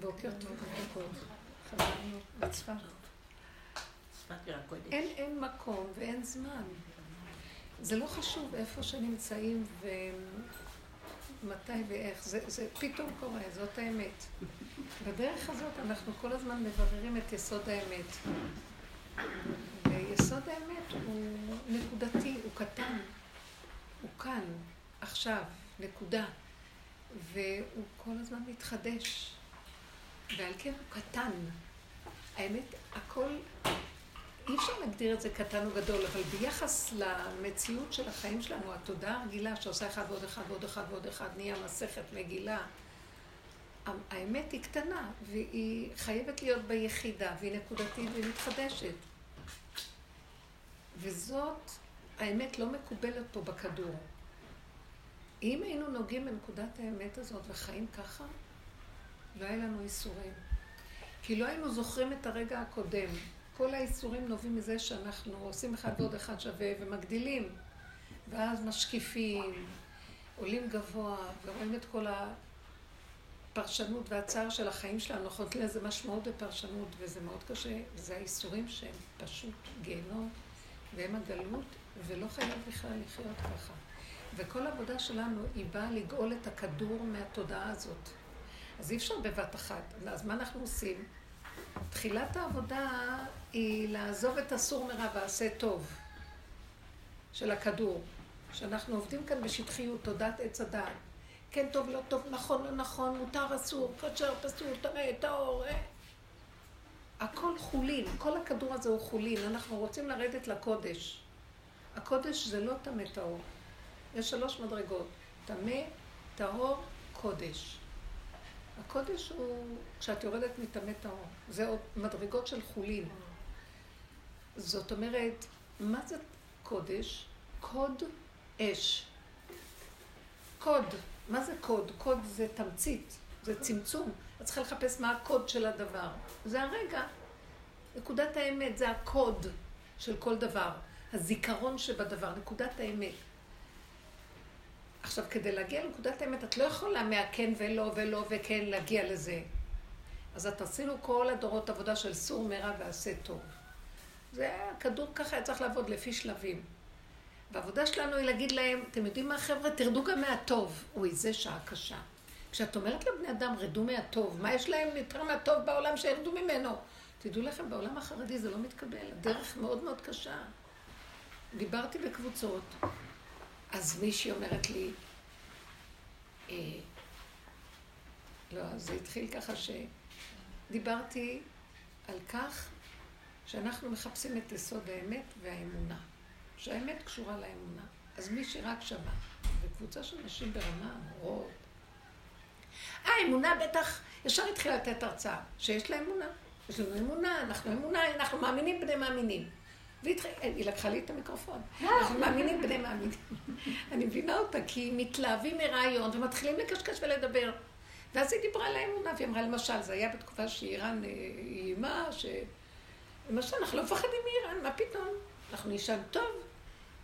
בוקר טוב. אין, אין מקום ואין זמן. זה לא חשוב איפה שנמצאים ומתי ואיך, זה, זה פתאום קורה, זאת האמת. בדרך הזאת אנחנו כל הזמן מבררים את יסוד האמת. ויסוד האמת הוא נקודתי, הוא קטן, הוא כאן, עכשיו, נקודה. והוא כל הזמן מתחדש. ועל כן הוא קטן. האמת, הכל, אי אפשר להגדיר את זה קטן או גדול, אבל ביחס למציאות של החיים שלנו, התודעה הרגילה שעושה אחד ועוד אחד ועוד אחד ועוד אחד, נהיה מסכת מגילה, האמת היא קטנה, והיא חייבת להיות ביחידה, והיא נקודתית והיא מתחדשת. וזאת, האמת לא מקובלת פה בכדור. אם היינו נוגעים בנקודת האמת הזאת וחיים ככה, לא היה לנו איסורים. כי לא היינו זוכרים את הרגע הקודם. כל האיסורים נובעים מזה שאנחנו עושים אחד ועוד אחד שווה ומגדילים. ואז משקיפים, עולים גבוה, ורואים את כל הפרשנות והצער של החיים שלנו. אנחנו נותנים לזה משמעות ופרשנות, וזה מאוד קשה. זה האיסורים שהם פשוט גיהנום, והם הגלות, ולא חייב בכלל לחיות ככה. וכל העבודה שלנו היא באה לגאול את הכדור מהתודעה הזאת. אז אי אפשר בבת אחת. אז מה אנחנו עושים? תחילת העבודה היא לעזוב את הסור מרע ועשה טוב של הכדור. שאנחנו עובדים כאן בשטחיות, תודעת עץ הדעת. כן טוב, לא טוב, נכון, לא נכון, מותר, אסור, כשר, פסול, טמא, טהור. אה. הכל חולין, כל הכדור הזה הוא חולין. אנחנו רוצים לרדת לקודש. הקודש זה לא טמא טהור. יש שלוש מדרגות, טמא, טהור, קודש. הקודש הוא כשאת יורדת מטמא טהור. זה עוד מדרגות של חולין. זאת אומרת, מה זה קודש? קוד אש. קוד. מה זה קוד? קוד זה תמצית, זה צמצום. את צריכה לחפש מה הקוד של הדבר. זה הרגע. נקודת האמת זה הקוד של כל דבר. הזיכרון שבדבר, נקודת האמת. עכשיו, כדי להגיע לנקודת האמת, את לא יכולה מהכן ולא ולא וכן להגיע לזה. אז את עשינו כל הדורות עבודה של סור מרע ועשה טוב. זה הכדור ככה היה צריך לעבוד לפי שלבים. והעבודה שלנו היא להגיד להם, אתם יודעים מה חבר'ה? תרדו גם מהטוב. אוי, זה שעה קשה. כשאת אומרת לבני אדם, רדו מהטוב, מה יש להם יותר מהטוב בעולם שירדו ממנו? תדעו לכם, בעולם החרדי זה לא מתקבל. הדרך מאוד מאוד קשה. דיברתי בקבוצות, אז מישהי אומרת לי, אה, לא, זה התחיל ככה שדיברתי על כך שאנחנו מחפשים את יסוד האמת והאמונה, שהאמת קשורה לאמונה. אז מישהי רק שמע, וקבוצה של נשים ברמה, מורות, האמונה בטח, ישר התחילה לתת הרצאה, שיש לה אמונה. יש לנו אמונה, אנחנו אמונה, אנחנו מאמינים בני מאמינים. והיא לקחה לי את המיקרופון. אנחנו מאמינים בני מאמינים. אני מבינה אותה, כי מתלהבים מרעיון ומתחילים לקשקש ולדבר. ואז היא דיברה על האמונה, והיא אמרה, למשל, זה היה בתקופה שאיראן אה, איימה, ש... למשל, אנחנו לא מפחדים מאיראן, מה פתאום? אנחנו נשאל טוב,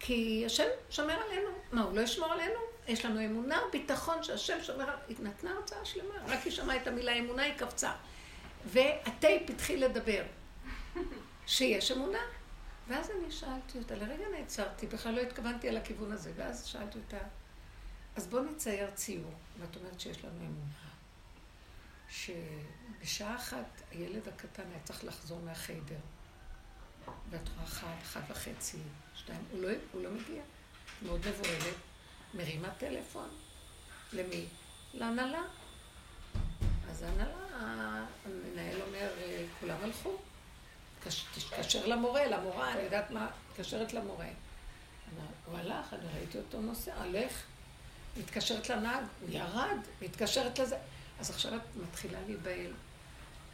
כי השם שומר עלינו. מה, הוא לא ישמור עלינו? יש לנו אמונה, ביטחון שהשם שומר עלינו. היא נתנה הרצאה שלמה, רק היא שמעה את המילה אמונה, היא קפצה. והטייפ התחיל לדבר. שיש אמונה. ואז אני שאלתי אותה, לרגע נעצרתי, בכלל לא התכוונתי על הכיוון הזה, ואז שאלתי אותה, אז בוא נצייר ציור. ואת אומרת שיש לנו אמונה, שבשעה אחת הילד הקטן היה צריך לחזור מהחיידר, ואת רואה אחת, אחת וחצי, שתיים, הוא לא, הוא לא מגיע, מאוד מבוהלת, מרימה טלפון, למי? להנהלה. אז ההנהלה, המנהל אומר, כולם הלכו. תתקשר למורה, למורה, אני יודעת מה, מתקשרת למורה. הוא הלך, אני ראיתי אותו נוסע, הלך, מתקשרת לנהג, הוא ירד, מתקשרת לזה. אז עכשיו את מתחילה להיבהל,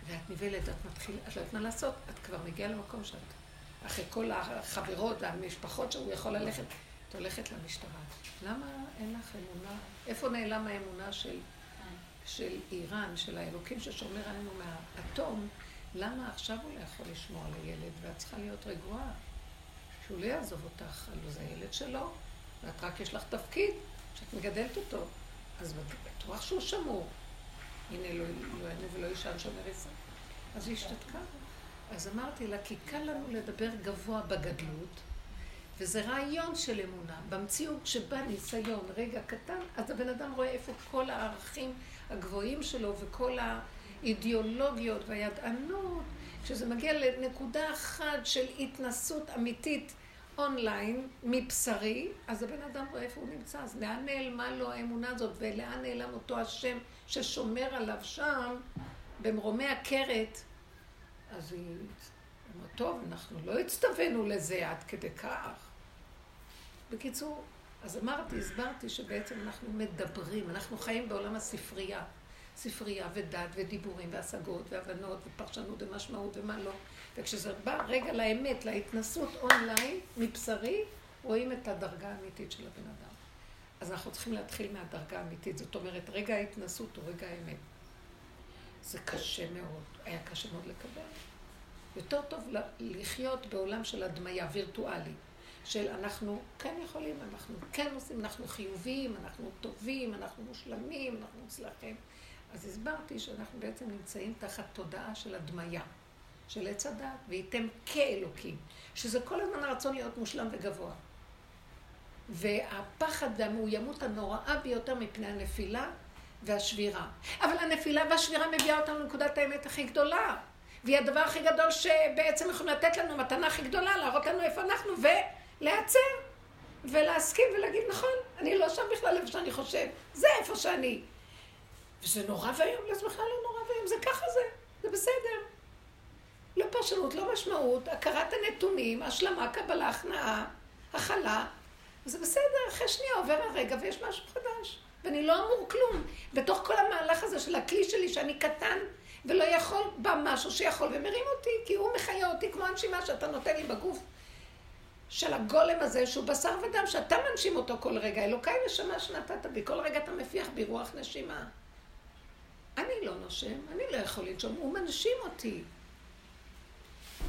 ואת נבהלת, את מתחילה, את לא יודעת מה לעשות, את כבר מגיעה למקום שאת, אחרי כל החברות והמשפחות שהוא יכול ללכת, את הולכת למשטרה. למה אין לך אמונה? איפה נעלם האמונה של, של איראן, של האלוקים ששומר עלינו מהאטום? למה עכשיו הוא לא יכול לשמור על הילד, ואת צריכה להיות רגועה? שהוא לא יעזוב אותך, הלוא זה הילד שלו, ואת רק יש לך תפקיד, שאת מגדלת אותו. אז בטוח שהוא שמור. הנה, לא יענו ולא לישן שומר ישראל. אז היא השתתקה. אז אמרתי לה, כי קל לנו לדבר גבוה בגדלות, וזה רעיון של אמונה. במציאות שבה ניסיון, רגע קטן, אז הבן אדם רואה איפה כל הערכים הגבוהים שלו וכל האידיאולוגיות והידענות, כשזה מגיע לנקודה אחת של התנסות אמיתית אונליין, מבשרי, אז הבן אדם רואה איפה הוא נמצא. אז לאן נעלמה לו האמונה הזאת, ולאן נעלם אותו השם ששומר עליו שם, במרומי הכרת. אז היא אמרה, טוב, אנחנו לא הצטווינו לזה עד כדי כך. בקיצור, אז אמרתי, הסברתי שבעצם אנחנו מדברים, אנחנו חיים בעולם הספרייה. ספרייה ודת ודיבורים והשגות והבנות ופרשנות ומשמעות ומה לא. וכשזה בא רגע לאמת, להתנסות אונליין, מבשרי, רואים את הדרגה האמיתית של הבן אדם. אז אנחנו צריכים להתחיל מהדרגה האמיתית. זאת אומרת, רגע ההתנסות הוא רגע האמת. זה קשה מאוד, היה קשה מאוד לקבל. יותר טוב לחיות בעולם של הדמיה וירטואלי. של אנחנו כן יכולים, אנחנו כן עושים, אנחנו חיוביים, אנחנו טובים, אנחנו מושלמים, אנחנו מוצלחים. אז הסברתי שאנחנו בעצם נמצאים תחת תודעה של הדמיה, של עץ הדת, וייתם כאלוקים, שזה כל הזמן הרצון להיות מושלם וגבוה. והפחד והמאוימות הנוראה ביותר מפני הנפילה והשבירה. אבל הנפילה והשבירה מביאה אותנו לנקודת האמת הכי גדולה. והיא הדבר הכי גדול שבעצם יכולים לתת לנו, מתנה הכי גדולה, להראות לנו איפה אנחנו, ולהיעצר, ולהסכים ולהגיד, נכון, אני לא שם בכלל איפה שאני חושב, זה איפה שאני. וזה נורא ואיום, זה בכלל לא נורא ואיום, זה ככה זה, זה בסדר. לא פרשנות, לא משמעות, הכרת הנתונים, השלמה, קבלה, הכנעה, הכלה, זה בסדר, אחרי שנייה עובר הרגע ויש משהו חדש. ואני לא אמור כלום. בתוך כל המהלך הזה של הכלי שלי, שאני קטן ולא יכול, בא משהו שיכול ומרים אותי, כי הוא מחיה אותי כמו הנשימה שאתה נותן לי בגוף של הגולם הזה, שהוא בשר ודם, שאתה מנשים אותו כל רגע. אלוקיי נשמה שנתת בי, כל רגע אתה מפיח בי רוח נשימה. אני לא נושם, אני לא יכול לנשום, הוא מנשים אותי.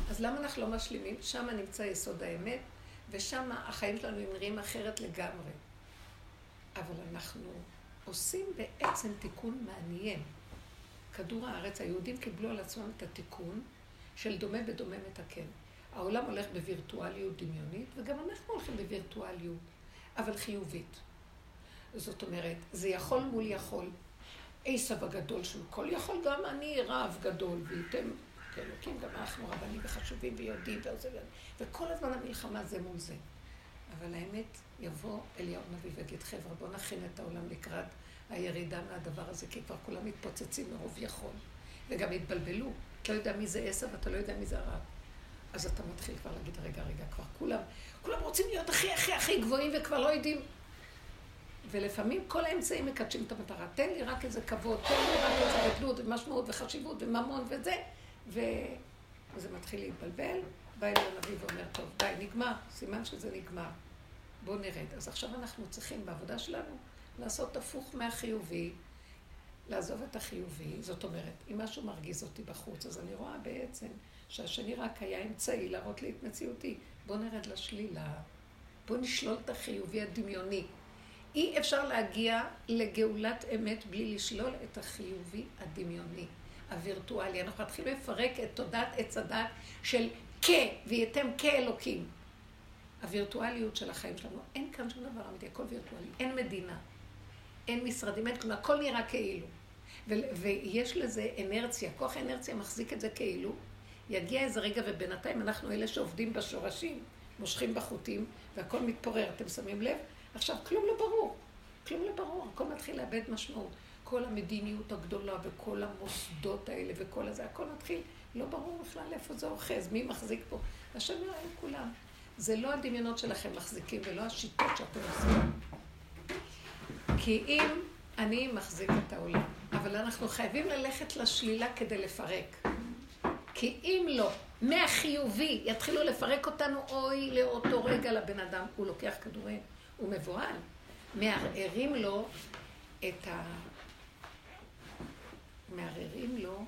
אז למה אנחנו לא משלימים? שם נמצא יסוד האמת, ושם החיים שלנו נראים אחרת לגמרי. אבל אנחנו עושים בעצם תיקון מעניין. כדור הארץ, היהודים קיבלו על עצמם את התיקון של דומה בדומה מתקן. העולם הולך בווירטואליות דמיונית, וגם אנחנו הולכים בווירטואליות, אבל חיובית. זאת אומרת, זה יכול מול יכול. עשב הגדול של כל יכול, גם אני רב גדול, וייתם כאלוקים, גם אנחנו רבנים וחשובים ויודעים ועושים, וכל הזמן המלחמה זה מול זה. אבל האמת, יבוא אליהו נביא ויגיד, חבר'ה, בואו נכין את העולם לקראת הירידה מהדבר הזה, כי כבר כולם מתפוצצים מרוב יכול. וגם התבלבלו. אתה לא יודע מי זה עשב, אתה לא יודע מי זה הרב. אז אתה מתחיל כבר להגיד, רגע, רגע, כבר כולם, כולם רוצים להיות הכי הכי הכי גבוהים וכבר לא יודעים. ולפעמים כל האמצעים מקדשים את המטרה. תן לי רק איזה כבוד, תן לי רק איזה גדלות ומשמעות וחשיבות וממון וזה. וזה מתחיל להתבלבל. בא אליו הנביא ואומר, טוב, די, נגמר, סימן שזה נגמר. בואו נרד. אז עכשיו אנחנו צריכים בעבודה שלנו לעשות הפוך מהחיובי, לעזוב את החיובי. זאת אומרת, אם משהו מרגיז אותי בחוץ, אז אני רואה בעצם שהשני רק היה אמצעי להראות לי את מציאותי. בואו נרד לשלילה. בואו נשלול את החיובי הדמיוני. אי אפשר להגיע לגאולת אמת בלי לשלול את החיובי הדמיוני, הווירטואלי. אנחנו נתחיל לפרק את תודעת עץ הדת של כ, וייתם כאלוקים. הווירטואליות של החיים שלנו, אין כאן שום דבר אמיתי, הכל וירטואלי. אין מדינה, אין משרדים, אין כלום, הכל נראה כאילו. ו- ויש לזה אנרציה, כוח האנרציה מחזיק את זה כאילו. יגיע איזה רגע, ובינתיים אנחנו אלה שעובדים בשורשים, מושכים בחוטים, והכל מתפורר, אתם שמים לב? עכשיו, כלום לא ברור. כלום לא ברור, הכל מתחיל לאבד משמעות. כל המדיניות הגדולה וכל המוסדות האלה וכל הזה, הכל מתחיל, לא ברור בכלל איפה זה אוחז, מי מחזיק פה. השם יראה לכולם. זה לא הדמיונות שלכם מחזיקים ולא השיטות שאתם עושים. כי אם אני מחזיק את העולם, אבל אנחנו חייבים ללכת לשלילה כדי לפרק. כי אם לא, מהחיובי יתחילו לפרק אותנו, אוי לאותו רגע לבן אדם, הוא לוקח כדורים. הוא מבוהל. מערערים לו את ה... מערערים לו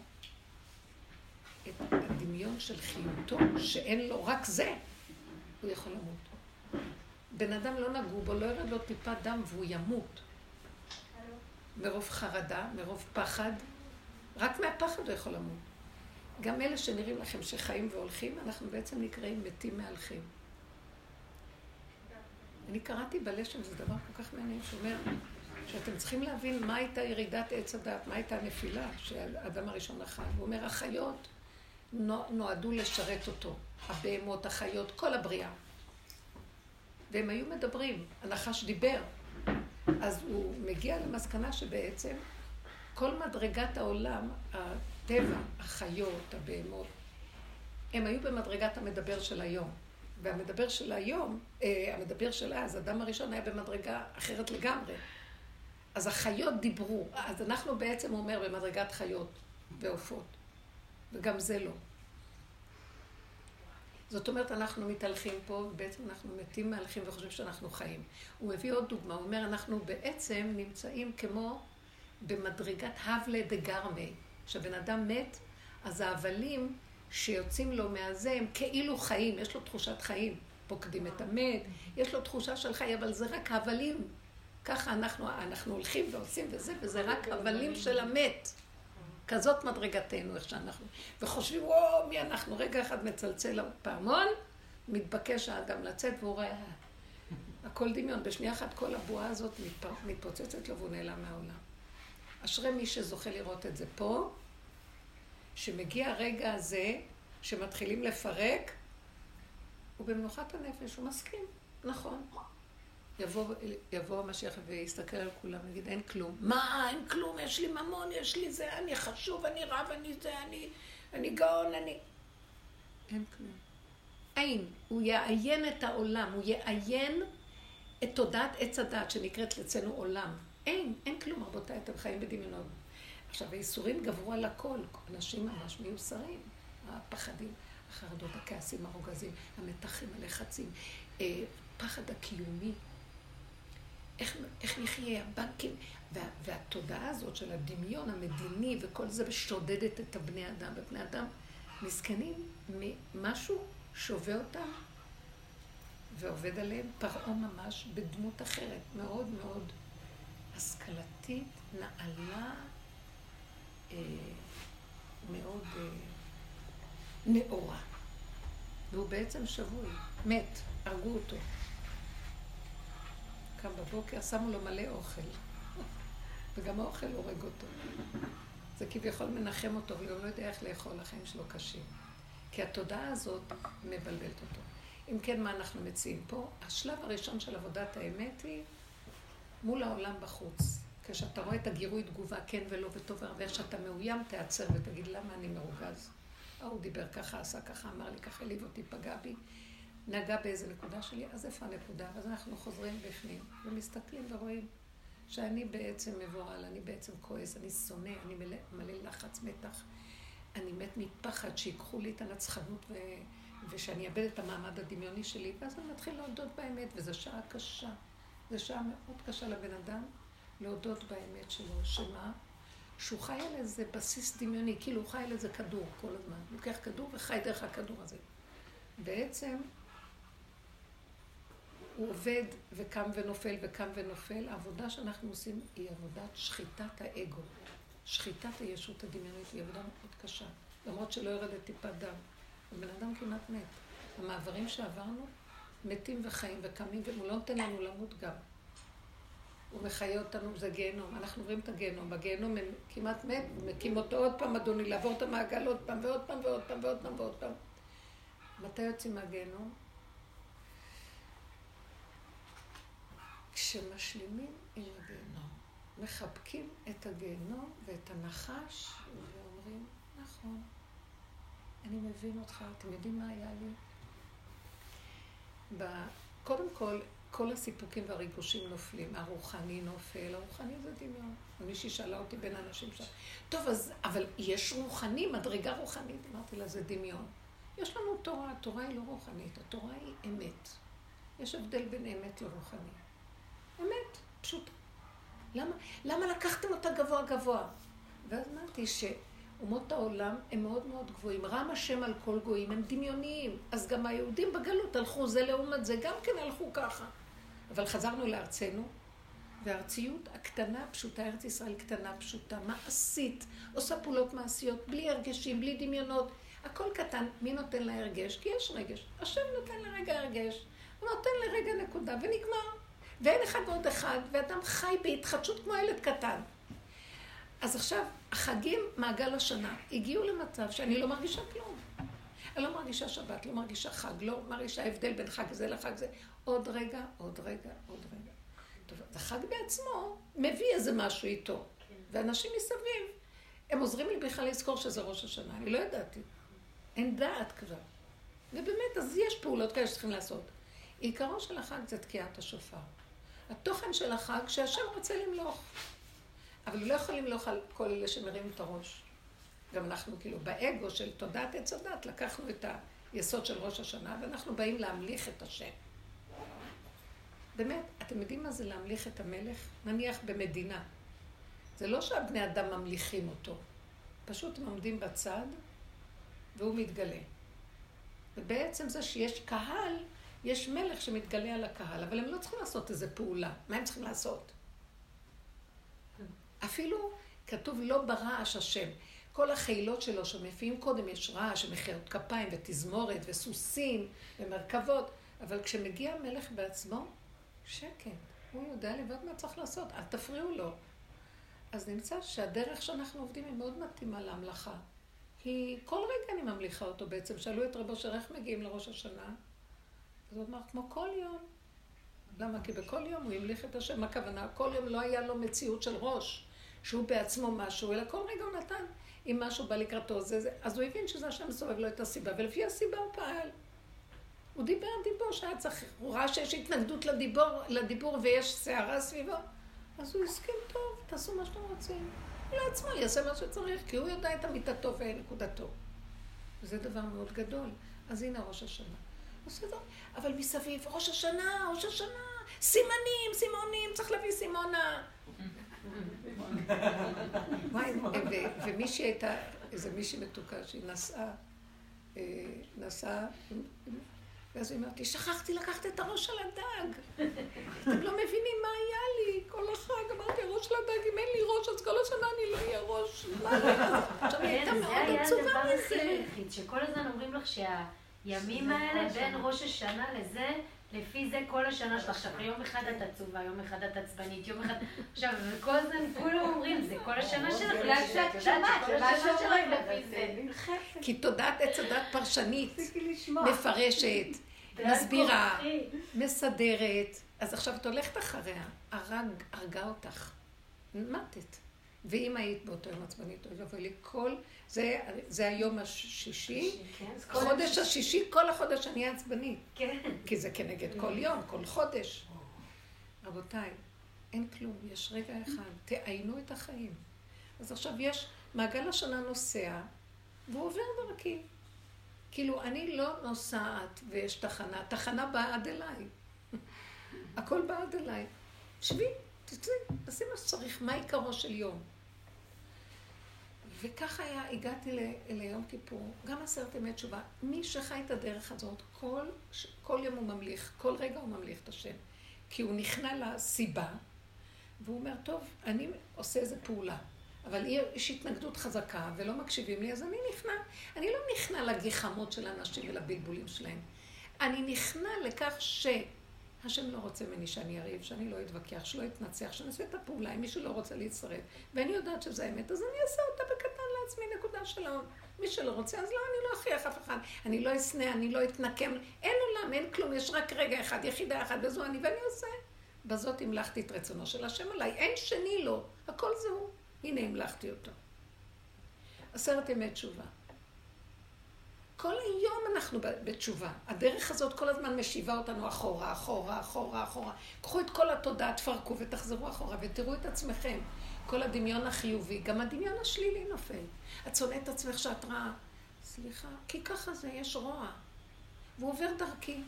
את הדמיון של חיותו, שאין לו רק זה, הוא יכול למות. בן אדם לא נגעו בו, לא ירד לו טיפת דם והוא ימות. מרוב חרדה, מרוב פחד, רק מהפחד הוא יכול למות. גם אלה שנראים לכם שחיים והולכים, אנחנו בעצם נקראים מתים מהלכים. אני קראתי בלשם, זה דבר כל כך מעניין, שאומר שאתם צריכים להבין מה הייתה ירידת עץ הדת, מה הייתה הנפילה שהאדם הראשון אכל. הוא אומר, החיות נועדו לשרת אותו, הבהמות, החיות, כל הבריאה. והם היו מדברים, הנחש דיבר. אז הוא מגיע למסקנה שבעצם כל מדרגת העולם, הטבע, החיות, הבהמות, הם היו במדרגת המדבר של היום. והמדבר של היום, אה, המדבר של אז, אדם הראשון היה במדרגה אחרת לגמרי. אז החיות דיברו, אז אנחנו בעצם, אומר, במדרגת חיות ועופות. וגם זה לא. זאת אומרת, אנחנו מתהלכים פה, ובעצם אנחנו מתים מהלכים וחושבים שאנחנו חיים. הוא מביא עוד דוגמה, הוא אומר, אנחנו בעצם נמצאים כמו במדרגת הבלה דגרמי. כשבן אדם מת, אז ההבלים שיוצאים לו מהזה הם כאילו חיים, יש לו תחושת חיים. פוקדים את המת, יש לו תחושה של חיים, אבל זה רק הבלים. ככה אנחנו, אנחנו הולכים ועושים וזה, וזה רק הבלים של המת. כזאת מדרגתנו, איך שאנחנו. וחושבים, וואו, מי אנחנו? רגע אחד מצלצל הפעמון, מתבקש האדם לצאת, והוא רואה, הכל דמיון. בשנייה אחת כל הבועה הזאת מתפוצצת לו והוא נעלם מהעולם. אשרי מי שזוכה לראות את זה פה, שמגיע הרגע הזה, שמתחילים לפרק, ובמנוחת הנפש הוא מסכים, נכון. יבוא, יבוא המשיח ויסתכל על כולם ויגיד, אין כלום. מה, אין כלום, יש לי ממון, יש לי זה, אני חשוב, אני רב, אני זה, אני, אני גאון, אני... אין כלום. אין. הוא יעיין את העולם, הוא יעיין את תודעת עץ הדת שנקראת אצלנו עולם. אין, אין כלום, רבותיי, אתם חיים בדמיונות. עכשיו, הייסורים גברו על הכל, אנשים ממש מיוסרים, הפחדים, החרדות, הכעסים, הרוגזים, המתחים, הלחצים, אה, פחד הקיומי, איך, איך נחיה הבנקים, וה, והתודעה הזאת של הדמיון המדיני וכל זה שודדת את הבני אדם, ובני אדם מסכנים משהו שובה אותם ועובד עליהם פרעה ממש בדמות אחרת, מאוד מאוד השכלתית, נעלה, מאוד אה, נאורה. והוא בעצם שבוי, מת, הרגו אותו. קם בבוקר, שמו לו מלא אוכל. וגם האוכל הורג אותו. זה כביכול מנחם אותו, אבל הוא לא יודע איך לאכול, החיים שלו קשים. כי התודעה הזאת מבלבלת אותו. אם כן, מה אנחנו מציעים פה? השלב הראשון של עבודת האמת היא מול העולם בחוץ. כשאתה רואה את הגירוי תגובה כן ולא וטוב ורע, ואיך שאתה מאוים, תעצר ותגיד למה אני מרוגז. ההוא דיבר ככה, עשה ככה, אמר לי ככה, העליב אותי, פגע בי. נגע באיזה נקודה שלי, אז איפה הנקודה? אז אנחנו חוזרים בפנים ומסתכלים ורואים שאני בעצם מבוהל, אני בעצם כועס, אני שונא, אני מלא, מלא לחץ, מתח. אני מת מפחד שיקחו לי את הנצחנות ו... ושאני אאבד את המעמד הדמיוני שלי, ואז אני מתחיל להודות באמת, וזו שעה קשה. זו שעה מאוד קשה לבן אדם להודות באמת שלו, שמה? שהוא חי על איזה בסיס דמיוני, כאילו הוא חי על איזה כדור כל הזמן. הוא לוקח כדור וחי דרך הכדור הזה. בעצם הוא עובד וקם ונופל וקם ונופל, העבודה שאנחנו עושים היא עבודת שחיטת האגו. שחיטת הישות הדמיונית היא עבודה מאוד קשה, למרות שלא יורדת טיפת דם. הבן אדם כמעט מת. המעברים שעברנו, מתים וחיים וקמים, והוא לא נותן לנו למות גם. הוא מחיה אותנו, זה גיהנום. אנחנו עוברים את הגיהנום. בגיהנום כמעט מת, מקים אותו עוד פעם, אדוני, לעבור את המעגל עוד פעם ועוד פעם ועוד פעם ועוד פעם ועוד פעם. מתי יוצאים מהגיהנום? כשמשלימים עם הגיהנום, מחבקים את הגיהנום ואת הנחש ואומרים, נכון, אני מבין אותך, אתם יודעים מה היה לי? קודם כל, כל הסיפוקים והריגושים נופלים. הרוחני נופל, הרוחני זה דמיון. מישהי שאלה אותי בין האנשים שם, טוב, אז, אבל יש רוחני, מדרגה רוחנית. אמרתי לה, זה דמיון. יש לנו תורה, התורה היא לא רוחנית, התורה היא אמת. יש הבדל בין אמת לרוחני. אמת, פשוטה. למה, למה לקחתם אותה גבוה גבוה? ואז אמרתי שאומות העולם הם מאוד מאוד גבוהים. רם השם על כל גויים, הם דמיוניים. אז גם היהודים בגלות הלכו זה לעומת זה, גם כן הלכו ככה. אבל חזרנו לארצנו, והארציות הקטנה, פשוטה, ארץ ישראל קטנה, פשוטה, מעשית, עושה פעולות מעשיות, בלי הרגשים, בלי דמיונות, הכל קטן. מי נותן לה הרגש? כי יש רגש. השם נותן לרגע הרגש. הוא נותן לרגע נקודה, ונגמר. ואין אחד ועוד אחד, ואדם חי בהתחדשות כמו ילד קטן. אז עכשיו, החגים, מעגל השנה, הגיעו למצב שאני לא מרגישה כלום. אני לא מרגישה שבת, לא מרגישה חג, לא מרגישה הבדל בין חג זה לחג זה. עוד רגע, עוד רגע, עוד רגע. טוב, החג בעצמו מביא איזה משהו איתו. ואנשים מסביב, הם עוזרים לי בכלל לזכור שזה ראש השנה. אני לא ידעתי. אין דעת כבר. ובאמת, אז יש פעולות כאלה שצריכים לעשות. עיקרו של החג זה תקיעת השופר. התוכן של החג שהשם רוצה למלוך. אבל הוא לא יכול למלוך על כל אלה שמרימים את הראש. גם אנחנו כאילו באגו של תודעת עץ הדת, לקחנו את היסוד של ראש השנה, ואנחנו באים להמליך את השם. באמת, אתם יודעים מה זה להמליך את המלך? נניח במדינה. זה לא שהבני אדם ממליכים אותו, פשוט הם עומדים בצד והוא מתגלה. ובעצם זה שיש קהל, יש מלך שמתגלה על הקהל, אבל הם לא צריכים לעשות איזה פעולה. מה הם צריכים לעשות? אפילו כתוב לא ברעש השם. כל החילות שלו שמופיעים קודם, יש רעש ומחיאות כפיים ותזמורת וסוסים ומרכבות, אבל כשמגיע המלך בעצמו, שקט. הוא יודע לבד מה צריך לעשות, אל תפריעו לו. אז נמצא שהדרך שאנחנו עובדים היא מאוד מתאימה להמלכה. כי כל רגע אני ממליכה אותו בעצם. שאלו את רבו אשר איך מגיעים לראש השנה? אז הוא אמר, כמו כל יום. למה? כי בכל יום הוא המליך את השם. הכוונה? כל יום לא היה לו מציאות של ראש, שהוא בעצמו משהו, אלא כל רגע הוא נתן. אם משהו בא לקראתו, זה זה. אז הוא הבין שזה השם מסובב לו את הסיבה, ולפי הסיבה הוא פעל. הוא דיבר דיבור שהיה צריך, הוא ראה שיש התנגדות לדיבור, לדיבור ויש סערה סביבו, אז הוא הסכים טוב, תעשו מה שאתם רוצים. לעצמו יעשה מה שצריך, כי הוא יודע את אמיתתו ונקודתו. וזה דבר מאוד גדול. אז הנה ראש השנה. בסדר, אבל מסביב, ראש השנה, ראש השנה, סימנים, סימונים, צריך להביא סימונה. ומישהי הייתה, איזה מישהי מתוקה שהיא נסעה, אה, נסעה ואז היא אומרת לי, שכחתי לקחת את הראש של הדג. אתם לא מבינים מה היה לי. כל החג אמרתי, הראש של הדג, אם אין לי ראש, אז כל השנה אני לא אהיה ראש. עכשיו, היא הייתה מאוד עצובה מזה. שכל הזמן אומרים לך שהימים האלה בין ראש השנה לזה, לפי זה כל השנה שלך. עכשיו, יום אחד את עצובה, יום אחד את עצבנית, יום אחד... עכשיו, וכל הזמן כולם אומרים, זה כל השנה שלך, בגלל שאת שמעת, כל השנה שלך לפי זה. כי תודעת עץ הדת פרשנית, מפרשת, מסבירה, מסדרת. אז עכשיו את הולכת אחריה, הרג, הרגה אותך. מתת. ואם היית באותו יום עצבנית, אוי ואבוי לי, כל... זה, זה היום השישי, כן. חודש השישי, כל החודש אני עצבנית. כן. כי זה כנגד כל יום, כל חודש. רבותיי, אין כלום, יש רגע אחד, תעיינו את החיים. אז עכשיו יש, מעגל השנה נוסע, והוא עובר דרכי. כאילו, אני לא נוסעת ויש תחנה, תחנה באה עד אליי. הכל בא עד אליי. שבי, תצאי, תעשי מה שצריך, מה עיקרו של יום. וככה היה, הגעתי ל, ליום כיפור, גם עשרת ימי תשובה. מי שחי את הדרך הזאת, כל, כל יום הוא ממליך, כל רגע הוא ממליך את השם. כי הוא נכנע לסיבה, והוא אומר, טוב, אני עושה איזה פעולה. אבל יש התנגדות חזקה ולא מקשיבים לי, אז אני נכנע. אני לא נכנע לגחמות של האנשים ולבלבולים שלהם. אני נכנע לכך שהשם לא רוצה ממני שאני אריב, שאני לא אתווכח, שלא אתנצח, שאני אעשה את הפעולה אם מישהו לא רוצה להצטרף. ואני יודעת שזה האמת, אז אני אעשה אותה בקטן לעצמי, נקודה שלום. מי שלא רוצה, אז לא, אני לא אכריח אף אחד. אני לא אשנא, אני לא אתנקם. אין עולם, אין כלום, יש רק רגע אחד, יחידה אחת, וזו אני, ואני עושה. בזאת המלכתי את רצונו של השם עליי. אין שני לו, הכל זה הוא. הנה המלכתי אותו. עשרת ימי תשובה. כל היום אנחנו בתשובה. הדרך הזאת כל הזמן משיבה אותנו אחורה, אחורה, אחורה, אחורה. קחו את כל התודעה, תפרקו ותחזרו אחורה ותראו את עצמכם. כל הדמיון החיובי, גם הדמיון השלילי נופל. את שונאת את עצמך שאת רעה. סליחה, כי ככה זה, יש רוע. והוא עובר דרכי.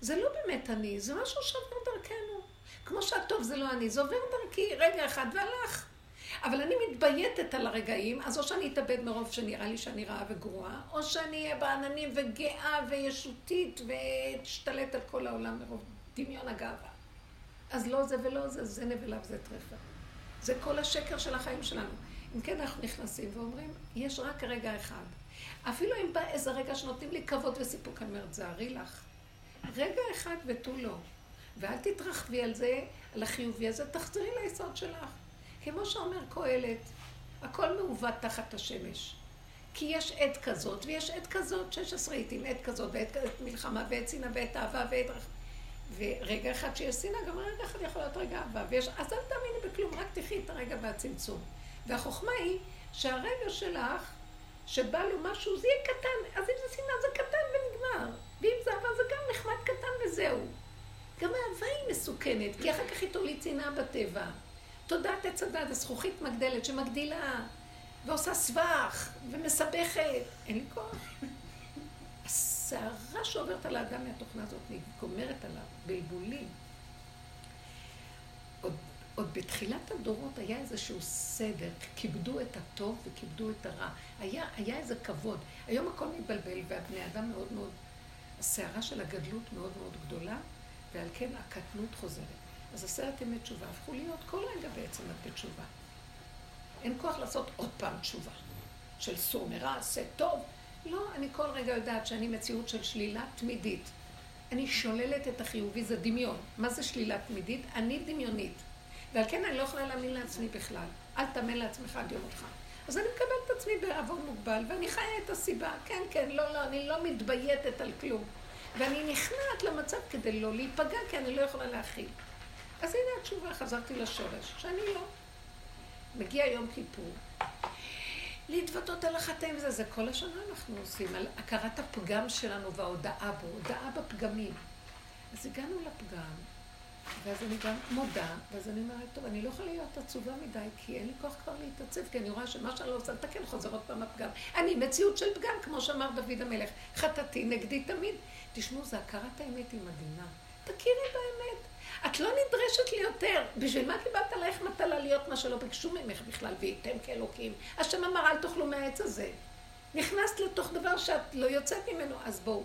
זה לא באמת אני, זה משהו שעובר דרכנו. כמו שהטוב זה לא אני, זה עובר דרכי רגע אחד והלך. אבל אני מתבייתת על הרגעים, אז או שאני אתאבד מרוב שנראה לי שאני רעה וגרועה, או שאני אהיה בעננים וגאה וישותית ואשתלט על כל העולם מרוב דמיון הגאווה. אז לא זה ולא זה, זה נבלה וזה טרפה. זה כל השקר של החיים שלנו. אם כן, אנחנו נכנסים ואומרים, יש רק רגע אחד. אפילו אם בא איזה רגע שנותנים לי כבוד וסיפוק, אני אומרת, זהרי לך. רגע אחד ותו לא. ואל תתרחבי על זה, על החיובי הזה, תחזרי ליסוד שלך. כמו שאומר קהלת, הכל מעוות תחת השמש. כי יש עת כזאת, ויש עת כזאת, 16 עיתים, עת כזאת, ועת מלחמה, ועת שנאה, ועת אהבה, ועת... ורגע אחד שיש שנאה, גם רגע אחד יכול להיות רגע אהבה. ויש... אז אל תאמיני בכלום, רק תחי את הרגע והצמצום. והחוכמה היא שהרגע שלך, שבא לו משהו, זה יהיה קטן. אז אם זה שנאה, זה קטן ונגמר. ואם זה אהבה, זה גם נחמד קטן וזהו. גם האהבה היא מסוכנת, כי אחר כך היא תוליד שנאה בטבע. תודעת עץ הדת, הזכוכית מגדלת שמגדילה, ועושה סבך, ומסבכת. אין לי כוח. הסערה שעוברת על האדם מהתוכנה הזאת, היא גומרת עליו, בלבולים. עוד, עוד בתחילת הדורות היה איזשהו סדר, כיבדו את הטוב וכיבדו את הרע. היה, היה איזה כבוד. היום הכל מתבלבל, והבני אדם מאוד מאוד, הסערה של הגדלות מאוד מאוד גדולה, ועל כן הקטנות חוזרת. אז עשרת ימי תשובה הפכו להיות כל רגע בעצם את בתשובה. אין כוח לעשות עוד פעם תשובה. של סור מרע, עשה טוב. לא, אני כל רגע יודעת שאני מציאות של שלילה תמידית. אני שוללת את החיובי, זה דמיון. מה זה שלילה תמידית? אני דמיונית. ועל כן אני לא יכולה להאמין לעצמי בכלל. אל תאמן לעצמך עד יום אותך. אז אני מקבלת את עצמי בעוון מוגבל, ואני חיה את הסיבה. כן, כן, לא, לא, אני לא מתבייתת על כלום. ואני נכנעת למצב כדי לא להיפגע, כי אני לא יכולה להכיל. אז הנה התשובה, חזרתי לשורש, שאני לא. מגיע יום כיפור. להתוודות על החטאים וזה, זה כל השנה אנחנו עושים, על הכרת הפגם שלנו וההודעה בו, הודעה בפגמים. אז הגענו לפגם, ואז אני גם מודה, ואז אני אומרת, טוב, אני לא יכולה להיות עצובה מדי, כי אין לי כוח כבר להתעצב, כי אני רואה שמה שאני לא רוצה לתקן חוזר עוד פעם הפגם. אני מציאות של פגם, כמו שאמר דוד המלך, חטאתי נגדי תמיד. תשמעו, זה הכרת האמת היא מדהימה. תכירי. את לא נדרשת ליותר. בשביל מה קיבלת עלייך מטלה להיות מה שלא ביקשו ממך בכלל, וייתם כאלוקים? השם אמר, אל תאכלו מהעץ הזה. נכנסת לתוך דבר שאת לא יוצאת ממנו, אז בואו.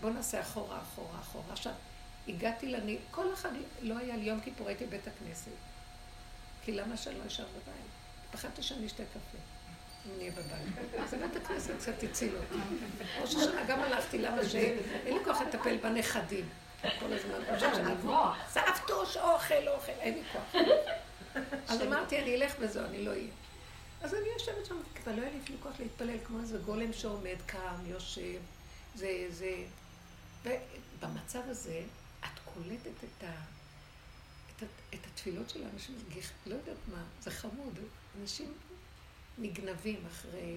בואו נעשה אחורה, אחורה, אחורה. עכשיו, הגעתי לני... כל אחד, לא היה לי יום כיפור, הייתי בבית הכנסת. כי למה שאני לא אשאר בבית? פחדתי שאני אשתה קפה. אם נהיה בבית. אז בית הכנסת קצת הציל אותי. ראש השנה גם הלכתי, למה שאין לי כוח לטפל בנכדים. כל הזמן. סבתוש, אוכל, אוכל, אין לי כוח. אז אמרתי, אני אלך וזהו, אני לא אהיה. אז אני יושבת שם, כבר לא היה לי כוח להתפלל כמו איזה גולם שעומד, קם, יושב, זה, זה. ובמצב הזה, את קולטת את, ה, את, ה, את התפילות של האנשים, לא יודעת מה, זה חמוד. אנשים נגנבים אחרי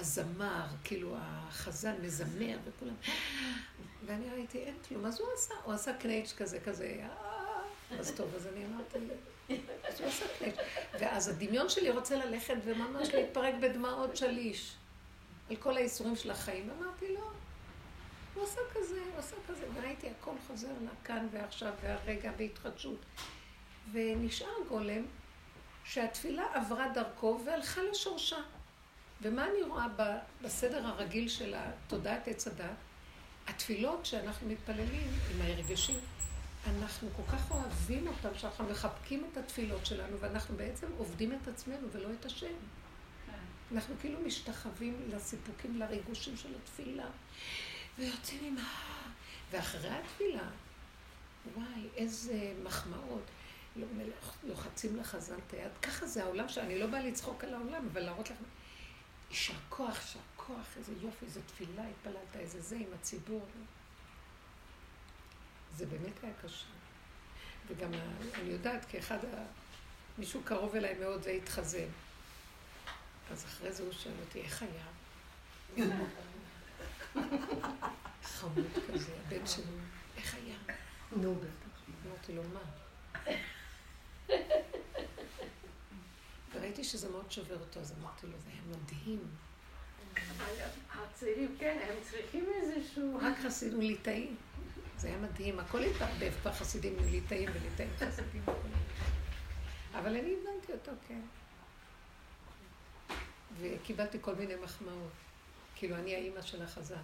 הזמר, כאילו החזן מזמר וכולם, ואני ראיתי, אין כלום. אז הוא עשה, הוא עשה קנייץ' כזה, כזה, אה, אז טוב, אז אני אמרתי, אז הוא עשה קנייץ'. ואז הדמיון שלי רוצה ללכת וממש להתפרק בדמעות שליש, על כל האיסורים של החיים. אמרתי, לא. הוא עשה כזה, הוא עשה כזה, וראיתי הכל חוזר לכאן ועכשיו והרגע בהתחדשות. ונשאר גולם שהתפילה עברה דרכו והלכה לשורשה. ומה אני רואה בסדר הרגיל של תודעת עץ הדת? התפילות שאנחנו מתפללים עם הרגשים, אנחנו כל כך אוהבים אותם, שאנחנו מחבקים את התפילות שלנו, ואנחנו בעצם עובדים את עצמנו ולא את השם. כן. אנחנו כאילו משתחווים לסיפוקים, לריגושים של התפילה, ויוצאים עם ה... ואחרי התפילה, וואי, איזה מחמאות. לא, לוחצים לחזן את היד. ככה זה העולם שאני לא באה לצחוק על העולם, אבל להראות לכם. יישר כוח, יישר כוח, איזה יופי, איזה תפילה, התפללת, איזה זה עם הציבור. זה באמת היה קשה. וגם אני יודעת, כאחד, מישהו קרוב אליי מאוד, זה התחזן. אז אחרי זה הוא שואל אותי, איך היה? חמוד כזה, הבן שלי, איך היה? נו, בטח. אמרתי לו, מה? וראיתי שזה מאוד שובר אותו, אז אמרתי לו, זה היה מדהים. הצעירים, כן, הם צריכים איזשהו... רק חסידים ליטאים. זה היה מדהים, הכל התערבב כבר חסידים ליטאים וליטאים חסידים. אבל אני הבנתי אותו, כן. וקיבלתי כל מיני מחמאות. כאילו, אני האימא של החזן.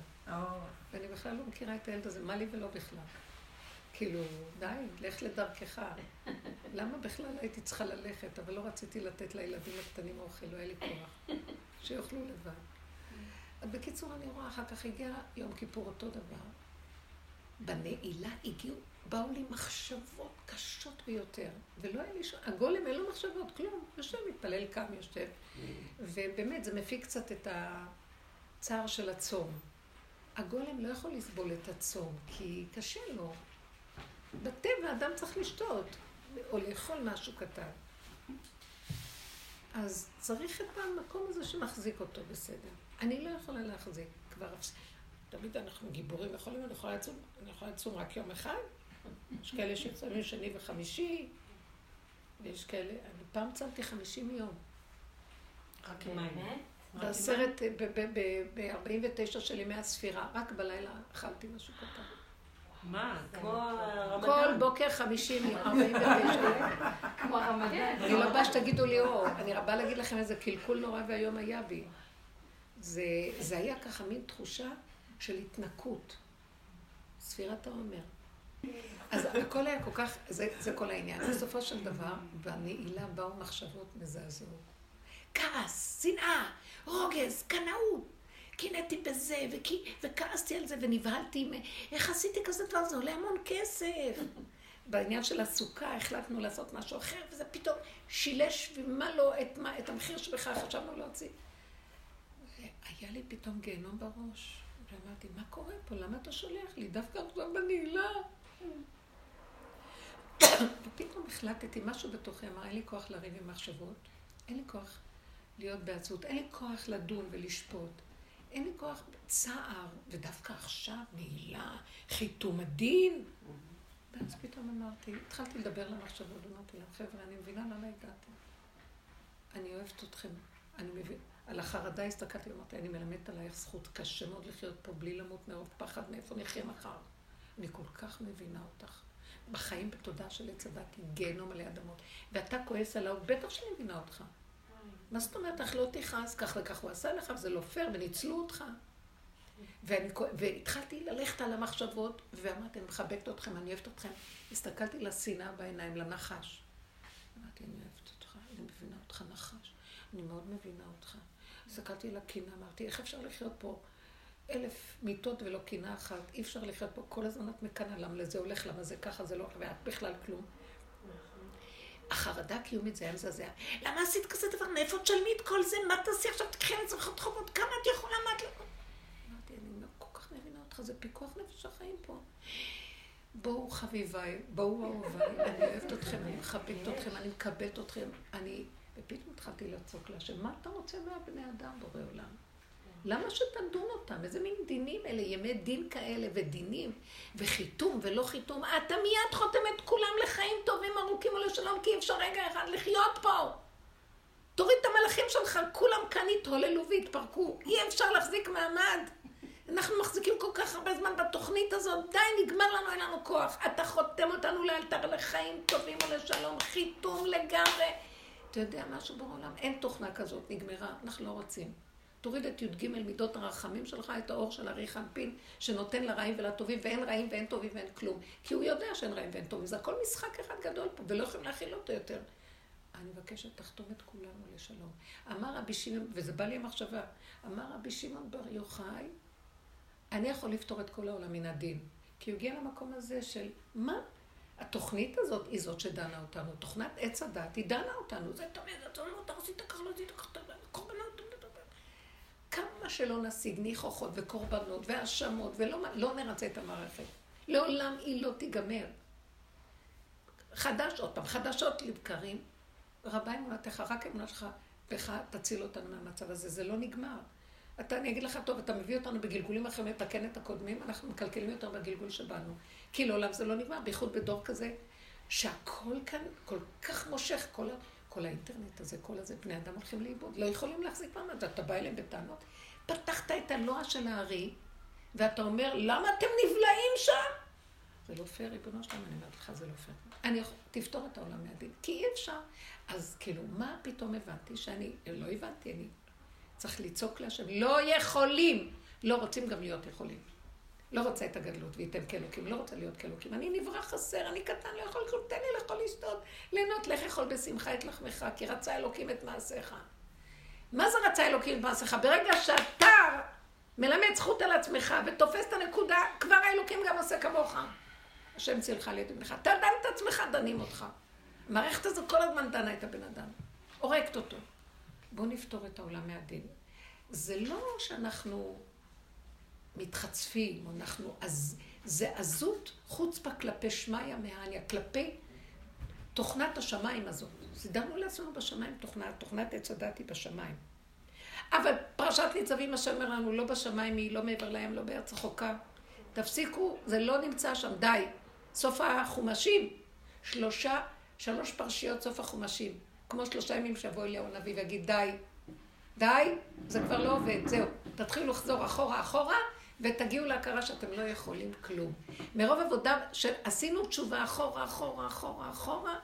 ואני בכלל לא מכירה את הילד הזה, מה לי ולא בכלל. כאילו, די, לך לדרכך. למה בכלל הייתי צריכה ללכת, אבל לא רציתי לתת לילדים הקטנים אוכל, לא היה לי כוח. שיאכלו לבד. בקיצור, אני רואה, אחר כך הגיע יום כיפור אותו דבר. בנעילה הגיעו, באו לי מחשבות קשות ביותר, ולא היה לי ש... הגולם אין לו מחשבות, כלום. יושב, מתפלל, קם, יושב. ובאמת, זה מפיק קצת את הצער של הצום. הגולם לא יכול לסבול את הצום, כי קשה לו. בטבע אדם צריך לשתות, או לאכול משהו קטן. אז צריך את המקום הזה שמחזיק אותו בסדר. אני לא יכולה להחזיק כבר... תמיד אנחנו גיבורים יכולים, אני יכולה לצום, אני יכולה לצום רק יום אחד. יש כאלה שצמים שני וחמישי, ויש כאלה, אני פעם צמתי חמישים יום. רק עם מים. בעשרת, ב-49 של ימי הספירה, רק בלילה אכלתי משהו קטן. מה? כמו הרמדאן? כל בוקר 50, 49. כמו הרמדאן. אני לא באה שתגידו לי, או, אני באה להגיד לכם איזה קלקול נורא ואיום היה בי. זה, זה היה ככה מין תחושה של התנקות. ספירת העומר. אז הכל היה כל כך, זה, זה כל העניין. בסופו של דבר, בנעילה באו מחשבות מזעזעות. כעס, שנאה, רוגז, קנאות. קינאתי בזה, וכי, וכעסתי על זה, ונבהלתי, איך עשיתי כזה דבר, זה עולה המון כסף. בעניין של הסוכה החלטנו לעשות משהו אחר, וזה פתאום שילש, ומה לא, את, מה, את המחיר שבכלל חשבנו להוציא. היה לי פתאום גיהנום בראש, ואמרתי, מה קורה פה? למה אתה שולח לי? דווקא עכשיו בנעילה. ופתאום החלטתי, משהו בתוכי אמר, אין לי כוח לריב עם מחשבות, אין לי כוח להיות בעצות, אין לי כוח לדון ולשפוט. אין לי כוח צער, ודווקא עכשיו נעילה, חיתום הדין. ואז פתאום אמרתי, התחלתי לדבר למחשבות, אמרתי להם, חבר'ה, אני מבינה למה הגעתם. אני אוהבת אתכם, אני מבין. על החרדה הסתכלתי ואמרתי, אני מלמדת עלייך זכות קשה מאוד לחיות פה בלי למות מרוב פחד, מאיפה נחיה מחר. אני כל כך מבינה אותך. בחיים בתודעה של עץ הדת, עם גיהנום עלי אדמות. ואתה כועס עליו, בטח שאני מבינה אותך. מה זאת אומרת, אך לא תכעס, כך וכך הוא עשה לך, וזה לא פייר, וניצלו אותך. ואני, והתחלתי ללכת על המחשבות, ואמרתי, אני מחבקת אתכם, אני אוהבת אתכם. הסתכלתי לשנאה בעיניים, לנחש. אמרתי, אני אוהבת אותך, אני מבינה אותך נחש. אני מאוד מבינה אותך. הסתכלתי לקינה, אמרתי, איך אפשר לחיות פה אלף מיטות ולא קינה אחת? אי אפשר לחיות פה, כל הזמן את מקנאה, למה לזה הולך, למה זה ככה, זה לא, ואת בכלל כלום. החרדה הקיומית זה היה מזעזע. למה עשית כזה דבר? מאיפה תשלמי את כל זה? מה תעשי עכשיו? תקחי את זה חובות, כמה את יכולה? מה את לא... אמרתי, אני לא כל כך מבינה אותך, זה פיקוח נפש החיים פה. בואו חביביי, בואו אהוביי, אני אוהבת אתכם, אני מכבדת אתכם, אני מקבלת אתכם, אני... ופתאום התחלתי לצעוק להשם, מה אתה רוצה מהבני אדם, בורא עולם? למה שתדון אותם? איזה מין דינים אלה, ימי דין כאלה, ודינים, וחיתום ולא חיתום. אתה מיד חותם את כולם לחיים טובים, ארוכים ולשלום, כי אי אפשר רגע אחד לחיות פה. תוריד את המלאכים שלך, כולם כאן התהוללו והתפרקו. אי אפשר להחזיק מעמד. אנחנו מחזיקים כל כך הרבה זמן בתוכנית הזאת, די, נגמר לנו, אין לנו כוח. אתה חותם אותנו לאלתר לחיים טובים ולשלום, חיתום לגמרי. אתה יודע משהו בעולם? אין תוכנה כזאת, נגמרה, אנחנו לא רוצים. תוריד את י"ג מידות הרחמים שלך, את האור של ארי חנפין, שנותן לרעים ולטובים, ואין רעים ואין טובים ואין כלום. כי הוא יודע שאין רעים ואין טובים. זה הכל משחק אחד גדול פה, ולא יכולים להכיל אותו יותר. אני מבקשת, תחתום את כולנו לשלום. אמר רבי שמעון, וזה בא לי המחשבה, אמר רבי שמעון בר יוחאי, אני יכול לפתור את כל העולם מן הדין. כי הוא הגיע למקום הזה של, מה? התוכנית הזאת היא זאת שדנה אותנו. תוכנת עץ הדת היא דנה אותנו. זה תמיד, אתה לא עשית ככה, לא עשית ככה, קורבנות. כמה שלא נשיג ניחוחות וקורבנות והאשמות, ולא לא נרצה את המערכת. לעולם היא לא תיגמר. חדש, עוד פעם, חדשות לבקרים. רבה אמונתך, רק אמונה שלך, בך תציל אותנו מהמצב הזה, זה לא נגמר. אתה, אני אגיד לך, טוב, אתה מביא אותנו בגלגולים אחרים לתקן את הקודמים, אנחנו מקלקלים יותר בגלגול שבאנו. כי לעולם זה לא נגמר, בייחוד בדור כזה, שהכל כאן כל כך מושך, כל, כל האינטרנט הזה, כל הזה, בני אדם הולכים לאיבוד, לא יכולים להחזיק מעמד, אתה בא אליהם בטענות. פתחת את הנוע של הארי, ואתה אומר, למה אתם נבלעים שם? זה לא פייר, ריבונו שלם, אני אומרת לך, זה לא פייר. אני יכול, תפתור את העולם מהדין, כי אי אפשר. אז כאילו, מה פתאום הבנתי שאני, לא הבנתי, אני צריך לצעוק להשם, לא יכולים, לא רוצים גם להיות יכולים. לא רוצה את הגדלות, וייתם כאלוקים, לא רוצה להיות כאלוקים. אני נברא חסר, אני קטן, לא יכול כלום, תן לי לאכול לשתות, ליהנות, לך אכול בשמחה את לחמך, כי רצה אלוקים את מעשיך. מה זה רצה אלוקים את מעשיך? ברגע שאתה מלמד זכות על עצמך ותופס את הנקודה, כבר האלוקים גם עושה כמוך. השם צילך על ידי בנך. אתה דן את עצמך, דנים אותך. המערכת הזאת כל הזמן דנה את הבן אדם. הורגת אותו. בואו נפתור את העולם מהדין. זה לא שאנחנו מתחצפים, אנחנו... אז זה עזות חוצפה כלפי שמיא מהניה, כלפי תוכנת השמיים הזאת. סידרנו לעצמנו בשמיים תוכנה, תוכנת עץ הדת היא בשמיים. אבל פרשת ניצבים, השם אומר לנו, לא בשמיים היא, לא מעבר לים, לא בארץ רחוקה. תפסיקו, זה לא נמצא שם, די. סוף החומשים, שלושה, שלוש פרשיות סוף החומשים. כמו שלושה ימים שיבוא אליהו הנביא ויגיד, די, די, זה כבר לא עובד, זהו. תתחילו לחזור אחורה אחורה, ותגיעו להכרה שאתם לא יכולים כלום. מרוב עבודה שעשינו תשובה אחורה, אחורה, אחורה, אחורה,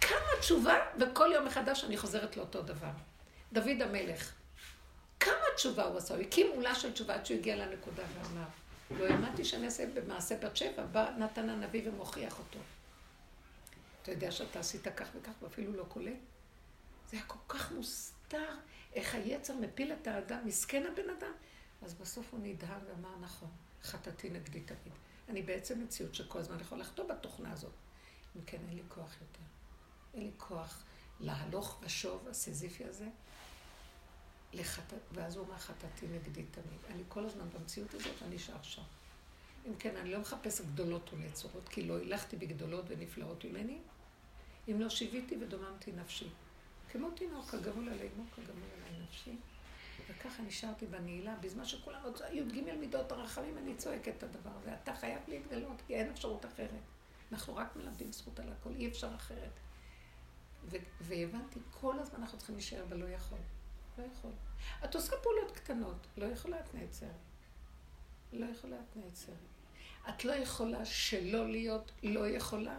כמה תשובה, וכל יום מחדש אני חוזרת לאותו דבר. דוד המלך, כמה תשובה הוא עשה? הוא הקים עולה של תשובה עד שהוא הגיע לנקודה ואמר, לא האמנתי שאני אעשה במעשה בת שבע, בא נתן הנביא ומוכיח אותו. אתה יודע שאתה עשית כך וכך ואפילו לא קולט? זה היה כל כך מוסתר, איך היצר מפיל את האדם, מסכן הבן אדם. אז בסוף הוא נדהר ואמר, נכון, חטאתי נגדי תמיד. אני בעצם מציאות שכל הזמן יכול לחטוא בתוכנה הזאת. אם כן, אין לי כוח יותר. אין לי כוח להלוך ושוב, הסיזיפי הזה, לחט... ואז הוא אומר, חטאתי נגדי תמיד. אני כל הזמן במציאות הזאת, אני נשאר שם. אם כן, אני לא מחפש גדולות ונצורות, כי לא הילכתי בגדולות ונפלאות ממני. אם לא שיוויתי ודוממתי נפשי. כמו תינוק, הגמול עלי מו, כגמול עלי נפשי. וככה נשארתי בנעילה, בזמן שכולם עוד י"ג מידות הרחמים, אני צועקת את הדבר הזה. אתה חייב להתגלות, כי אין אפשרות אחרת. אנחנו רק מלמדים זכות על הכל, אי אפשר אחרת. והבנתי, כל הזמן אנחנו צריכים להישאר בלא יכול. לא יכול. את עושה פעולות קטנות, לא יכולה את נעצרת. לא יכולה את נעצרת. את לא יכולה שלא להיות לא יכולה,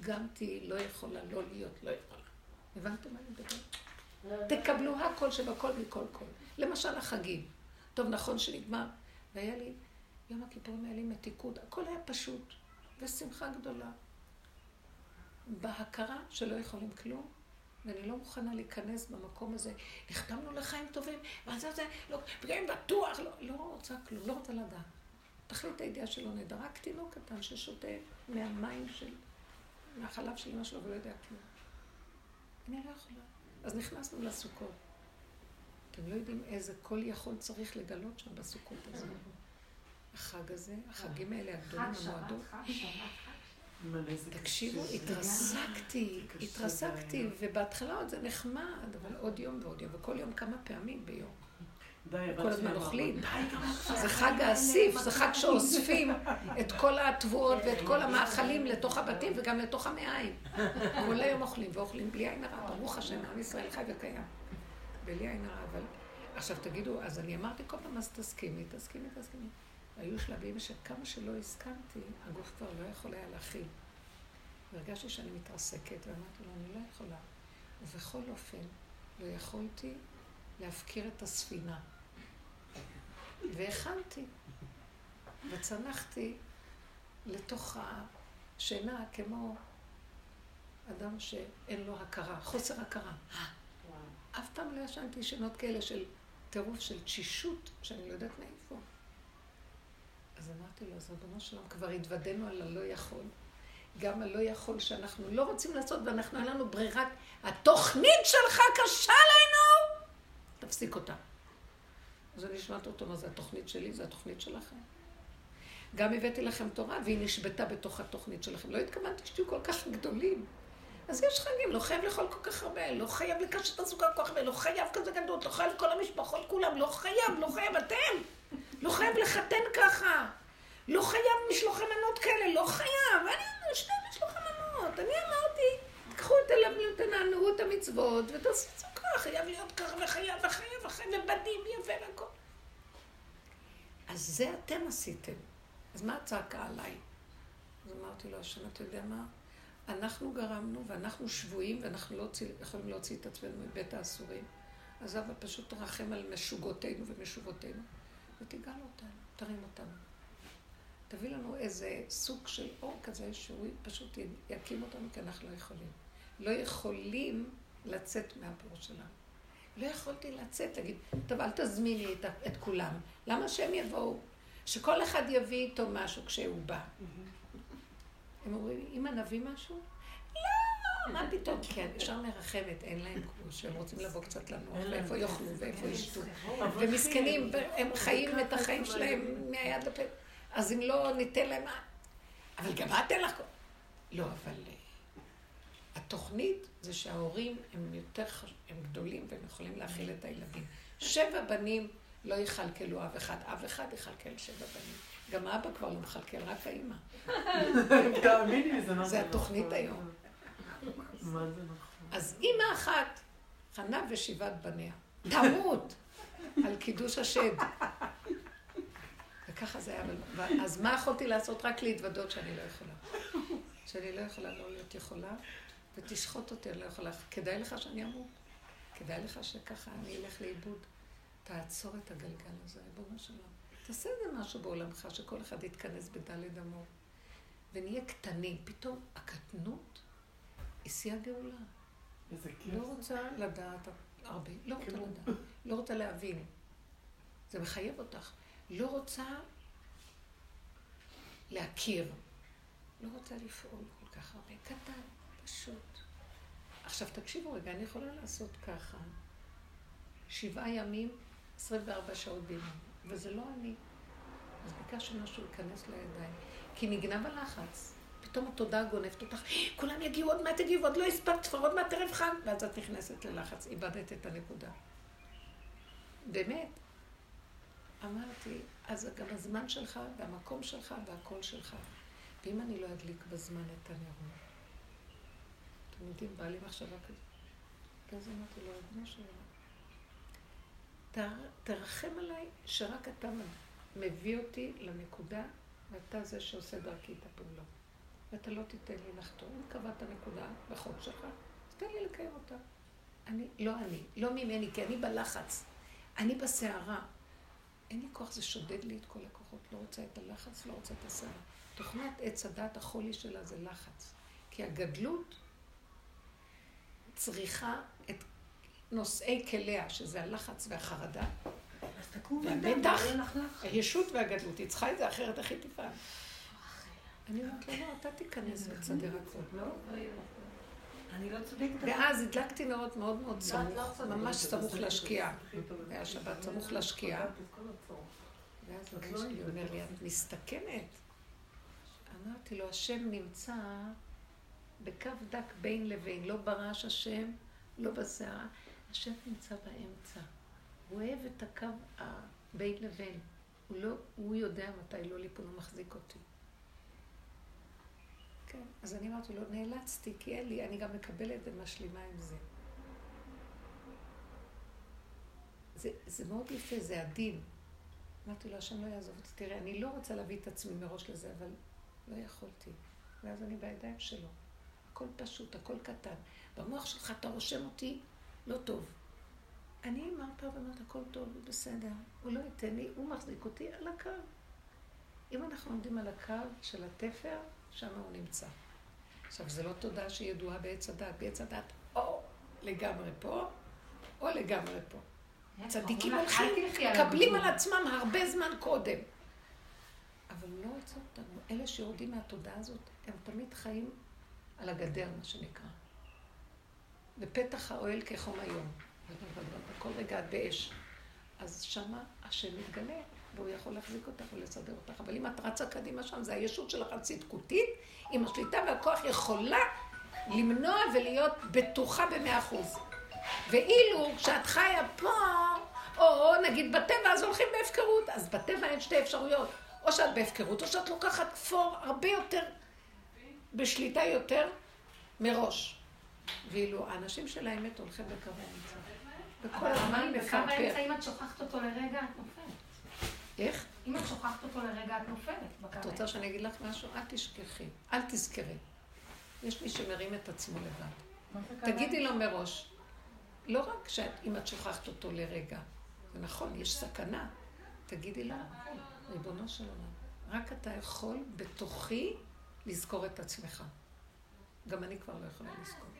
גם תהיי לא יכולה לא להיות לא יכולה. הבנתם מה אני מדבר? תקבלו הכל שבכל מכל כל. למשל החגים. טוב, נכון שנגמר. והיה לי, יום הכיפורים היה לי מתיקות, הכל היה פשוט, ושמחה גדולה. בהכרה שלא יכולים כלום, ואני לא מוכנה להיכנס במקום הזה. נחתמנו לחיים טובים, ואז זה, לא, וגם בטוח, לא, לא רוצה כלום, לא רוצה לדעת. תכלית הידיעה שלו נדע, רק תינוק קטן ששותה מהמים של, מהחלב של אמא שלו ולא יודע כלום. אני לא יכולה. אז נכנסנו לסוכות. אתם לא יודעים איזה כל יכול צריך לגלות שם בסוכות הזה. החג הזה, החגים האלה הגדולים, המועדות. תקשיבו, התרסקתי, התרסקתי, ובהתחלה עוד זה נחמד, אבל עוד יום ועוד יום, וכל יום כמה פעמים ביום. כל הזמן אוכלים. זה חג האסיף, זה חג שאוספים את כל התבואות ואת כל המאכלים לתוך הבתים וגם לתוך המעיים. כל היום אוכלים ואוכלים בלי עין הרע, ברוך השם, עם ישראל חי וקיים. בלי עין הרע, אבל... עכשיו תגידו, אז אני אמרתי כל פעם, אז תסכימי, תסכימי, תסכימי. היו שלבים שכמה שלא הסכמתי, הגוף כבר לא יכול היה להכיל. הרגשתי שאני מתרסקת, ואמרתי לו, אני לא יכולה. ובכל אופן, לא יכולתי להפקיר את הספינה. והכנתי, וצנחתי לתוך השינה כמו אדם שאין לו הכרה, חוסר הכרה. אף פעם לא ישנתי ישנות כאלה של טירוף של תשישות, שאני לא יודעת מאיפה. אז אמרתי לו, אז ריבונו שלום, כבר התוודענו על הלא יכול. גם הלא יכול שאנחנו לא רוצים לעשות, ואנחנו, אין לנו ברירת, התוכנית שלך קשה לנו! תפסיק אותה. אז אני שומעת אותו, מה זה התוכנית שלי? זה התוכנית שלכם. גם הבאתי לכם תורה, והיא נשבתה בתוך התוכנית שלכם. לא התכוונתי שתהיו כל כך גדולים. אז יש חגים, לא חייב לאכול כל כך הרבה, לא חייב לקשת הסוכר כל כך הרבה, לא חייב כזה גדול, לא חייב לכל המשפחות כולם, לא חייב, לא חייב, אתם. לא חייב לחתן ככה. לא חייב משלוחי מנות כאלה, לא חייב. אני שני משלוחי מנות. אני אמרתי, תקחו את אליו, תנענו את המצוות ותעשו ככה, חייב להיות ככה וחייב וחייב וחייב ובדים יפה והכל. אז זה אתם עשיתם. אז מה הצעקה עליי? אז אמרתי לו, השם, אתה יודע מה? אנחנו גרמנו ואנחנו שבויים ואנחנו לא יכולים להוציא את עצמנו מבית האסורים. אז אבא פשוט תרחם על משוגותינו ומשובותינו ותגאל אותנו, תרים אותנו. תביא לנו איזה סוג של אור כזה, שהוא פשוט יקים אותנו, כי אנחנו לא יכולים. לא יכולים לצאת מהפירוש שלנו. לא יכולתי לצאת, להגיד, טוב, אל תזמיני את, את כולם. למה שהם יבואו? שכל אחד יביא איתו משהו כשהוא בא. הם אומרים, אמא, נביא משהו? לא, מה פתאום? כן, ישר מרחמת, אין להם כמו שהם רוצים לבוא קצת לנוח, ואיפה יאכלו, ואיפה ישתו. ומסכנים, הם חיים את החיים שלהם מהיד לפה. אז אם לא ניתן להם... אבל גם את אין לך... לא, אבל אה, התוכנית זה שההורים הם יותר. הם גדולים והם יכולים להכיל את הילדים. שבע בנים לא יכלכלו אב אחד, אב אחד יכלכל שבע בנים. גם האבא כבר לא מכלכל, רק האימא. תאמיני, זה נכון. זה התוכנית היום. מה זה נכון? אז אימא אחת, חנה ושבעת בניה, תמות על קידוש השד. וככה זה היה. אז מה יכולתי לעשות? רק להתוודות שאני לא יכולה. שאני לא יכולה לא להיות יכולה, ותשחוט אותי, אני לא יכולה. כדאי לך שאני אמות? כדאי לך שככה אני אלך לאיבוד? תעצור את הגלגל הזה, ריבונו שלום. תעשה איזה משהו בעולמך, שכל אחד יתכנס בדלת אמור. ונהיה קטנים. פתאום הקטנות היא שיא הגאולה. איזה כיף. לא רוצה לדעת הרבה, לא רוצה לדעת, לא רוצה להבין. זה מחייב אותך. לא רוצה להכיר. לא רוצה לפעול כל כך הרבה. קטן, פשוט. עכשיו תקשיבו רגע, אני יכולה לעשות ככה. שבעה ימים, 24 שעות ביממה, וזה לא אני. אז ביקשתי משהו להיכנס לידיים. כי נגנב הלחץ. פתאום התודעה גונבת אותך, כולם יגיעו, עוד מעט יגיעו, עוד לא הספקת, כבר עוד מעט ערב חג, ואז את נכנסת ללחץ, איבדת את הנקודה. באמת. אמרתי, אז גם הזמן שלך, והמקום שלך, והקול שלך. ואם אני לא אדליק בזמן את הנרות? אתם יודעים, בא לי מחשבה כזאת. ואז אמרתי לו, אדוני שלנו, תרחם עליי שרק אתה מביא אותי לנקודה, ואתה זה שעושה דרכי את הפעולה. ואתה לא תיתן לי לחתור. אם קבעת נקודה בחוק שלך, אז תן לי לקיים אותה. אני, לא אני, לא ממני, כי אני בלחץ. אני בסערה. אין לי כוח, זה שודד לי את כל הכוחות. לא רוצה את הלחץ, לא רוצה את הסערה. תוכנת עץ הדת, החולי שלה זה לחץ. כי הגדלות צריכה נושאי כליה, שזה הלחץ והחרדה. והמתח, הישות והגדלות. היא צריכה את זה, אחרת איך היא תפעל? אני אומרת לו, לא, אתה תיכנס ותסדר הכול. אני לא צודקת. ואז הדלקתי נרות מאוד מאוד סמוך, ממש סמוך לשקיעה. היה שבת סמוך לשקיעה. ואז הבן שלי אומר לי, את מסתכנת. אמרתי לו, השם נמצא בקו דק בין לבין, לא ברעש השם, לא בסערה. השם נמצא באמצע. הוא אוהב את הקו הבין לבין. הוא, לא, הוא יודע מתי לא ליפול, הוא מחזיק אותי. כן, אז אני אמרתי לו, נאלצתי, כי אין לי, אני גם מקבלת ומשלימה עם זה. זה, זה מאוד יפה, זה עדין. אמרתי לו, השם לא יעזוב אותי. תראה, אני לא רוצה להביא את עצמי מראש לזה, אבל לא יכולתי. ואז אני בידיים שלו. הכל פשוט, הכל קטן. במוח שלך אתה רושם אותי לא טוב. אני אמרת ואומרת, הכל טוב, בסדר. הוא לא ייתן לי, הוא מחזיק אותי על הקו. אם אנחנו עומדים על הקו של התפר, שם הוא נמצא. עכשיו, זו לא תודה שידועה בעץ הדת. בעץ הדת או לגמרי פה, או לגמרי פה. צדיקים הולכים, מקבלים על עצמם הרבה זמן קודם. אבל לא רוצה אותנו. אלה שיורדים מהתודעה הזאת, הם תמיד חיים על הגדר, מה שנקרא. בפתח האוהל כחום היום. בכל רגע את באש. אז שמה השם מתגלה, והוא יכול להחזיק אותך ולסדר אותך. אבל אם את רצה קדימה שם, זה הישות שלך הצדקותית, עם השליטה והכוח יכולה למנוע ולהיות בטוחה במאה אחוז. ואילו כשאת חיה פה, או נגיד בטבע, אז הולכים בהפקרות. אז בטבע אין שתי אפשרויות. או שאת בהפקרות, או שאת לוקחת כפור הרבה יותר, בשליטה יותר מראש. ואילו האנשים של האמת הולכים בקו האמצע. וכל הזמן מפרפר. בקו האמצע, אם את שוכחת אותו לרגע, את נופלת. איך? אם את שוכחת אותו לרגע, את נופלת. את רוצה שאני אגיד לך משהו? אל תשכחי, אל תזכרי. יש מי שמרים את עצמו לבד. תגידי לו מראש, לא רק אם את שוכחת אותו לרגע, זה נכון, יש סכנה. תגידי לה, ריבונו של עולם, רק אתה יכול בתוכי לזכור את עצמך. גם אני כבר לא יכולה לזכור.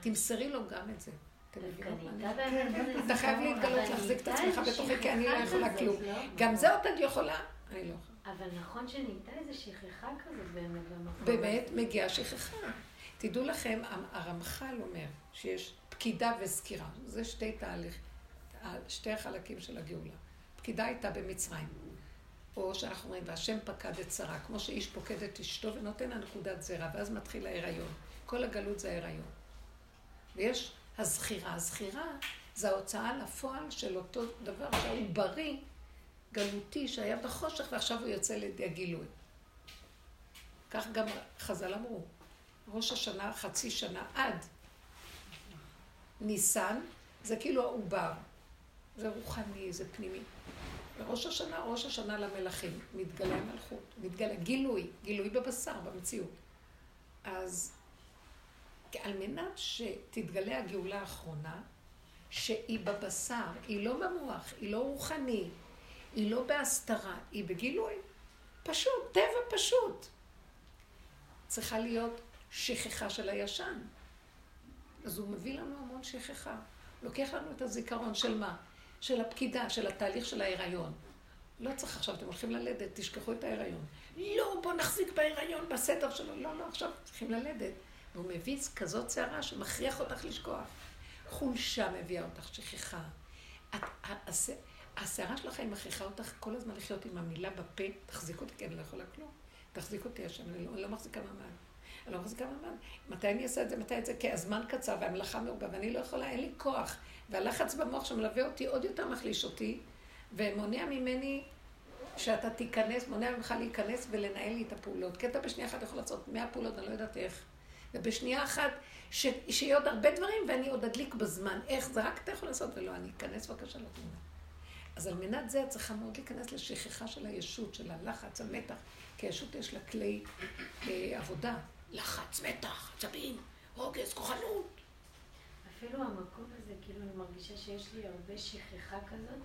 תמסרי לו גם את זה. אתם מבינים? אתה חייב להתגלות, להחזיק את עצמך בתוכי, כי אני לא יכולה כלום. גם זה עוד אני יכולה, אני לא יכולה. אבל נכון שנהייתה איזו שכחה כזאת באמת במקום. באמת מגיעה שכחה. תדעו לכם, הרמח"ל אומר שיש פקידה וסקירה. זה שתי תהליך, שתי החלקים של הגאולה. פקידה הייתה במצרים. או שאנחנו אומרים, והשם פקד את שרה, כמו שאיש פוקד את אשתו ונותן לה נקודת זרע, ואז מתחיל ההיריון. כל הגלות זה ההיריון. ויש הזכירה. הזכירה זה ההוצאה לפועל של אותו דבר שהעוברי, גלותי, שהיה בחושך ועכשיו הוא יוצא לידי הגילוי. כך גם חז"ל אמרו. ראש השנה, חצי שנה עד ניסן, זה כאילו העובר. זה רוחני, זה פנימי. וראש השנה, ראש השנה למלכים, מתגלה המלכות, מתגלה גילוי, גילוי בבשר, במציאות. אז על מנת שתתגלה הגאולה האחרונה, שהיא בבשר, היא לא במוח, היא לא רוחני, היא לא בהסתרה, היא בגילוי. פשוט, טבע פשוט. צריכה להיות שכחה של הישן. אז הוא מביא לנו המון שכחה. לוקח לנו את הזיכרון של מה? של הפקידה, של התהליך של ההיריון. לא צריך עכשיו, אתם הולכים ללדת, תשכחו את ההיריון. לא, בואו נחזיק בהיריון, בסדר שלו. לא, לא, עכשיו צריכים ללדת. והוא מביא כזאת סערה שמכריח אותך לשכוח. חולשה מביאה אותך, שכחה. הסערה שלך היא מכריחה אותך כל הזמן לחיות עם המילה בפה, תחזיק אותי, כי אני לא יכולה כלום. תחזיק אותי השם, אני לא, אני לא מחזיקה מעמד. אני לא מחזיקה מעמד. מתי אני אעשה את זה, מתי את זה? כי הזמן קצר והמלאכה מרובה ואני לא יכולה, אין לי כוח. והלחץ במוח שמלווה אותי עוד יותר מחליש אותי, ומונע ממני שאתה תיכנס, מונע ממך להיכנס ולנהל לי את הפעולות. אתה בשנייה אחת יכול לעשות מאה פעולות, אני לא יודעת איך. ובשנייה אחת, ש... שיהיה עוד הרבה דברים ואני עוד אדליק בזמן. איך זה רק אתה יכול לעשות ולא אני. אכנס בבקשה לתמונה. אז על מנת זה את צריכה מאוד להיכנס לשכחה של הישות, של הלחץ, המתח, כי הישות יש לה כלי אה, עבודה. לחץ, מתח, עצבים, רוגז, כוחנות. אפילו המקום הזה, כאילו אני מרגישה שיש לי הרבה שכחה כזאת,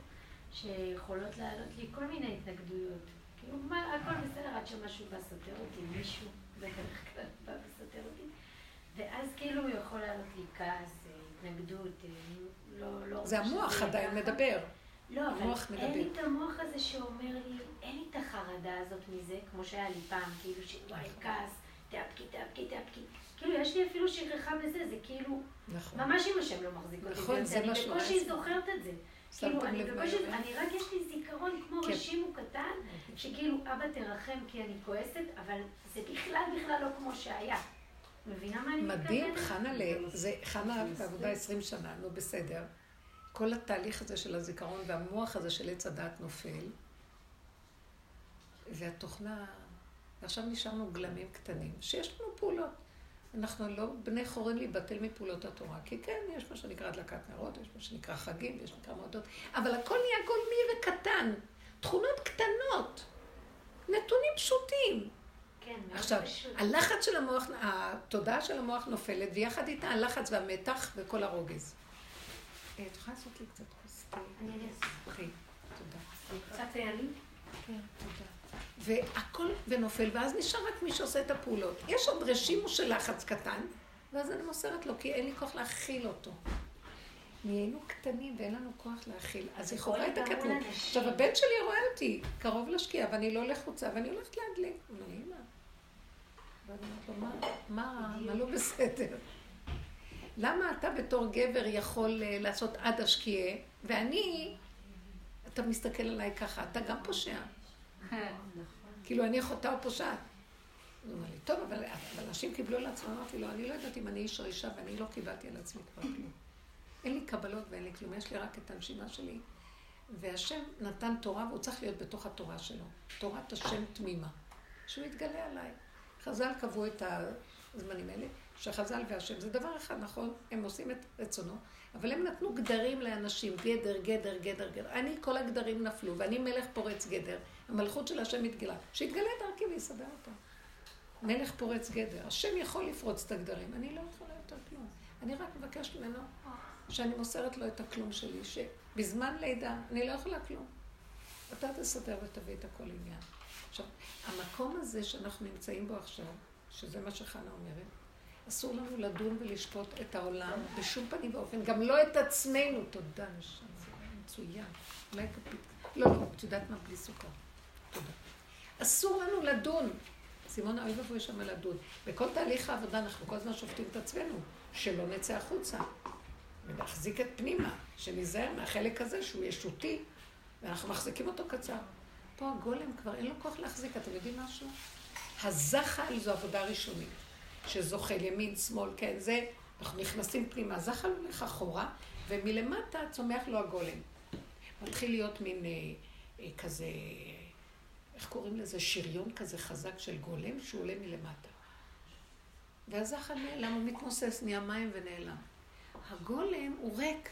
שיכולות לעלות לי כל מיני התנגדויות. כאילו, מה, הכל בסדר עד שמשהו בא סותר אותי, מישהו בדרך כלל בא אותי, ואז כאילו הוא יכול לעלות לי כעס, התנגדות, אה, לא, לא... זה המוח עדיין מדבר. לא, אבל אין לי את המוח הזה שאומר לי, אין לי את החרדה הזאת מזה, כמו שהיה לי פעם, כאילו שוואי, כעס, תאפקי, תאפקי, תאפקי. כאילו, יש לי אפילו שכחה בזה, זה כאילו, נכון. ממש אם השם לא מחזיק אותי. נכון, זה מה שהוא... אני בקושי זוכרת את זה. כאילו, אני בקושי, אני רק יש לי זיכרון כמו כן. רשימו קטן, שכאילו, אבא תרחם כי אני כועסת, אבל זה בכלל בכלל לא כמו שהיה. מבינה מה אני מתכוונת? מדהים, חנה, זה חנה בעבודה 20 שנה, נו בסדר. כל התהליך הזה של הזיכרון והמוח הזה של עץ הדעת נופל, והתוכנה, ועכשיו נשארנו גלמים קטנים, שיש לנו פעולות. אנחנו לא בני חורין להיבטל מפעולות התורה, כי כן, יש מה שנקרא הדלקת נרות, יש מה שנקרא חגים, יש מה שנקרא מועדות, אבל הכל נהיה גולמי וקטן, תכונות קטנות, נתונים פשוטים. כן, עכשיו. הלחץ של המוח, התודעה של המוח נופלת, ויחד איתה הלחץ והמתח וכל הרוגז. אה, את יכולה לעשות לי קצת כוס? אני אעשה. תודה. קצת העלים? כן, תודה. והכל ונופל, ואז נשאר רק מי שעושה את הפעולות. יש עוד רשימו של לחץ קטן, ואז אני מוסרת לו, כי אין לי כוח להכיל אותו. נהיינו קטנים ואין לנו כוח להכיל. אז היא חווה את הקטנות. עכשיו, הבן שלי רואה אותי קרוב לשקיעה, ואני לא לחוצה, ואני הולכת להדליק. הוא אומר אמא. ואני אומרת לו, מה, מה לא בסדר? למה אתה בתור גבר יכול אה, לעשות עד השקיעה, ואני, אתה מסתכל עליי ככה, אתה גם פושע. כאילו, אני אחותה או פושעת. הוא אומר לי, טוב, אבל אנשים קיבלו על עצמם, אמרתי לו, אני לא יודעת אם אני איש או אישה, ואני לא קיבלתי על עצמי כבר כלום. אין לי קבלות ואין לי כלום, יש לי רק את הנשימה שלי. והשם נתן תורה, והוא צריך להיות בתוך התורה שלו. תורת השם תמימה. שהוא יתגלה עליי. חז"ל קבעו את הזמנים האלה, שחז"ל והשם זה דבר אחד, נכון? הם עושים את רצונו, אבל הם נתנו גדרים לאנשים, גדר, גדר, גדר, גדר. אני, כל הגדרים נפלו, ואני מלך פורץ גדר. המלכות של השם מתגלה. שיתגלה דרכי ויסדר אותה. מלך פורץ גדר. השם יכול לפרוץ את הגדרים, אני לא יכולה יותר כלום. אני רק מבקשת ממנו שאני מוסרת לו את הכלום שלי, שבזמן לידה אני לא יכולה כלום. אתה תסדר ותביא את הכל עניין. עכשיו, המקום הזה שאנחנו נמצאים בו עכשיו, שזה מה שחנה אומרת, אסור לנו לדון ולשפוט את העולם בשום פנים ואופן, גם לא את עצמנו. תודה, נשמה, מצוין. אולי כפית. לא, לא, את יודעת מה? בלי סוכר. תודה. אסור לנו לדון. סימון, אוי ואבוי שם לדון. בכל תהליך העבודה אנחנו כל הזמן שופטים את עצמנו, שלא נצא החוצה. ולהחזיק את פנימה, שניזהר מהחלק הזה שהוא ישותי, ואנחנו מחזיקים אותו קצר. פה הגולם כבר אין לו כוח להחזיק, אתם יודעים משהו? הזחל זו עבודה ראשונית, שזוחל ימין, שמאל, כן, זה, אנחנו נכנסים פנימה, הזחל הולך אחורה, ומלמטה צומח לו הגולם. מתחיל להיות מין אה, אה, כזה, איך קוראים לזה? שריון כזה חזק של גולם שהוא עולה מלמטה. והזחל נעלם, הוא מתמוסס, נהיה מים ונעלם. הגולם הוא ריק,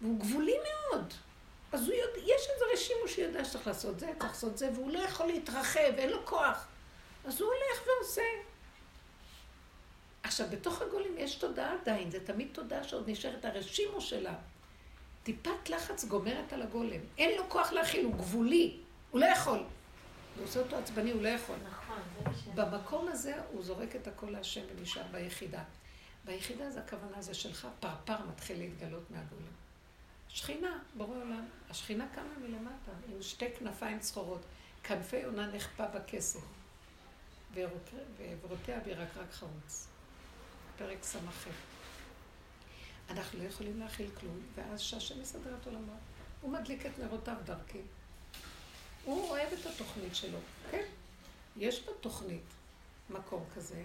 והוא גבולי מאוד. אז הוא יודע, יש איזה רשימו שיודע שצריך לעשות זה, צריך לעשות זה, והוא לא יכול להתרחב, אין לו כוח. אז הוא הולך ועושה. עכשיו, בתוך הגולים יש תודעה עדיין, זה תמיד תודעה שעוד נשארת הרשימו שלה. טיפת לחץ גומרת על הגולם. אין לו כוח להכיל, הוא גבולי, הוא לא יכול. הוא עושה אותו עצבני, הוא לא יכול. נכון, זה. במקום הזה הוא זורק את הכל להשם ונשאר ביחידה. ביחידה זה הכוונה זה שלך, פרפר מתחיל להתגלות מהגולם. שכינה, בורא עולם. השכינה קמה מלמטה, עם שתי כנפיים צחורות. כנפי יונה נחפה בכסף, ועברותיה בירקרק חרוץ. פרק ס"ח. אנחנו לא יכולים להכיל כלום, ואז שהשם מסדר את עולמו. הוא מדליק את נרותיו דרכי. הוא אוהב את התוכנית שלו. כן, יש בתוכנית מקום כזה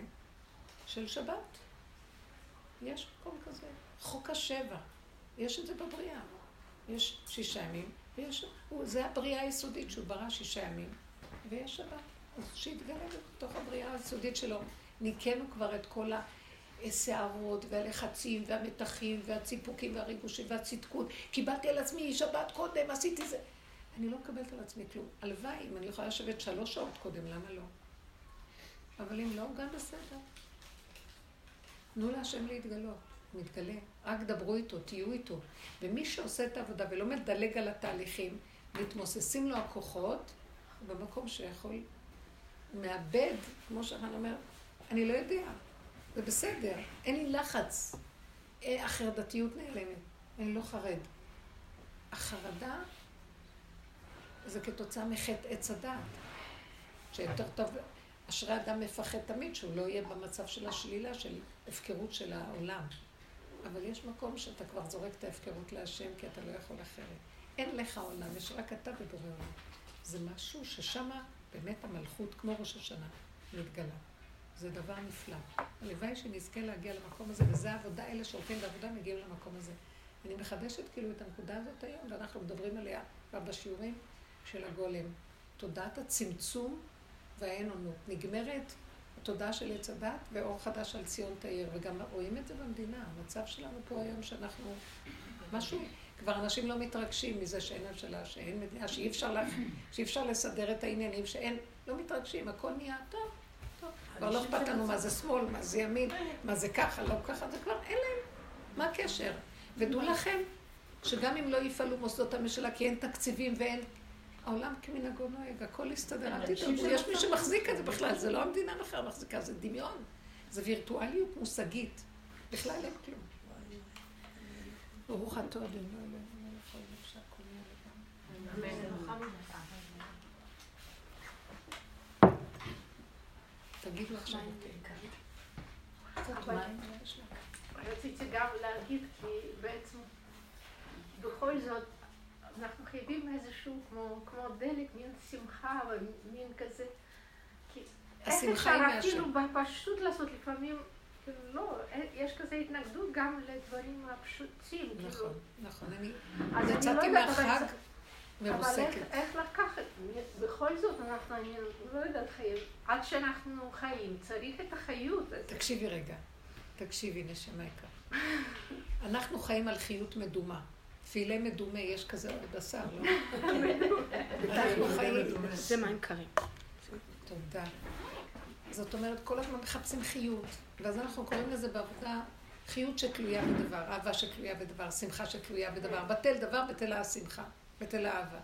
של שבת. יש מקום כזה. חוק השבע. יש את זה בבריאה. יש שישה ימים, ויש... הוא, זה הבריאה היסודית שהוא ברא שישה ימים, ויש שבת. אז שיתגלה בתוך הבריאה היסודית שלו. ניקינו כבר את כל הסערות והלחצים והמתחים והציפוקים והריגושים והצדקות. קיבלתי על עצמי שבת קודם, עשיתי זה. אני לא מקבלת על עצמי כלום. הלוואי, אם אני יכולה לשבת שלוש שעות קודם, למה לא? אבל אם לא, גם בסדר. תנו להשם להתגלות. מתגלה. רק דברו איתו, תהיו איתו. ומי שעושה את העבודה ולא מדלג על התהליכים, מתמוססים לו הכוחות, במקום שיכול, מאבד, כמו שרן אומר, אני לא יודע, זה בסדר, אין לי לחץ. אה, החרדתיות נעלמת, אני לא חרד. החרדה זה כתוצאה מחטא עץ הדעת, שיותר טוב, אשרי אדם מפחד תמיד שהוא לא יהיה במצב של השלילה, של הפקרות של העולם. אבל יש מקום שאתה כבר זורק את ההפקרות להשם, כי אתה לא יכול אחרת. אין לך עולם, יש רק אתה בבורא עולם. זה משהו ששם באמת המלכות, כמו ראש השנה, מתגלה. זה דבר נפלא. הלוואי שנזכה להגיע למקום הזה, וזה העבודה, אלה שהולכים בעבודה מגיעים למקום הזה. אני מחדשת כאילו את הנקודה הזאת היום, ואנחנו מדברים עליה כבר בשיעורים של הגולם. תודעת הצמצום והאין עונות. נגמרת התודעה של עץ הדת ואור חדש על ציון תאיר, וגם רואים את זה במדינה, המצב שלנו פה היום שאנחנו, משהו, כבר אנשים לא מתרגשים מזה שאין ממשלה, שאין מדינה, שאי אפשר, לה, שאי אפשר לסדר את העניינים, שאין, לא מתרגשים, הכל נהיה טוב, טוב, כבר לא אכפת לנו מה זה שמאל, מה זה ימין, מה זה ככה, לא ככה, זה כבר אין להם, מה הקשר? ודעו לכם, שגם אם לא יפעלו מוסדות הממשלה, כי אין תקציבים ואין העולם כמנהגו נוהג, הכל יסתדר, אל תדאגו, יש מי שמחזיק את זה בכלל, זה לא המדינה בכלל מחזיקה, זה דמיון, זה וירטואליות מושגית, בכלל אין כלום. ברוך אתה אדוני אלוהינו מלך העולם שהכל נהיה תגידו עכשיו לך. רציתי גם להגיד, כי בעצם בכל זאת אנחנו חייבים איזשהו, כמו, כמו דלק, מין שמחה ומין כזה. כי השמחה היא איך אפשר אפילו בפשוט לעשות לפעמים, כאילו לא, יש כזה התנגדות גם לדברים הפשוטים. נכון, כאילו. נכון. אני אז אני יצאתי לא מהחג זה- אבל איך, מרוסקת. איך לקחת, בכל זאת אנחנו, אני לא יודעת, חיים, עד שאנחנו חיים, צריך את החיות הזאת. תקשיבי רגע, תקשיבי, נשמה יקרה. אנחנו חיים על חיות מדומה. פילה מדומה, יש כזה עוד בשר, לא? אנחנו חיים. זה מים קרים. תודה. זאת אומרת, כל הזמן מחפשים חיות, ואז אנחנו קוראים לזה בעבודה חיות שתלויה בדבר, אהבה שתלויה בדבר, שמחה שתלויה בדבר. בטל דבר, בטלה השמחה. בתל אהבה.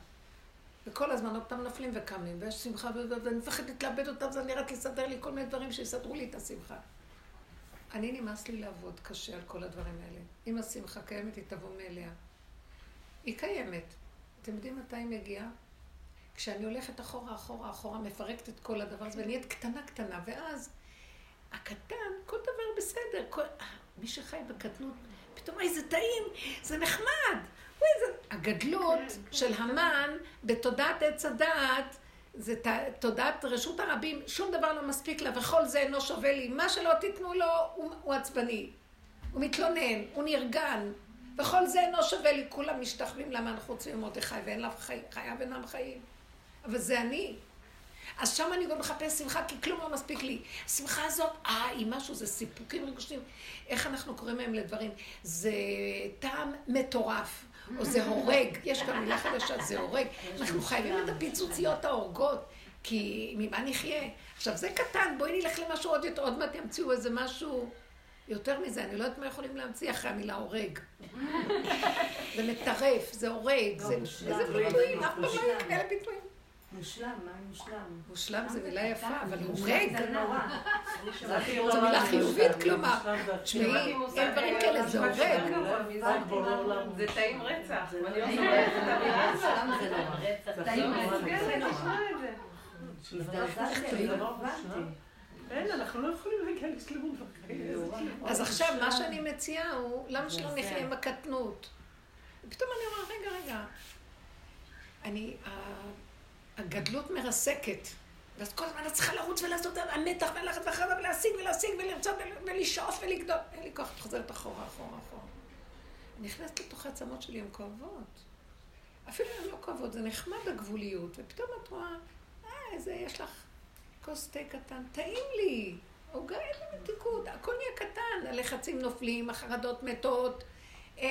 וכל הזמן עוד פעם נופלים וקמים, ויש שמחה, ואני מפחדת לאבד אותם, זה נראה לסדר לי כל מיני דברים שיסדרו לי את השמחה. אני נמאס לי לעבוד קשה על כל הדברים האלה. אם השמחה קיימת, היא תבוא מאליה. היא קיימת. אתם יודעים מתי היא מגיעה? כשאני הולכת אחורה, אחורה, אחורה, מפרקת את כל הדבר הזה, ונהיית קטנה קטנה, ואז הקטן, כל דבר בסדר. כל... אה, מי שחי בקטנות, פתאום, אוי, זה טעים, זה נחמד. אוי, זה... הגדלות של המן בתודעת עץ הדעת, זה ת... תודעת רשות הרבים, שום דבר לא מספיק לה, וכל זה אינו שווה לי. מה שלא תיתנו לו, הוא, הוא עצבני. הוא מתלונן, הוא נרגן. וכל זה אינו שווה לי, כולם משתחווים למן חוץ ממרדכי, ואין לה חי... חייו אינם חיים. אבל זה אני. אז שם אני גם מחפש שמחה, כי כלום לא מספיק לי. השמחה הזאת, אה, היא משהו, זה סיפוקים רגשיים. איך אנחנו קוראים מהם לדברים? זה טעם מטורף, או זה הורג. יש גם מילה חדשה, זה הורג. אנחנו חייבים את הפיצוציות ההורגות, כי ממה נחיה? עכשיו, זה קטן, בואי נלך למשהו עוד יותר, עוד מעט ימציאו איזה משהו... יותר מזה, אני לא יודעת מה יכולים להמציא אחרי המילה הורג. זה מטרף, זה הורג, זה... איזה ביטויים, אף פעם לא היו כאלה ביטויים. מושלם, מה עם מושלם? מושלם זה מילה יפה, אבל הורג. זה נורא. זו מילה חיובית, כלומר. תשמעי, אין דברים כאלה, זה הורג. זה טעים רצח. ואני לא טעים זוכרת את המילה. מושלם זה נורא. טעים זה רצח. אין, אנחנו לא יכולים להגיע לשלמות בחיים. אז עכשיו, מה שאני מציעה הוא, למה שלא נחיה עם הקטנות? פתאום אני אומרת, רגע, רגע. אני, הגדלות מרסקת. ואז כל הזמן את צריכה לרוץ ולעשות המתח וללכת ואחריו ולהשיג ולהשיג ולרצות ול- ולשאוף ולגדול. אין לי כוח, את חוזרת אחורה, אחורה, אחורה. נכנסת לתוך העצמות שלי, הן כואבות. אפילו הן לא כואבות, זה נחמד הגבוליות. ופתאום את רואה, אה, איזה, יש לך כוס תה קטן, טעים לי. עוגה אין לי מתיקות, הכל נהיה קטן, הלחצים נופלים, החרדות מתות. אה,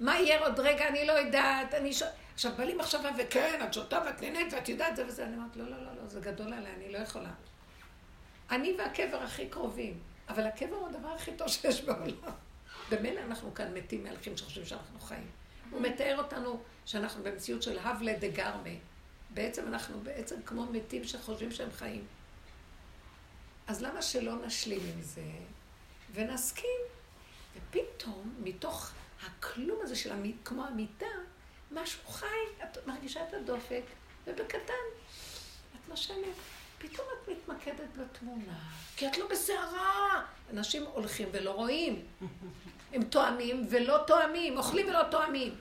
מה יהיה עוד רגע, אני לא יודעת, אני ש... עכשיו בא לי מחשבה, וכן, את שותה ואת נהנית ואת יודעת זה וזה, אני אומרת, לא, לא, לא, לא, זה גדול עליי, אני לא יכולה. אני והקבר הכי קרובים, אבל הקבר הוא הדבר הכי טוב שיש בעולם. במילא אנחנו כאן מתים מהלכים שחושבים שאנחנו חיים. הוא מתאר אותנו שאנחנו במציאות של הבלה דה גרמה. בעצם אנחנו בעצם כמו מתים שחושבים שהם חיים. אז למה שלא נשלים עם זה ונסכים? ופתאום, מתוך הכלום הזה של המ... כמו המיטה, משהו חי, את מרגישה את הדופק, ובקטן, את נושמת. פתאום את מתמקדת בתמונה, כי את לא בסערה. אנשים הולכים ולא רואים. הם תואמים ולא תואמים, אוכלים ולא תואמים.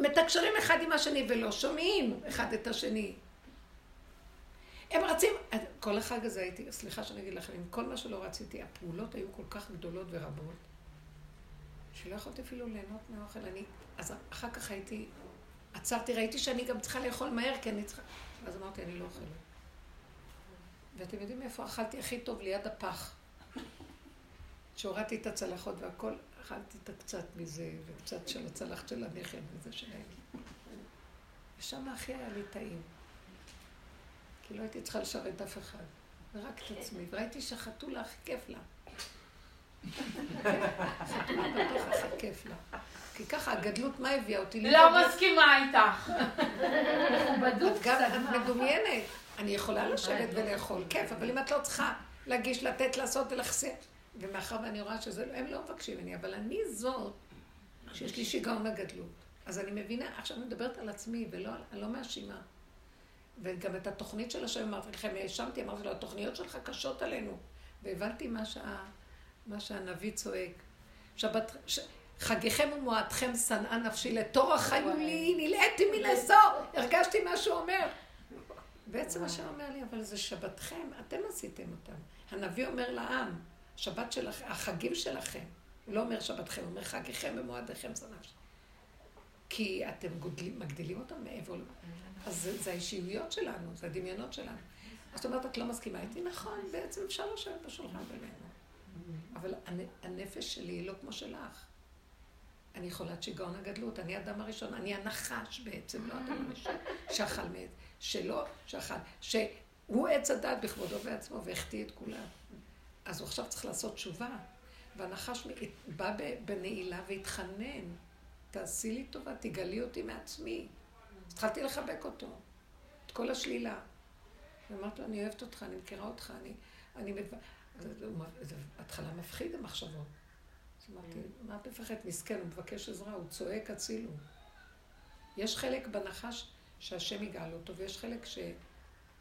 מתקשרים אחד עם השני ולא שומעים אחד את השני. הם רצים, כל החג הזה הייתי, סליחה שאני אגיד לכם, עם כל מה שלא רציתי, הפעולות היו כל כך גדולות ורבות, שלא יכולתי אפילו ליהנות מהאוכל. אני, אז אחר כך הייתי, עצרתי, ראיתי שאני גם צריכה לאכול מהר, כי אני צריכה... אז אמרתי, אני לא אוכלת. ואתם יודעים איפה אכלתי הכי טוב? ליד הפח. שהורדתי את הצלחות והכל, אכלתי את הקצת מזה, וקצת של הצלחת של הנכד וזה שלהם. ושם הכי היה לי טעים. כי לא הייתי צריכה לשרת אף אחד, ורק את עצמי. וראיתי שהחתולה הכי כיף לה. חתולה בתוך הכי כיף לה. כי ככה הגדלות, מה הביאה אותי? לא מסכימה איתך. את גם את מדומיינת. אני יכולה לשבת ולאכול, כיף, אבל אם את לא צריכה להגיש, לתת, לעשות ולחסר. ומאחר ואני רואה שזה, הם לא מבקשים ממני, אבל אני זאת שיש לי שיגעון הגדלות. אז אני מבינה, עכשיו אני מדברת על עצמי, ולא, אני לא מאשימה. וגם את התוכנית של השם אמרתי לכם, האשמתי, אמרתי לו, התוכניות שלך קשות עלינו. והבנתי מה, שה, מה שהנביא צועק. שבת, ש... חגיכם ומועדכם שנאה נפשי, לתור חיו לי, נלאיתי מנשוא, הרגשתי מה שהוא אומר. בעצם השם אומר לי, אבל זה שבתכם, אתם עשיתם אותם. הנביא אומר לעם, שבת שלכם, החגים שלכם. הוא לא אומר שבתכם, הוא אומר חגיכם ומועדיכם שנאה נפשי. כי אתם גודלים, מגדילים אותם מעבר ל... אז זה, זה האישיויות שלנו, זה הדמיונות שלנו. זאת אומרת, את לא מסכימה איתי? נכון, בעצם אפשר לשבת בשולחן בינינו. אבל הנ- הנפש שלי היא לא כמו שלך. אני חולת שיגעון הגדלות, אני האדם הראשון, אני הנחש בעצם, לא אדם הראשון, שאכל מעץ, שלא שאכל, שהוא עץ הדת בכבודו ועצמו והחטיא את כולם. אז הוא עכשיו צריך לעשות תשובה. והנחש בא בנעילה והתחנן, תעשי לי טובה, תגלי אותי מעצמי. התחלתי לחבק אותו, את כל השלילה. ואמרתי לו, אני אוהבת אותך, אני מכירה אותך, אני... אני מב... זה התחלה מפחיד המחשבות. אז אמרתי, מה את מפחדת? מסכן, הוא מבקש עזרה, הוא צועק, הצילו. יש חלק בנחש שהשם יגאל אותו, ויש חלק שהוא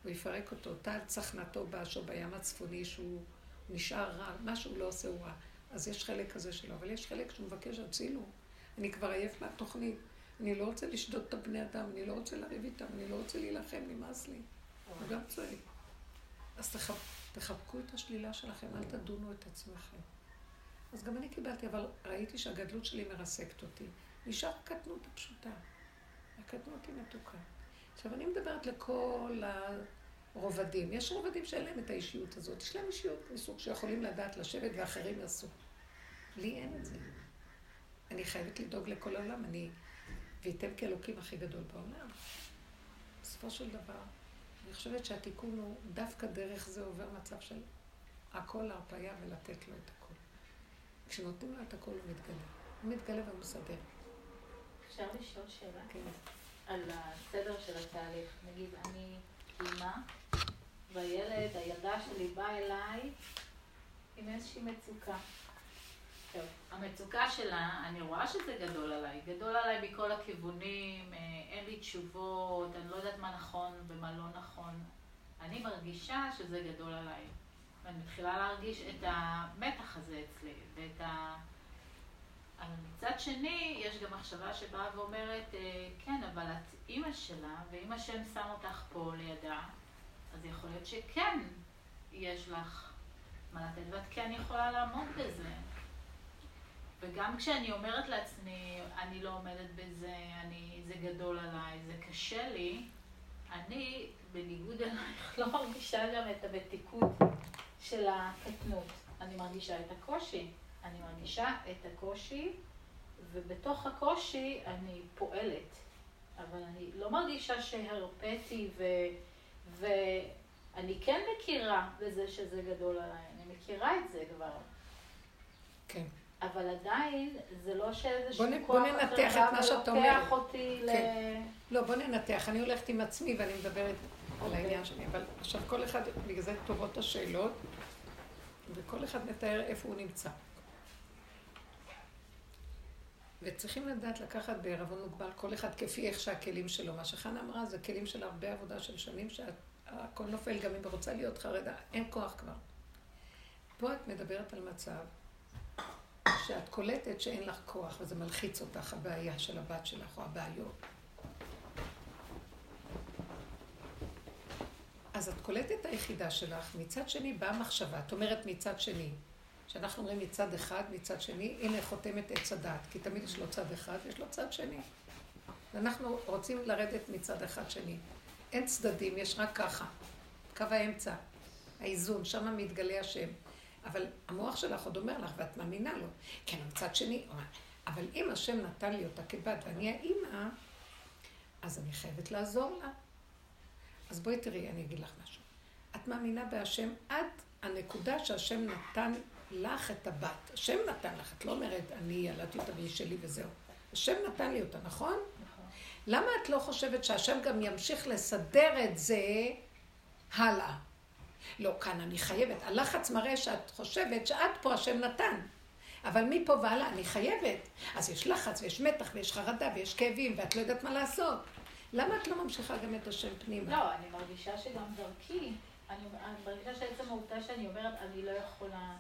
יפרק אותו. טל צחנתו באשו בים הצפוני, שהוא נשאר רע, מה שהוא לא עושה הוא רע. אז יש חלק כזה שלו, אבל יש חלק שהוא מבקש, הצילו. אני כבר עייף מהתוכנית. אני לא רוצה לשדוד את הבני אדם, אני לא רוצה לריב איתם, אני לא רוצה להילחם, נמאס לי. הוא גם צועק. אז תחב, תחבקו את השלילה שלכם, אל תדונו את עצמכם. אז גם אני קיבלתי, אבל ראיתי שהגדלות שלי מרסקת אותי. נשאר הקטנות הפשוטה. הקטנות היא מתוקה. עכשיו, אני מדברת לכל הרובדים. יש רובדים שאין להם את האישיות הזאת. יש להם אישיות מסוג שיכולים לדעת לשבת ואחרים יעשו. לי אין את זה. אני חייבת לדאוג לכל העולם. אני... וייתם כאלוקים הכי גדול בעולם. בסופו של דבר, אני חושבת שהתיקון הוא דווקא דרך זה עובר מצב של הכל הרפאיה ולתת לו את הכל. כשנותנים לו את הכל הוא מתגלה. הוא מתגלה והוא מסדר. אפשר לשאול שאלה? כן. על הסדר של התהליך. נגיד, אני אימא, והילד, הילדה שלי באה אליי עם איזושהי מצוקה. טוב, המצוקה שלה, אני רואה שזה גדול עליי. גדול עליי מכל הכיוונים, אה, אין לי תשובות, אני לא יודעת מה נכון ומה לא נכון. אני מרגישה שזה גדול עליי. ואני מתחילה להרגיש את המתח הזה אצלי, ואת ה... אבל מצד שני, יש גם מחשבה שבאה ואומרת, אה, כן, אבל את אימא שלה, ואם השם שם אותך פה לידה, אז יכול להיות שכן יש לך מה לתת, ואת כן יכולה לעמוד בזה. וגם כשאני אומרת לעצמי, אני לא עומדת בזה, אני, זה גדול עליי, זה קשה לי, אני, בניגוד אלייך, לא מרגישה גם את המתיקות של הקטנות. אני מרגישה את הקושי. אני מרגישה את הקושי, ובתוך הקושי אני פועלת. אבל אני לא מרגישה שהרפאתי, ו... ואני כן מכירה בזה שזה גדול עליי. אני מכירה את זה כבר. כן. אבל עדיין, זה לא שאיזשהו כוח בוא ננתח את מה שאת אומרת. ולוקח אותי כן. ל... לא, בוא ננתח. אני הולכת עם עצמי ואני מדברת על אוקיי. העניין שלי. אבל עכשיו כל אחד, בגלל זה טובות השאלות, וכל אחד מתאר איפה הוא נמצא. וצריכים לדעת לקחת בערבון מוגבל כל אחד כפי איך שהכלים שלו. מה שחנה אמרה זה כלים של הרבה עבודה של שנים שהכל נופל, גם אם היא רוצה להיות חרדה, אין כוח כבר. פה את מדברת על מצב שאת קולטת שאין לך כוח, וזה מלחיץ אותך, הבעיה של הבת שלך או הבעיות. אז את קולטת את היחידה שלך, מצד שני באה מחשבה, את אומרת מצד שני, שאנחנו אומרים מצד אחד, מצד שני, הנה חותמת עץ הדעת, כי תמיד יש לו צד אחד ויש לו צד שני. ואנחנו רוצים לרדת מצד אחד שני. אין צדדים, יש רק ככה. קו האמצע, האיזון, שם מתגלה השם. אבל המוח שלך עוד אומר לך, ואת מאמינה לו. כן, מצד שני, אבל אם השם נתן לי אותה כבת ואני האימא, אז אני חייבת לעזור לה. אז בואי תראי, אני אגיד לך משהו. את מאמינה בהשם עד הנקודה שהשם נתן לך את הבת. השם נתן לך, את לא אומרת, אני ילדתי אותה והיא שלי וזהו. השם נתן לי אותה, נכון? נכון. למה את לא חושבת שהשם גם ימשיך לסדר את זה הלאה? לא, כאן אני חייבת. הלחץ מראה שאת חושבת שאת פה השם נתן. אבל מפה והלאה אני חייבת. אז יש לחץ ויש מתח ויש חרדה ויש כאבים ואת לא יודעת מה לעשות. למה את לא ממשיכה גם את השם פנימה? לא, אני מרגישה שגם דרכי, אני, אני מרגישה שעצם העובדה שאני אומרת, אני לא יכולה,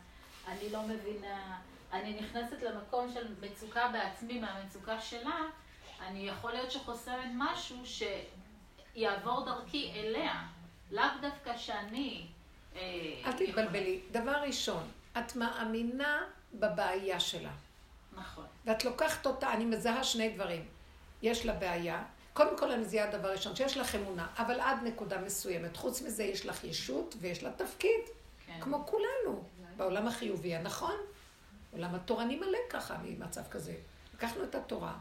אני לא מבינה, אני נכנסת למקום של מצוקה בעצמי מהמצוקה שלה, אני יכול להיות שחוסמת משהו שיעבור דרכי אליה, לאו דווקא שאני... אה, אל תתבלבלי. דבר ראשון, את מאמינה בבעיה שלה. נכון. ואת לוקחת אותה, אני מזהה שני דברים. יש לה בעיה. קודם כל אני מזהה דבר ראשון, שיש לך אמונה, אבל עד נקודה מסוימת. חוץ מזה יש לך ישות ויש לה תפקיד, כן. כמו כולנו, בעולם החיובי הנכון. עולם התורני מלא ככה ממצב כזה. לקחנו את התורה,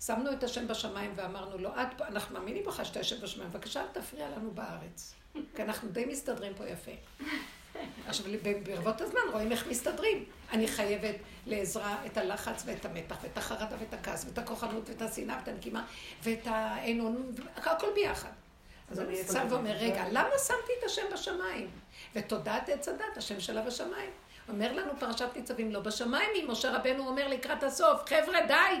שמנו את השם בשמיים ואמרנו לו, עד פה, אנחנו מאמינים בך שאתה יושב בשמיים, בבקשה אל תפריע לנו בארץ. כי אנחנו די מסתדרים פה יפה. עכשיו, ברבות הזמן רואים איך מסתדרים. אני חייבת לעזרה את הלחץ ואת המתח ואת החרדה ואת הכעס ואת הכוחנות ואת השנאה ואת הנקימה ואת האין הכל ביחד. אז אני יצא ואומר, רגע, למה שמתי את השם בשמיים? ותודעת עץ הדת, השם שלה בשמיים. אומר לנו פרשת ניצבים, לא בשמיים, אם משה רבנו אומר לקראת הסוף, חבר'ה, די,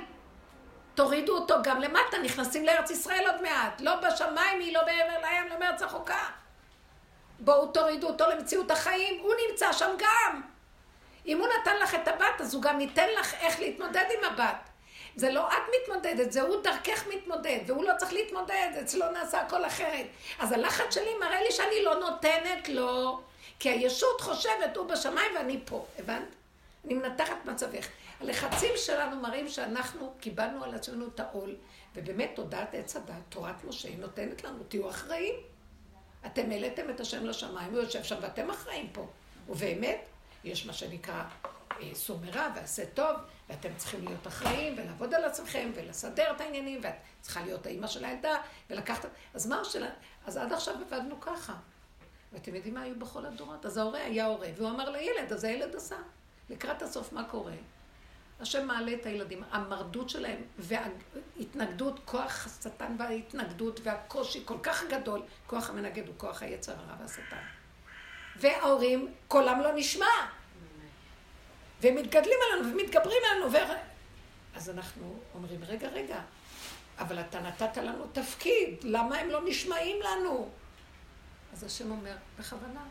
תורידו אותו גם למטה, נכנסים לארץ ישראל עוד מעט. לא בשמיים היא, לא בעבר לים, לא מארץ החוקה. בואו תורידו אותו למציאות החיים, הוא נמצא שם גם. אם הוא נתן לך את הבת, אז הוא גם ייתן לך איך להתמודד עם הבת. זה לא את מתמודדת, זה הוא דרכך מתמודד, והוא לא צריך להתמודד, אצלו נעשה הכל אחרת. אז הלחץ שלי מראה לי שאני לא נותנת לו, כי הישות חושבת, הוא בשמיים ואני פה, הבנת? אני מנתחת מצבך. הלחצים שלנו מראים שאנחנו קיבלנו על עצמנו את העול, ובאמת תודעת עץ הדת, תורת משה, נותנת לנו, תהיו אחראים. אתם העליתם את השם לשמיים, הוא יושב שם ואתם אחראים פה. ובאמת, יש מה שנקרא אה, סור מרע ועשה טוב, ואתם צריכים להיות אחראים ולעבוד על עצמכם ולסדר את העניינים, ואת צריכה להיות האימא של הילדה ולקחת... אז מה שלה... אז עד עכשיו עבדנו ככה. ואתם יודעים מה היו בכל הדורות? אז ההורה היה הורה, והוא אמר לילד, אז הילד עשה. לקראת הסוף מה קורה? השם מעלה את הילדים, המרדות שלהם וההתנגדות, כוח השטן וההתנגדות והקושי כל כך גדול, כוח המנגד הוא כוח היצר הרע והשטן. וההורים, קולם לא נשמע. והם מתגדלים עלינו ומתגברים עלינו. ו... אז אנחנו אומרים, רגע, רגע, אבל אתה נתת לנו תפקיד, למה הם לא נשמעים לנו? אז השם אומר, בכוונה,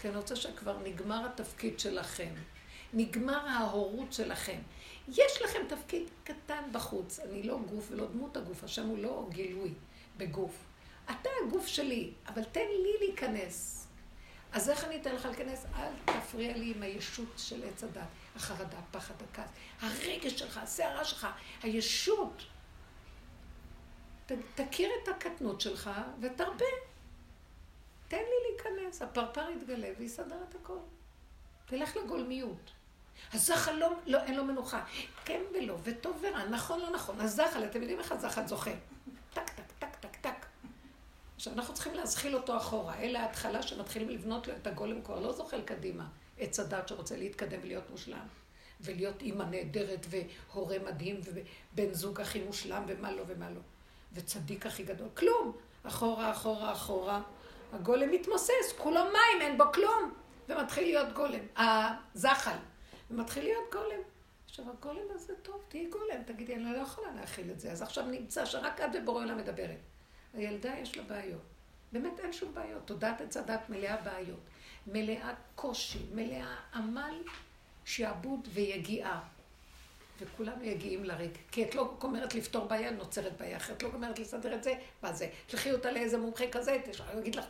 כי אני רוצה שכבר נגמר התפקיד שלכם. נגמר ההורות שלכם. יש לכם תפקיד קטן בחוץ. אני לא גוף ולא דמות הגוף, השם הוא לא גילוי בגוף. אתה הגוף שלי, אבל תן לי להיכנס. אז איך אני אתן לך להיכנס? אל תפריע לי עם הישות של עץ הדת. החרדה, הפחד, הכעס, הרגש שלך, הסערה שלך, הישות. ת, תכיר את הקטנות שלך ותרבה. תן לי להיכנס, הפרפר יתגלה ויסדר את הכל. תלך לגולמיות. הזחל לא, לא, אין לו מנוחה. כן ולא, וטוב ורע, נכון לא נכון. הזחל, אתם יודעים איך הזחל זוכה? טק, טק, טק, טק, טק. עכשיו, אנחנו צריכים להזחיל אותו אחורה. אלה ההתחלה שמתחילים לבנות לו את הגולם, כבר לא זוחל קדימה. עץ הדת שרוצה להתקדם ולהיות מושלם. ולהיות אימא נהדרת, והורה מדהים, ובן זוג הכי מושלם, ומה לא ומה לא. וצדיק הכי גדול. כלום. אחורה, אחורה, אחורה. הגולם מתמוסס, כולו מים, אין בו כלום. ומתחיל להיות גולם. הזחל. ומתחיל להיות גולם. עכשיו, הגולם הזה טוב, תהיי גולם. תגידי, אני לא יכולה להכיל את זה. אז עכשיו נמצא שרק את ובורא עולם מדברת. הילדה יש לה בעיות. באמת אין שום בעיות. תודעת עץ הדת מלאה בעיות. מלאה קושי, מלאה עמל, שעבוד ויגיעה. וכולנו יגיעים לריק. כי את לא גומרת לפתור בעיה, נוצרת בעיה אחרת. לא גומרת לסדר את זה, מה זה? תלכי אותה לאיזה מומחה כזה, אני אגיד לך,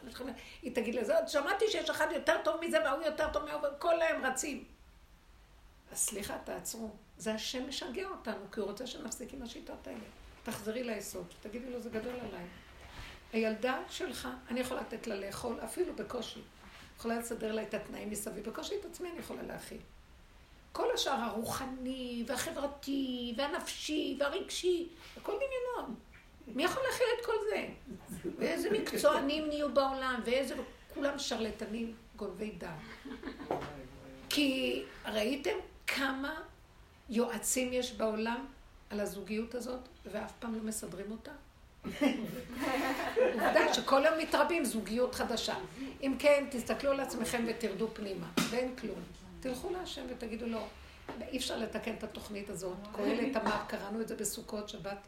היא תגיד לזה, שמעתי שיש אחד יותר טוב מזה והוא יותר טוב מההוא, וכל הם רצים. אז סליחה, תעצרו. זה השם משגע אותנו, כי הוא רוצה שנפסיק עם השיטות האלה. תחזרי ליסוד, תגידי לו, זה גדול עליי. הילדה שלך, אני יכולה לתת לה לאכול, אפילו בקושי. יכולה לסדר לה את התנאים מסביב, בקושי את עצמי אני יכולה להכיל. כל השאר הרוחני, והחברתי, והנפשי, והרגשי, הכל דמיונות. מי יכול להכיל את כל זה? ואיזה מקצוענים נהיו בעולם, ואיזה... כולם שרלטנים גונבי דעת. כי ראיתם כמה יועצים יש בעולם על הזוגיות הזאת, ואף פעם לא מסדרים אותה? עובדה שכל יום מתרבים זוגיות חדשה. אם כן, תסתכלו על עצמכם ותרדו פנימה, ואין כלום. תלכו להשם ותגידו לו, אי אפשר לתקן את התוכנית הזאת. קהלת אמר, קראנו את זה בסוכות, שבת,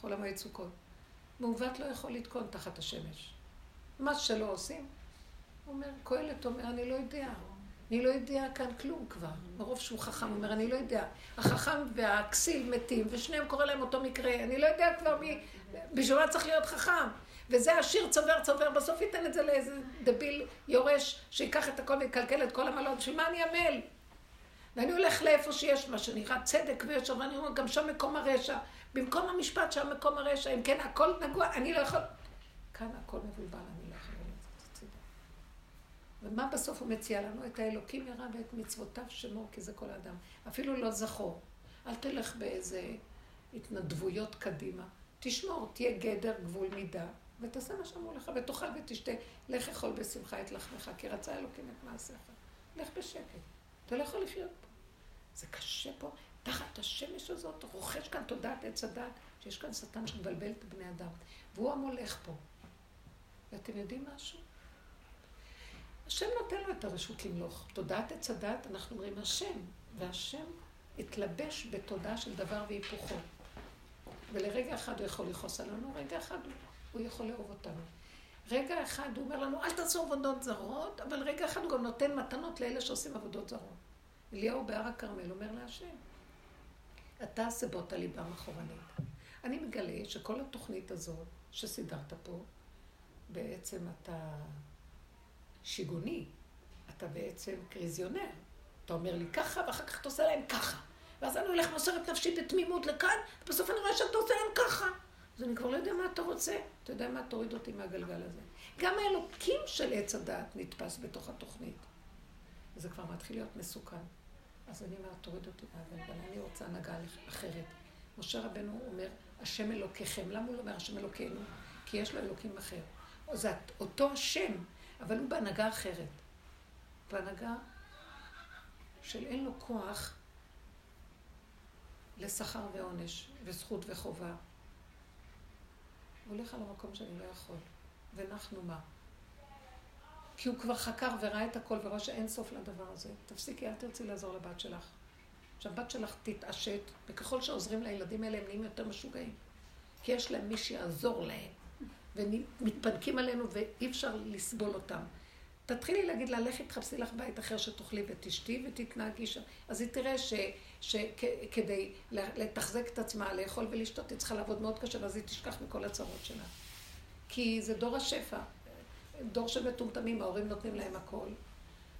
חול המועד סוכות. מעוות לא יכול לתקון תחת השמש. מה שלא עושים, הוא אומר, קהלת אומר, אני לא יודע. אני לא יודע כאן כלום כבר. מרוב שהוא חכם, הוא אומר, אני לא יודע. החכם והכסיל מתים, ושניהם קורא להם אותו מקרה. אני לא יודע כבר מי... בשביל מה צריך להיות חכם? וזה עשיר צובר צובר, בסוף ייתן את זה לאיזה דביל יורש, שיקח את הכל ויקלקל את כל המלון, בשביל מה אני עמל? ואני הולך לאיפה שיש מה שנראה צדק וישר, ואני אומר, גם שם מקום הרשע. במקום המשפט שם מקום הרשע, אם כן הכל נגוע, אני לא יכול... כאן הכל מבולבל, אני לא יכולה לצאת הצידה. ומה בסוף הוא מציע לנו? את האלוקים ירא ואת מצוותיו שמור, כי זה כל האדם. אפילו לא זכור. אל תלך באיזה התנדבויות קדימה. תשמור, תהיה גדר, גבול מידה, ותעשה מה שאמרו לך, ותאכל ותשתה. לך אכול בשמחה את לחמך, כי רצה אלוקים את מעשיך. לך בשקט. אתה לא יכול לחיות פה. זה קשה פה, תחת השמש הזאת, רוכש כאן תודעת עץ הדת, שיש כאן שטן שמבלבל את בני אדם. והוא המולך פה. ואתם יודעים משהו? השם נותן לו את הרשות למלוך. תודעת עץ הדת, אנחנו אומרים השם, והשם התלבש בתודעה של דבר והיפוכו. ולרגע אחד הוא יכול לכעוס עלינו, רגע אחד הוא יכול לאהוב אותנו. רגע אחד הוא אומר לנו, אל תעשו עבודות זרות, אבל רגע אחד הוא גם נותן מתנות לאלה שעושים עבודות זרות. אליהו בהר הכרמל אומר להשם, אתה סבות הליבה אחורנית. אני מגלה שכל התוכנית הזאת שסידרת פה, בעצם אתה שיגוני, אתה בעצם קריזיונר. אתה אומר לי ככה, ואחר כך אתה עושה להם ככה. ואז אני הולך מוסר את נפשי בתמימות לכאן, ובסוף אני רואה שאתה עושה להם ככה. אז אני כבר לא יודע מה אתה רוצה. אתה יודע מה? תוריד אותי מהגלגל הזה. גם האלוקים של עץ הדעת נתפס בתוך התוכנית. זה כבר מתחיל להיות מסוכן. אז אני אומרת, תוריד אותי מהגלגל, אני רוצה הנהגה אחרת. משה רבנו אומר, השם אלוקיכם. למה הוא לא אומר השם אלוקינו? כי יש לו אלוקים אחר. זה אותו השם, אבל הוא בהנהגה אחרת. בהנהגה של אין לו כוח לשכר ועונש, וזכות וחובה. הולך על המקום שאני לא יכול. ואנחנו מה? כי הוא כבר חקר וראה את הכל ורואה שאין סוף לדבר הזה. תפסיקי, אל תרצי לעזור לבת שלך. שהבת שלך תתעשת, וככל שעוזרים לילדים האלה הם נהיים יותר משוגעים. כי יש להם מי שיעזור להם, ומתפנקים עלינו ואי אפשר לסבול אותם. תתחילי להגיד לה, לכי תחפשי לך בית אחר שתאכלי ותשתי ותתנהגי שם. אז היא תראה שכדי לתחזק את עצמה, לאכול ולשתות, היא צריכה לעבוד מאוד קשה, ואז היא תשכח מכל הצרות שלה. כי זה דור השפע. דור של מטומטמים, ההורים נותנים להם הכל.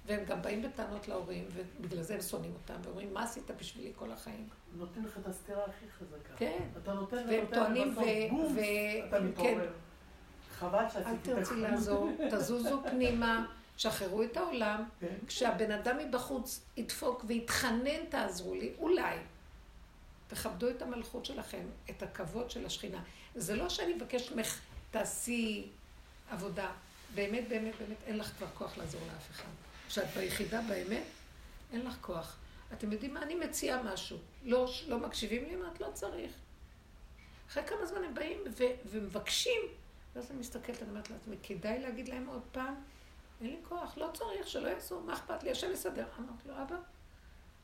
והם גם באים בטענות להורים, ובגלל זה הם שונאים אותם, ואומרים, מה עשית בשבילי כל החיים? נותן לך את הסתירה הכי חזקה. כן. אתה נותן והם טוענים, ו... ו... אתה כן. מתעורר. חבל אל שעשיתי את תרצי לעזור, תזוזו פנימה, שחררו את העולם. כן. כשהבן אדם מבחוץ ידפוק ויתחנן, תעזרו לי, אולי. תכבדו את המלכות שלכם, את הכבוד של השכינה. זה לא שאני מבקש ממך, תעשי עבודה. באמת, באמת, באמת, אין לך כבר כוח לעזור לאף אחד. כשאת ביחידה באמת, אין לך כוח. אתם יודעים מה? אני מציעה משהו. לא, לא מקשיבים לי? אמרת, לא צריך. אחרי כמה זמן הם באים ו- ומבקשים, ואז אני מסתכלת, אני אומרת לעצמי, כדאי להגיד להם עוד פעם, אין לי כוח, לא צריך, שלא יעשו, מה אכפת לי, השם יסדר. אמרתי לו, אבא,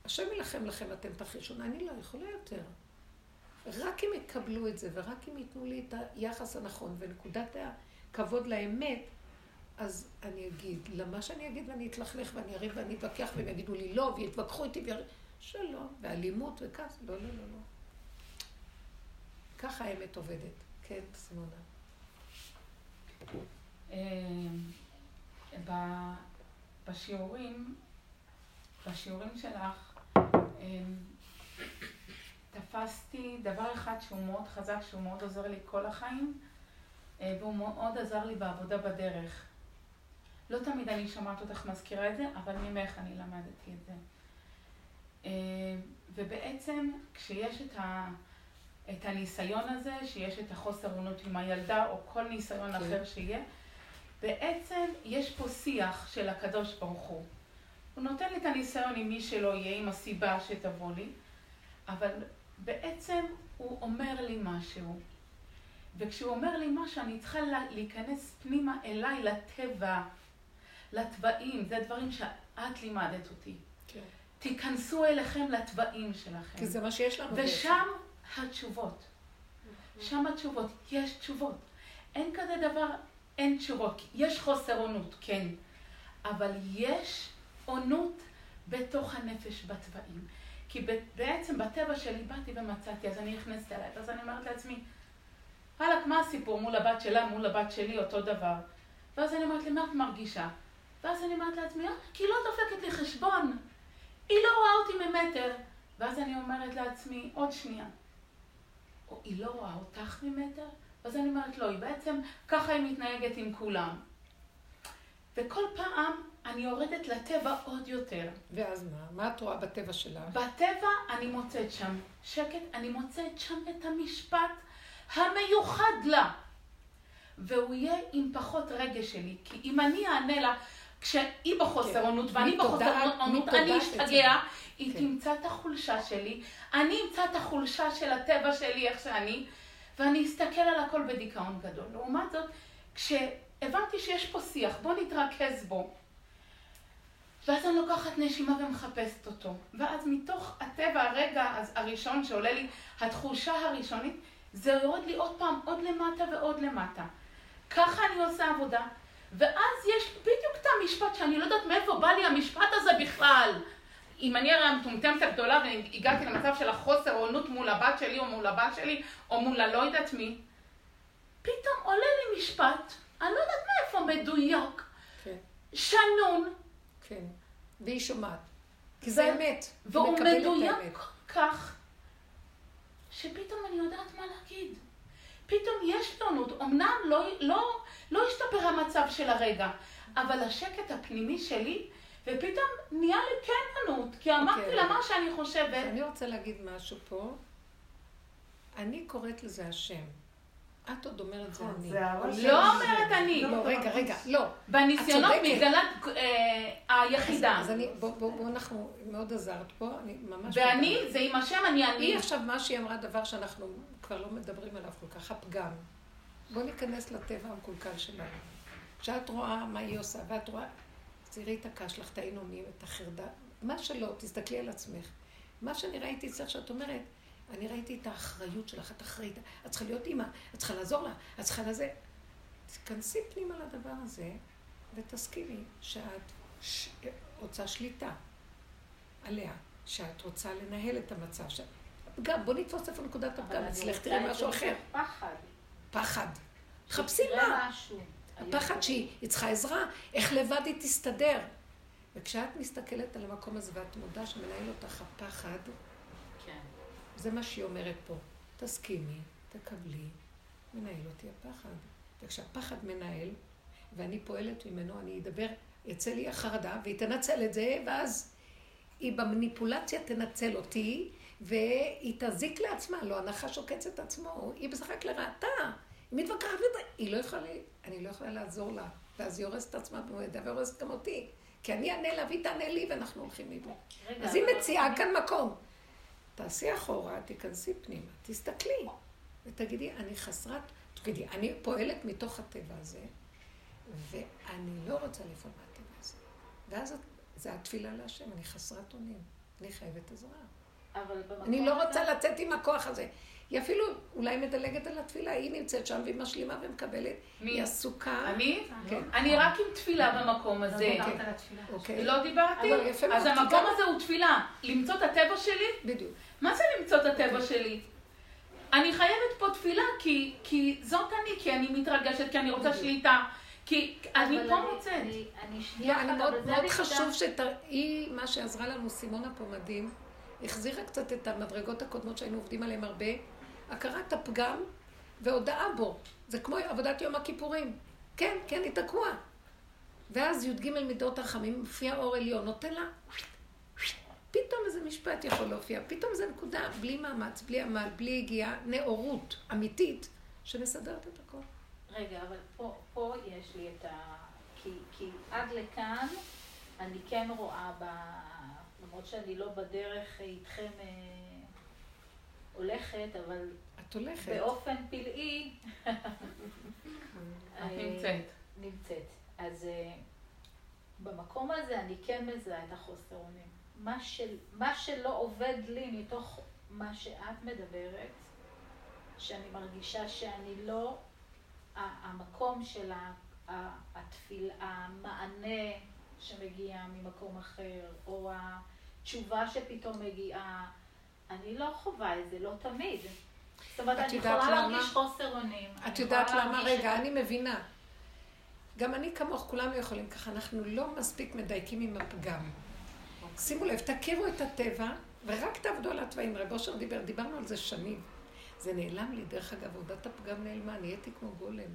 השם יילחם לכם, אתם תחישו, אני לא יכולה יותר. רק אם יקבלו את זה, ורק אם ייתנו לי את היחס הנכון ונקודת הכבוד לאמת, אז אני אגיד, למה שאני אגיד ואני אתלכלך ואני אריב ואני אתווכח והם יגידו לי לא, ויתווכחו איתי ויר... שלא, ואלימות וכעס, לא, לא, לא, לא. ככה האמת עובדת. כן, סימונה. בשיעורים, בשיעורים שלך, אמ, תפסתי דבר אחד שהוא מאוד חזק, שהוא מאוד עוזר לי כל החיים, אה, והוא מאוד עזר לי בעבודה בדרך. לא תמיד אני שומעת אותך מזכירה את זה, אבל ממך אני למדתי את זה. אה, ובעצם כשיש את, ה, את הניסיון הזה, שיש את החוסר עונות עם הילדה, או כל ניסיון כן. אחר שיהיה, בעצם יש פה שיח של הקדוש ברוך הוא. הוא נותן לי את הניסיון עם מי שלא יהיה, עם הסיבה שתבוא לי, אבל בעצם הוא אומר לי משהו. וכשהוא אומר לי משהו, אני צריכה לה- להיכנס פנימה אליי, לטבע, לטבעים, זה דברים שאת לימדת אותי. כן. תיכנסו אליכם לטבעים שלכם. כי זה מה שיש לנו. בעצם. ושם התשובות. שם התשובות. יש תשובות. אין כזה דבר, אין תשובות. יש חוסר עונות, כן. אבל יש עונות בתוך הנפש בטבעים. כי בעצם בטבע שלי באתי ומצאתי, אז אני נכנסת אליי, אז אני אומרת לעצמי, וואלכ, מה הסיפור מול הבת שלה, מול הבת שלי, אותו דבר. ואז אני אומרת לי, מה את מרגישה? ואז אני אומרת לעצמי, "אה, כי היא לא דופקת לי חשבון. היא לא רואה אותי ממטר. ואז אני אומרת לעצמי, עוד שנייה. או היא לא רואה אותך ממטר? אז אני אומרת, לא, היא בעצם, ככה היא מתנהגת עם כולם. וכל פעם אני יורדת לטבע עוד יותר. ואז מה? מה את רואה בטבע שלך? בטבע אני מוצאת שם שקט, אני מוצאת שם את המשפט המיוחד לה. והוא יהיה עם פחות רגש שלי. כי אם אני אענה לה, כשהיא בחוסר עונות ואני מתודעה- בחוסר מתודעה אני. אשתגע, היא כן. תמצא את החולשה שלי, אני אמצא את החולשה של הטבע שלי, איך שאני, ואני אסתכל על הכל בדיכאון גדול. לעומת זאת, כשהבנתי שיש פה שיח, בוא נתרכז בו. ואז אני לוקחת נשימה ומחפשת אותו. ואז מתוך הטבע הרגע הראשון שעולה לי, התחושה הראשונית, זה יורד לי עוד פעם, עוד למטה ועוד למטה. ככה אני עושה עבודה, ואז יש בדיוק את המשפט שאני לא יודעת מאיפה בא לי המשפט הזה בכלל. אם אני הרי המטומטמת הגדולה והגעתי למצב של החוסר עונות מול הבת שלי או מול הבת שלי או מול הלא יודעת מי, פתאום עולה לי משפט, אני לא יודעת מאיפה מדויק, כן, שנון, כן. והיא שומעת. כי זה אמת. והוא מדויק. כך, שפתאום אני יודעת מה להגיד. פתאום יש עונות, אמנם לא, לא, לא השתפר המצב של הרגע, אבל השקט הפנימי שלי, ופתאום נהיה לי כן ענות, כי אמרתי אוקיי. לה מה שאני חושבת. אני רוצה להגיד משהו פה. אני קוראת לזה השם. את עוד אומרת זה אני. זה הראש לא אומרת אני. לא, רגע, רגע, לא. בניסיונות את צודקת. מתגלת אה, היחידה. אז אני, בוא, בוא, בוא, אנחנו מאוד עזרת פה, אני ממש... ואני, זה עם השם, אני אני. היא עכשיו, מה שהיא אמרה, דבר שאנחנו כבר לא מדברים עליו כל כך, הפגם. בוא ניכנס לטבע המקולקל שלנו. כשאת רואה מה היא עושה, ואת רואה, תראי את הקש לך, את העינונים, את החרדה, מה שלא, תסתכלי על עצמך. מה שאני ראיתי אצלך, שאת אומרת, אני ראיתי את האחריות שלך, את אחראית, את צריכה להיות אימא, את צריכה לעזור לה, את צריכה לזה. תיכנסי פנימה לדבר הזה, ותסכימי שאת ש... רוצה שליטה עליה, שאת רוצה לנהל את המצב. ש... גם, בוא נתפוס איפה נקודת הפגם, אצלך את משהו אחר. פחד. פחד. תחפשי מה. הפחד שהיא היא צריכה עזרה, איך לבד היא תסתדר. וכשאת מסתכלת על המקום הזה ואת מודה שמנהל אותך הפחד, כן. זה מה שהיא אומרת פה. תסכימי, תקבלי, מנהל אותי הפחד. וכשהפחד מנהל, ואני פועלת ממנו, אני אדבר, יצא לי החרדה, והיא תנצל את זה, ואז היא במניפולציה תנצל אותי, והיא תזיק לעצמה, לא הנחש עוקץ את עצמו, היא משחק לרעתה. היא מתווכחת היא לא יכולה, אני לא יכולה לעזור לה, ואז היא הורסת את עצמה במועדה והורסת גם אותי. כי אני אענה לה והיא תענה לי ואנחנו הולכים לאיבוד. אז היא אבל- מציעה כאן מקום. תעשי אחורה, תיכנסי פנימה, תסתכלי, ותגידי, אני חסרת, תגידי, אני פועלת מתוך הטבע הזה, ואני לא רוצה לפעול מהטבע הזה. ואז זה התפילה להשם, אני חסרת אונים, אני חייבת עזרה. אני לא רוצה לצאת עם הכוח הזה. היא אפילו אולי מדלגת על התפילה, היא נמצאת שם והיא משלימה ומקבלת. מי? היא עסוקה. אני? כן. אני רק עם תפילה במקום לא הזה. דיברת על התפילה. אוקיי. לא דיברתי? אבל יפה אז המקום הזה הוא תפילה. למצוא את הטבע שלי? בדיוק. מה זה למצוא את הטבע שלי? אני חייבת פה תפילה כי, כי זאת אני, כי אני מתרגשת, כי אני רוצה בדיוק. שליטה. כי אני פה אני- מוצאת. אני- אני שנייה לא, אני מאוד, מאוד. חשוב שתראי מה שעזרה לנו סימונה פה מדהים, החזירה קצת את המדרגות הקודמות שהיינו עובדים עליהן הרבה, הכרת הפגם והודאה בו. זה כמו עבודת יום הכיפורים. כן, כן, היא תקוע. ואז י"ג מידות הרחמים מופיע אור עליון, נותן לה... פתאום איזה משפט יכול להופיע, פתאום איזה נקודה, בלי מאמץ, בלי עמל, בלי הגיעה, נאורות אמיתית, שמסדרת את הכל. רגע, אבל פה, פה יש לי את ה... כי, כי עד לכאן אני כן רואה ב... למרות שאני לא בדרך איתכם אה, הולכת, אבל את הולכת. באופן פלאי... את אה, נמצאת. נמצאת. אז אה, במקום הזה אני כן מזהה את החוסר אונים. מה, של, מה שלא עובד לי מתוך מה שאת מדברת, שאני מרגישה שאני לא, המקום של התפיל, המענה שמגיע ממקום אחר, או התשובה שפתאום מגיעה, אני לא חווה את זה, לא תמיד. זאת אומרת, אני יכולה? להרגיש חוסר אונים. את יודעת למה? רגע, אני מבינה. גם אני כמוך, כולנו יכולים ככה, אנחנו לא מספיק מדייקים עם הפגם. שימו לב, תכירו את הטבע, ורק תעבדו על התוואים. רב אושר דיבר, דיברנו על זה שנים. זה נעלם לי, דרך אגב, עבודת הפגם נעלמה, נהייתי כמו גולם.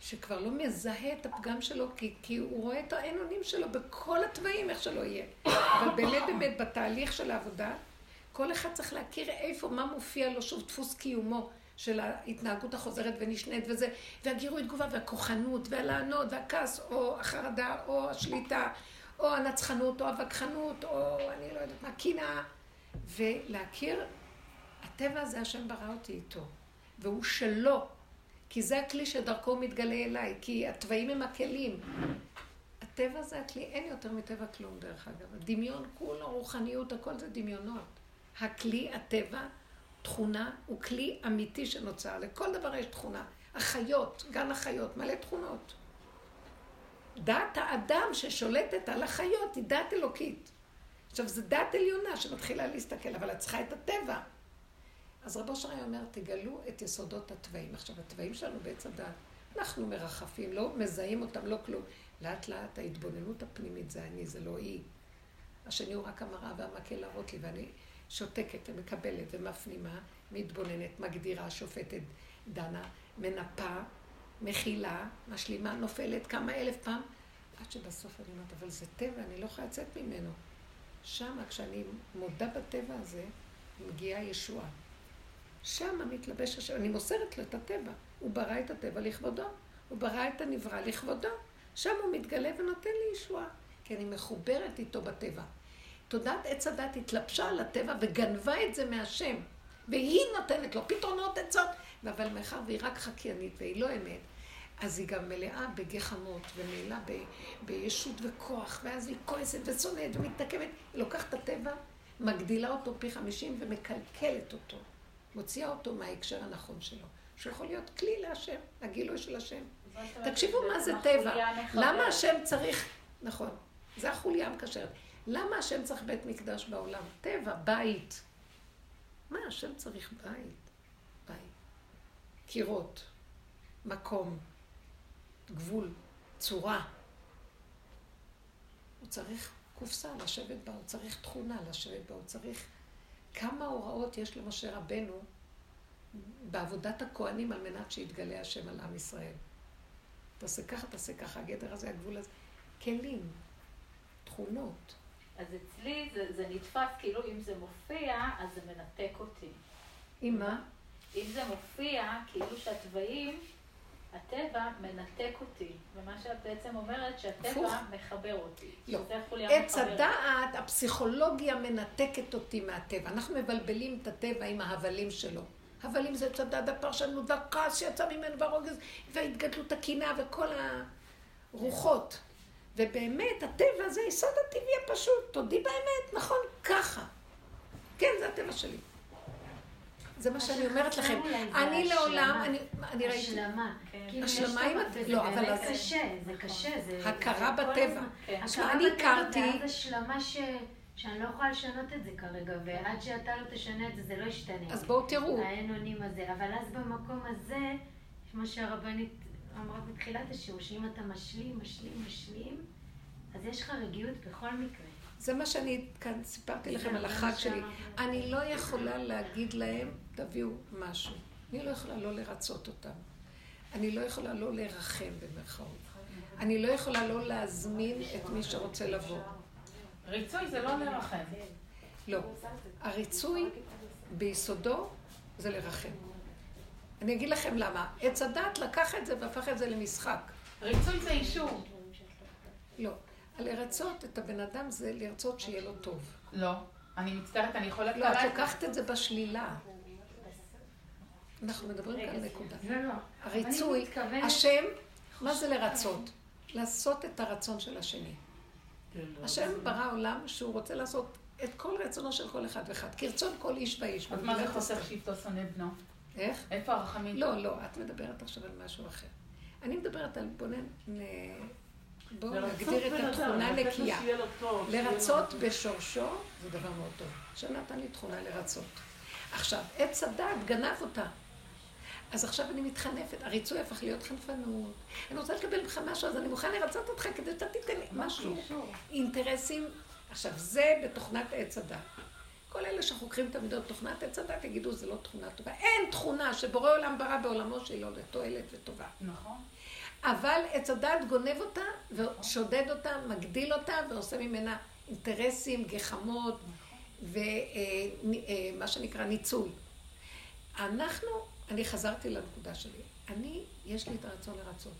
שכבר לא מזהה את הפגם שלו, כי, כי הוא רואה את האין אונים שלו בכל התוואים, איך שלא יהיה. אבל באמת, באמת, בתהליך של העבודה, כל אחד צריך להכיר איפה, מה מופיע לו, שוב, דפוס קיומו, של ההתנהגות החוזרת ונשנית וזה, והגירוי תגובה והכוחנות והלענות והכעס או החרדה או השליטה או הנצחנות או הווכחנות או אני לא יודעת מה, קנאה ולהכיר, הטבע הזה השם ברא אותי איתו והוא שלו כי זה הכלי שדרכו מתגלה אליי כי התוואים הם הכלים הטבע זה הכלי, אין יותר מטבע כלום דרך אגב. הדמיון כולו, רוחניות, הכל זה דמיונות. הכלי, הטבע, תכונה, הוא כלי אמיתי שנוצר. לכל דבר יש תכונה. החיות, גן החיות, מלא תכונות. דעת האדם ששולטת על החיות היא דעת אלוקית. עכשיו, זו דעת עליונה שמתחילה להסתכל, אבל את צריכה את הטבע. אז רבו שרי אומר, תגלו את יסודות התוואים. עכשיו, התוואים שלנו בעץ הדעת, אנחנו מרחפים, לא מזהים אותם, לא כלום. לאט לאט ההתבוננות הפנימית זה אני, זה לא היא. השני הוא רק המראה והמקל להראות לי, ואני שותקת ומקבלת ומפנימה, מתבוננת, מגדירה, שופטת, דנה, מנפה, מכילה, משלימה, נופלת כמה אלף פעם, עד שבסוף אני אומרת, אבל זה טבע, אני לא יכולה לצאת ממנו. שמה, כשאני מודה בטבע הזה, מגיעה ישועה. שמה מתלבש השם, אני מוסרת לו את הטבע. הוא ברא את הטבע לכבודו, הוא ברא את הנברא לכבודו. שם הוא מתגלה ונותן לי ישועה, כי אני מחוברת איתו בטבע. תודעת עץ הדת התלבשה על הטבע וגנבה את זה מהשם, והיא נותנת לו פתרונות עצות, אבל מאחר והיא רק חקיינית והיא לא אמת, אז היא גם מלאה בגחמות ומלאה ב, בישות וכוח, ואז היא כועסת ושונאת ומתנקמת. היא לוקחת את הטבע, מגדילה אותו פי חמישים ומקלקלת אותו. מוציאה אותו מההקשר הנכון שלו, שיכול להיות כלי להשם, הגילוי של השם. תקשיבו מה זה טבע. למה השם צריך... נכון, זה החוליה המקשרת. למה השם צריך בית מקדש בעולם? טבע, בית. מה השם צריך בית? בית. קירות, מקום, גבול, צורה. הוא צריך קופסה לשבת בה, הוא צריך תכונה לשבת בה, הוא צריך... כמה הוראות יש למשה רבנו בעבודת הכוהנים על מנת שיתגלה השם על עם ישראל. תעשה ככה, תעשה ככה, הגדר הזה, הגבול הזה. כלים, תכונות. אז אצלי זה, זה נתפס, כאילו אם זה מופיע, אז זה מנתק אותי. עם מה? אם זה מופיע, כאילו שהתוואים, הטבע מנתק אותי. ומה שאת בעצם אומרת, שהטבע הפוך. מחבר אותי. לא. עץ הדעת, הפסיכולוגיה מנתקת אותי מהטבע. אנחנו מבלבלים את הטבע עם ההבלים שלו. אבל אם זה צדד הפרשנות והכעס שיצא ממנו והרוגז וההתגדלות הקנאה וכל הרוחות. ובאמת, הטבע זה יסוד הטבעי הפשוט. תודי באמת, נכון, ככה. כן, זה הטבע שלי. זה מה שאני אומרת לכם. אני לעולם, אני ראיתי... השלמה. כאילו, השלמה עם הטבע. לא, אבל... זה קשה, זה קשה. הכרה בטבע. אני הכרתי... ואז השלמה ש... שאני לא יכולה לשנות את זה כרגע, ועד שאתה לא תשנה את זה, זה לא ישתנה. אז בואו תראו. האין אונים הזה. אבל אז במקום הזה, כמו שהרבנית אמרה בתחילת השיעור, שאם אתה משלים, משלים, משלים, אז יש לך רגיעות בכל מקרה. זה מה שאני כאן סיפרתי לכם על החג שלי. אני לא יכולה להגיד להם, תביאו משהו. אני לא יכולה לא לרצות אותם. אני לא יכולה לא לרחם במרכאות. אני לא יכולה לא להזמין את מי שרוצה לבוא. ריצוי זה לא לרחם. לא. הריצוי ביסודו זה לרחם. אני אגיד לכם למה. עץ הדת לקח את זה והפך את זה למשחק. ריצוי זה אישור. לא. לרצות את הבן אדם זה לרצות שיהיה לו טוב. לא. אני מצטערת, אני יכולה... לא, את לוקחת את זה בשלילה. אנחנו מדברים כאן על נקודה. לא, לא. הריצוי, השם, מה זה לרצות? לעשות את הרצון של השני. כן, לא, השם ברא עולם שהוא רוצה לעשות את כל רצונו של כל אחד ואחד, כרצון כל איש ואיש. אז מה זה חוסר שבטו שונא בנו? איך? איפה הרחמים? לא, לא, את מדברת עכשיו על משהו אחר. אני מדברת על בוא בואו נגדיר את התכונה נקייה. לרצות בשורשו זה דבר מאוד טוב. השם נתן לי תכונה לרצות. עכשיו, עץ הדעת גנב אותה. אז עכשיו אני מתחנפת, הריצוי הפך להיות חנפנות. אני רוצה לקבל ממך משהו, אז אני מוכן לרצות אותך כדי שאתה תיתן לי משהו. אינטרסים. עכשיו, זה בתוכנת עץ הדת. כל אלה שחוקרים את המידות תוכנת עץ הדת יגידו, זה לא תכונה טובה. אין תכונה שבורא עולם ברא בעולמו שהיא לא לתועלת וטובה. נכון. אבל עץ הדת גונב אותה, ושודד אותה, מגדיל אותה, ועושה ממנה אינטרסים, גחמות, ומה אה, אה, שנקרא ניצול. אנחנו אני חזרתי לנקודה שלי. אני, יש לי את הרצון לרצות.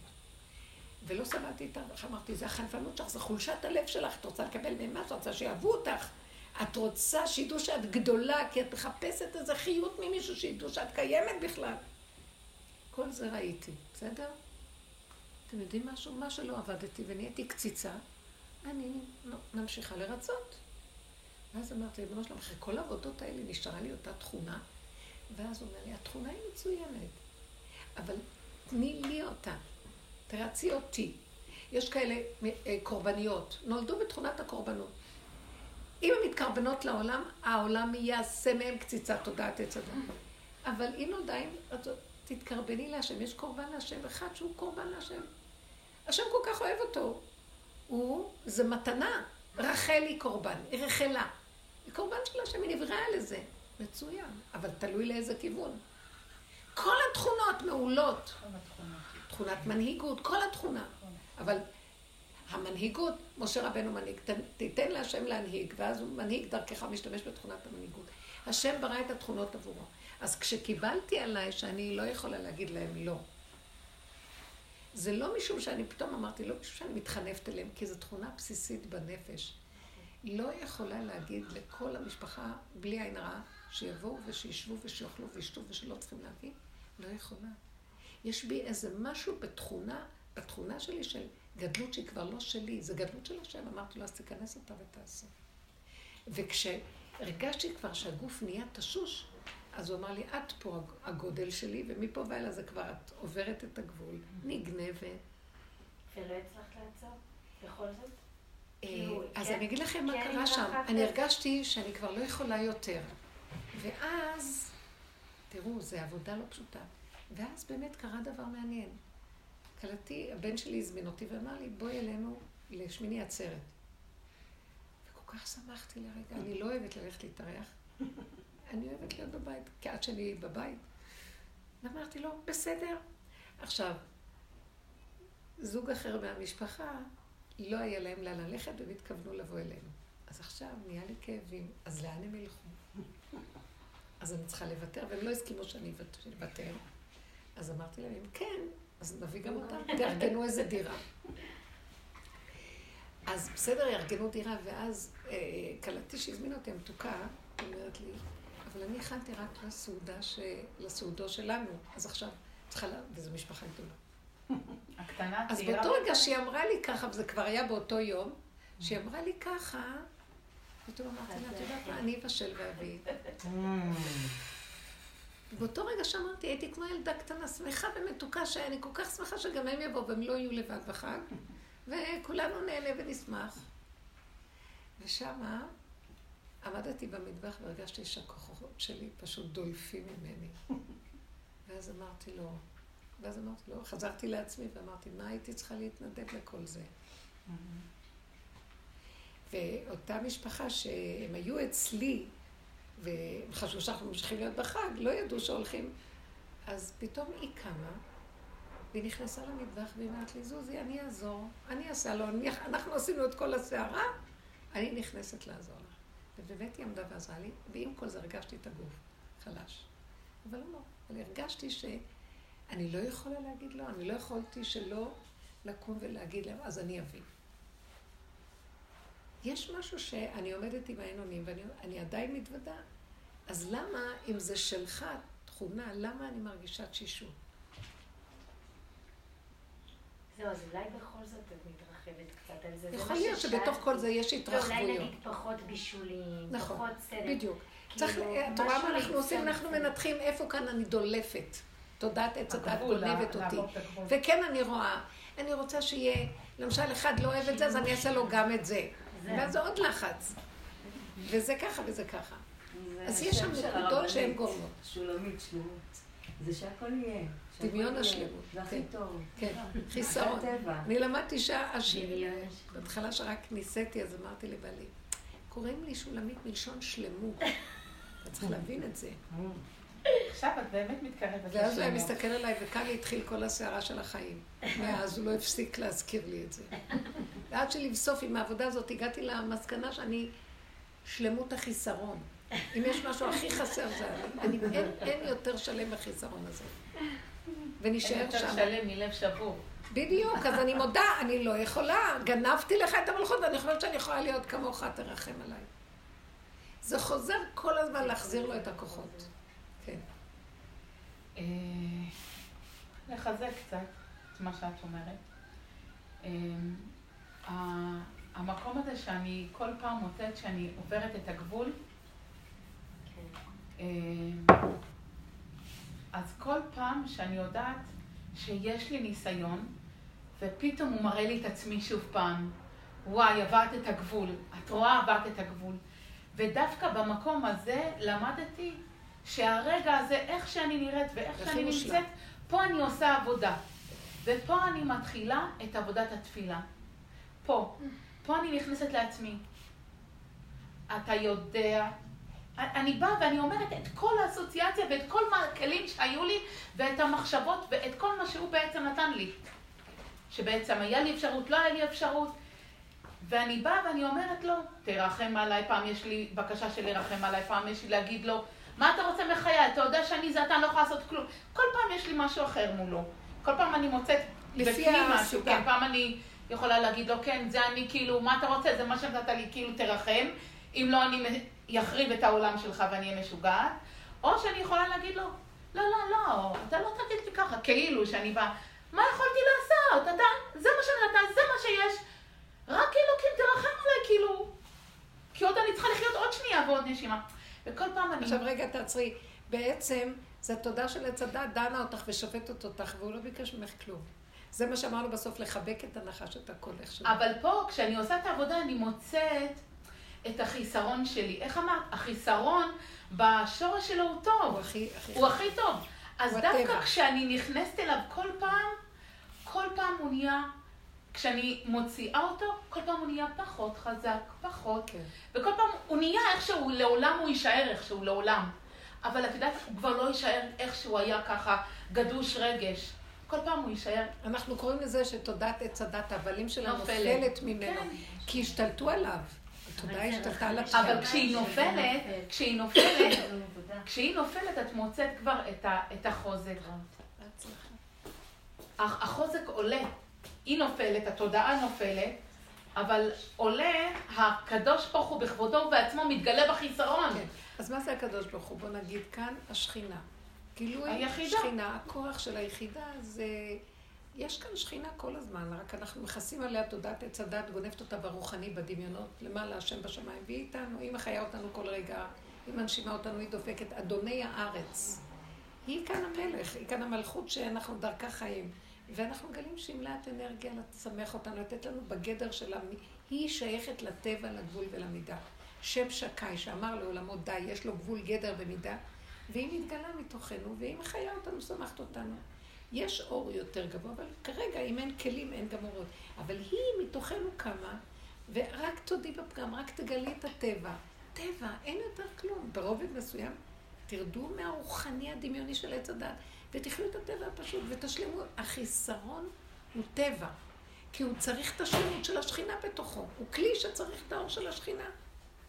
ולא סבלתי את איך אמרתי, זה החנפנות שלך, זה חולשת הלב שלך, את רוצה לקבל משהו, את רוצה שיאהבו אותך. את רוצה שידעו שאת גדולה, כי את מחפשת איזה חיות ממישהו שידעו שאת קיימת בכלל. כל זה ראיתי, בסדר? אתם יודעים משהו? מה שלא עבדתי ונהייתי קציצה, אני ממשיכה לרצות. ואז אמרתי, ריבונו שלום, אחרי כל העבודות האלה נשארה לי אותה תכונה, ואז הוא אומר לי, התכונה היא מצוינת, אבל תני לי אותה, תרצי אותי. יש כאלה אה, קורבניות, נולדו בתכונת הקורבנות. אם הן מתקרבנות לעולם, העולם יעשה מהם קציצת תודעת עץ אדם. אבל אם נולדה, תתקרבני להשם, יש קורבן להשם, אחד שהוא קורבן להשם. השם כל כך אוהב אותו. הוא, זה מתנה. רחל היא קורבן, היא רחלה. היא קורבן של השם, היא נבראה לזה. מצוין, אבל תלוי לאיזה כיוון. כל התכונות מעולות. תכונת מנהיגות, כל התכונה. אבל המנהיגות, משה רבנו מנהיג, תיתן להשם להנהיג, ואז הוא מנהיג דרכך משתמש בתכונת המנהיגות. השם ברא את התכונות עבורו. אז כשקיבלתי עליי שאני לא יכולה להגיד להם לא, זה לא משום שאני פתאום אמרתי, לא משום שאני מתחנפת אליהם, כי זו תכונה בסיסית בנפש. לא יכולה להגיד לכל המשפחה, בלי עין רעה, שיבואו ושישבו ושיאכלו וישתו ושלא צריכים להביא, לא יכולה. יש בי איזה משהו בתכונה, בתכונה שלי של גדלות שהיא כבר לא שלי, זה גדלות של השם. אמרתי לו, אז תיכנס אותה ותעשה. וכשהרגשתי כבר שהגוף נהיה תשוש, אז הוא אמר לי, את פה הגודל שלי, ומפה ואלה זה כבר, את עוברת את הגבול, נגנבת. ולא הצלחת לעצור? בכל זאת? אה, כאילו, אז כן, אני אגיד לכם מה כן, קרה שם. אני הרגשתי שאני כבר לא יכולה יותר. ואז, תראו, זו עבודה לא פשוטה. ואז באמת קרה דבר מעניין. כלתי, הבן שלי הזמין אותי ואמר לי, בואי אלינו לשמיני עצרת. וכל כך שמחתי לרגע, אני לא אוהבת ללכת להתארח. אני אוהבת להיות בבית, כי עד שאני בבית. ואמרתי לו, בסדר. עכשיו, זוג אחר מהמשפחה, לא היה להם לאן ללכת והם התכוונו לבוא אלינו. אז עכשיו נהיה לי כאבים, אז לאן הם ילכו? אז אני צריכה לוותר, והם לא הסכימו שאני אוותר. אז אמרתי להם, כן, אז נביא גם אותם, תארגנו איזה דירה. אז בסדר, יארגנו דירה, ואז אה, כלתי שהזמינה אותי, המתוקה, אומרת לי, אבל אני הכנתי רק לסעודה, ש... לסעודו שלנו, אז עכשיו צריכה לה... וזו משפחה גדולה. הקטנה, אז באותו רגע שהיא אמרה לי ככה, וזה כבר היה באותו יום, שהיא אמרה לי ככה, פתאום אמרתי לה, את יודעת מה, אני אבשל ואביא. באותו רגע שאמרתי, הייתי כמו ילדה קטנה, שמחה ומתוקה, שאני כל כך שמחה שגם הם יבואו והם לא יהיו לבד בחג, וכולנו נהנה ונשמח. ושמה עמדתי במטבח והרגשתי שהכוחות שלי פשוט דולפים ממני. ואז אמרתי לו, ואז אמרתי לו, חזרתי לעצמי ואמרתי, מה הייתי צריכה להתנדב לכל זה? ואותה משפחה שהם היו אצלי, והם חשבו שאנחנו ממשיכים להיות בחג, לא ידעו שהולכים. אז פתאום היא קמה, והיא נכנסה למטבח והיא אמרת לי, זוזי, אני אעזור, אני אעשה לו, אנחנו עשינו את כל הסערה, אני נכנסת לעזור לך. ובאמת היא עמדה ועזרה לי, ועם כל זה הרגשתי את הגוף חלש. אבל לא, אבל הרגשתי שאני לא יכולה להגיד לא, אני לא יכולתי שלא לקום ולהגיד להם, אז אני אביא. יש משהו שאני עומדת עם העין אונים ואני עדיין מתוודה. אז למה, אם זה שלך, תכונה, למה אני מרגישה תשישות? זהו, אז אולי בכל זאת את מתרחבת קצת על זה. יכול להיות שבתוך כל זה יש התרחבויות. אולי נגיד פחות בישולים, נכון, פחות סדר. בדיוק. צריך, את רואה מה אנחנו עושים? אנחנו מנתחים איפה כאן אני דולפת. תודעת עץ הדת גונבת אותי. וכן אני רואה, אני רוצה שיהיה, למשל אחד לא אוהב את זה, אז אני אעשה לו גם את זה. ואז זה עוד לחץ. וזה ככה וזה ככה. אז יש שם נקודות שהן גורמות. שולמית, שלמות. זה שהכל יהיה. דמיון השלמות. זה הכי טוב. כן, חיסרון. אני למדתי שהשיר, בהתחלה שרק ניסיתי, אז אמרתי לבעלי, קוראים לי שולמית מלשון שלמות. אתה צריך להבין את זה. עכשיו את באמת מתקרבת ואז הוא היה מסתכל עליי, וכאן התחיל כל הסערה של החיים. מאז הוא לא הפסיק להזכיר לי את זה. ועד שלבסוף עם העבודה הזאת הגעתי למסקנה שאני שלמות החיסרון. אם יש משהו הכי חסר זה אני. אני אין, אין יותר שלם בחיסרון הזה. ונשאר אין יותר שם. שלם מלב שבור. בדיוק, אז אני מודה, אני לא יכולה, גנבתי לך את המלכות ואני חושבת שאני יכולה להיות כמוך, תרחם עליי. זה חוזר כל הזמן להחזיר לו את הכוחות. כן. אה, לחזק קצת את מה שאת אומרת. המקום הזה שאני כל פעם מוצאת שאני עוברת את הגבול, אה, אז כל פעם שאני יודעת שיש לי ניסיון, ופתאום הוא מראה לי את עצמי שוב פעם, וואי, עברת את הגבול, את רואה, עברת את הגבול. ודווקא במקום הזה למדתי שהרגע הזה, איך שאני נראית ואיך שאני. נמצאת, פה אני עושה עבודה. ופה אני מתחילה את עבודת התפילה. פה. פה אני נכנסת לעצמי. אתה יודע, אני באה ואני אומרת את כל האסוציאציה ואת כל הכלים שהיו לי ואת המחשבות ואת כל מה שהוא בעצם נתן לי. שבעצם היה לי אפשרות, לא היה לי אפשרות. ואני באה ואני אומרת לו, תרחם עליי, פעם יש לי בקשה של לרחם עליי, פעם יש לי להגיד לו, מה אתה רוצה מחיי? אתה יודע שאני זה אתה, לא יכולה לעשות כלום. כל פעם יש לי משהו אחר מולו. כל פעם אני מוצאת בפנים משהו. כן, פעם אני יכולה להגיד לו, כן, זה אני כאילו, מה אתה רוצה? זה מה שנתת לי, כאילו, תרחם. אם לא, אני יחריב את העולם שלך ואני אהיה משוגעת. או שאני יכולה להגיד לו, לא, לא, לא, אתה לא תגיד לי ככה, כאילו שאני באה, מה יכולתי לעשות? אתה, זה מה שנתת, זה מה שיש. רק אלוקים תרחם עליי, כאילו. כי עוד אני צריכה לחיות עוד שנייה ועוד נשימה. וכל פעם אני... עכשיו רגע תעצרי. בעצם, זה התודה של עץ הדת דנה אותך ושופטת אותך, והוא לא ביקש ממך כלום. זה מה שאמרנו בסוף, לחבק את הנחש, את הכל איך שלו. אבל פה, כשאני עושה את העבודה, אני מוצאת את החיסרון שלי. איך אמרת? החיסרון בשורש שלו הוא טוב. הוא הכי, הכי... הוא הכי טוב. אז דווקא. כשאני נכנסת אליו כל פעם, כל פעם הוא נהיה, כשאני מוציאה אותו, כל פעם הוא נהיה פחות חזק, פחות. כן. וכל פעם הוא נהיה איכשהו, לעולם הוא יישאר איכשהו, לעולם. אבל את יודעת, הוא כבר לא יישאר איך שהוא היה ככה, גדוש רגש. כל פעם הוא יישאר. אנחנו קוראים לזה שתודעת עץ הדת, ההבלים שלה נופלת. נופלת ממנו. כן. כי השתלטו עליו. התודעה השתלטה על. עצמה. אבל כשהיא נופלת, כשהיא נופלת, כשהיא נופלת, את מוצאת כבר את, החוזק. הח- החוזק עולה. היא נופלת, התודעה נופלת, אבל עולה, הקדוש ברוך הוא בכבודו ובעצמו מתגלה בחיסרון. כן. אז מה זה הקדוש ברוך הוא? בוא נגיד כאן השכינה. גילוי היחידה. שכינה, הכוח של היחידה זה... יש כאן שכינה כל הזמן, רק אנחנו מכסים עליה תודעת עץ הדת, גונבת אותה ברוחני, בדמיונות, למעלה השם בשמיים, והיא איתנו, היא מחיה אותנו כל רגע, היא מנשימה אותנו, היא דופקת, אדוני הארץ. היא כאן המלך, היא כאן המלכות שאנחנו דרכה חיים. ואנחנו מגלים שהיא מלאת אנרגיה לשמח אותנו, לתת לנו בגדר שלה, היא שייכת לטבע, לגבול ולמידה. שם שקאי שאמר לעולמו די, יש לו גבול גדר ומידה, והיא מתגלה מתוכנו, והיא מחיה אותנו, שמחת אותנו. יש אור יותר גבוה, אבל כרגע אם אין כלים אין גם אורות. אבל היא מתוכנו קמה, ורק תודי בפגם, רק תגלי את הטבע. טבע, אין יותר כלום. ברובד מסוים, תרדו מהרוחני הדמיוני של עץ הדת, ותחיו את הטבע הפשוט, ותשלימו. החיסרון הוא טבע, כי הוא צריך את השלמות של השכינה בתוכו. הוא כלי שצריך את האור של השכינה.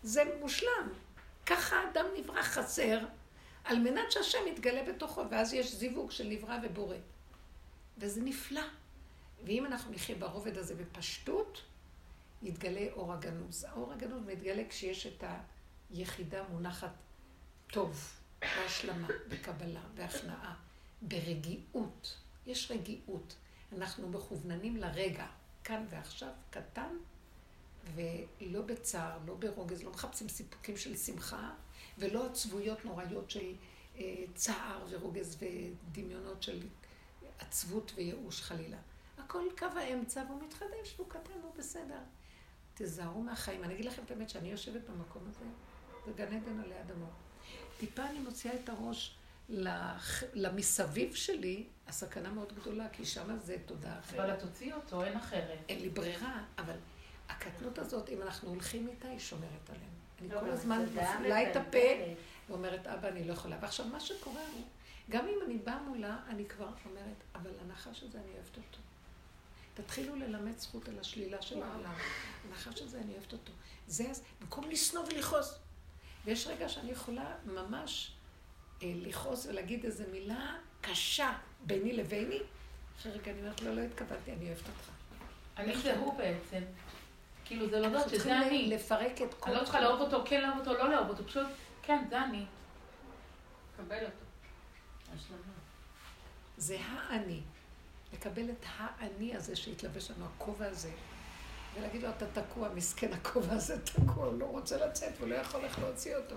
זה מושלם. ככה האדם נברא חסר, על מנת שהשם יתגלה בתוכו, ואז יש זיווג של נברא ובורא. וזה נפלא. ואם אנחנו נחיה ברובד הזה בפשטות, יתגלה אור הגנוז. האור הגנוז מתגלה כשיש את היחידה מונחת טוב, בהשלמה, בקבלה, בהכנעה, ברגיעות. יש רגיעות. אנחנו מכווננים לרגע, כאן ועכשיו, קטן, ולא בצער, לא ברוגז, לא מחפשים סיפוקים של שמחה, ולא עצבויות נוראיות של אה, צער ורוגז ודמיונות של עצבות וייאוש חלילה. הכל קו האמצע והוא מתחדש והוא קטן, הוא בסדר. תיזהרו מהחיים. אני אגיד לכם את האמת שאני יושבת במקום הזה, זה גן עדן עלי אדמות. טיפה אני מוציאה את הראש לח... למסביב שלי, הסכנה מאוד גדולה, כי שם זה תודעה אחרת. אבל את תוציאי אותו, אין אחרת. אין לי ברירה, אבל הקטנות הזאת, אם אנחנו הולכים איתה, היא שומרת עלינו. אני לא, כל הזמן מפעילה את הפה. ואומרת, אבא, אני לא יכולה. ועכשיו, מה שקורה הוא, גם אם אני באה מולה, אני כבר אומרת, אבל הנחש הזה, אני אוהבת אותו. תתחילו ללמד זכות על השלילה של העולם. הנחש הזה, אני אוהבת אותו. זה, במקום לשנוא ולכעוס, ויש רגע שאני יכולה ממש אה, לכעוס ולהגיד איזו מילה קשה ביני לביני, אחרי רגע אני אומרת, לא, לא התכוונתי, אני אוהבת אותך. אני זה הוא בעצם. כאילו, זה לדעת אנחנו שזה צריכים אני. לפרק את כל... אני לא צריכה לאהוב אותו, כן לאהוב אותו, לא לאהוב אותו, פשוט, כן, זה אני. קבל אותו. זה האני. לקבל את האני הזה שהתלבש לנו, הכובע הזה, ולהגיד לו, אתה תקוע, מסכן הכובע הזה תקוע, הוא לא רוצה לצאת, הוא לא יכול איך להוציא אותו.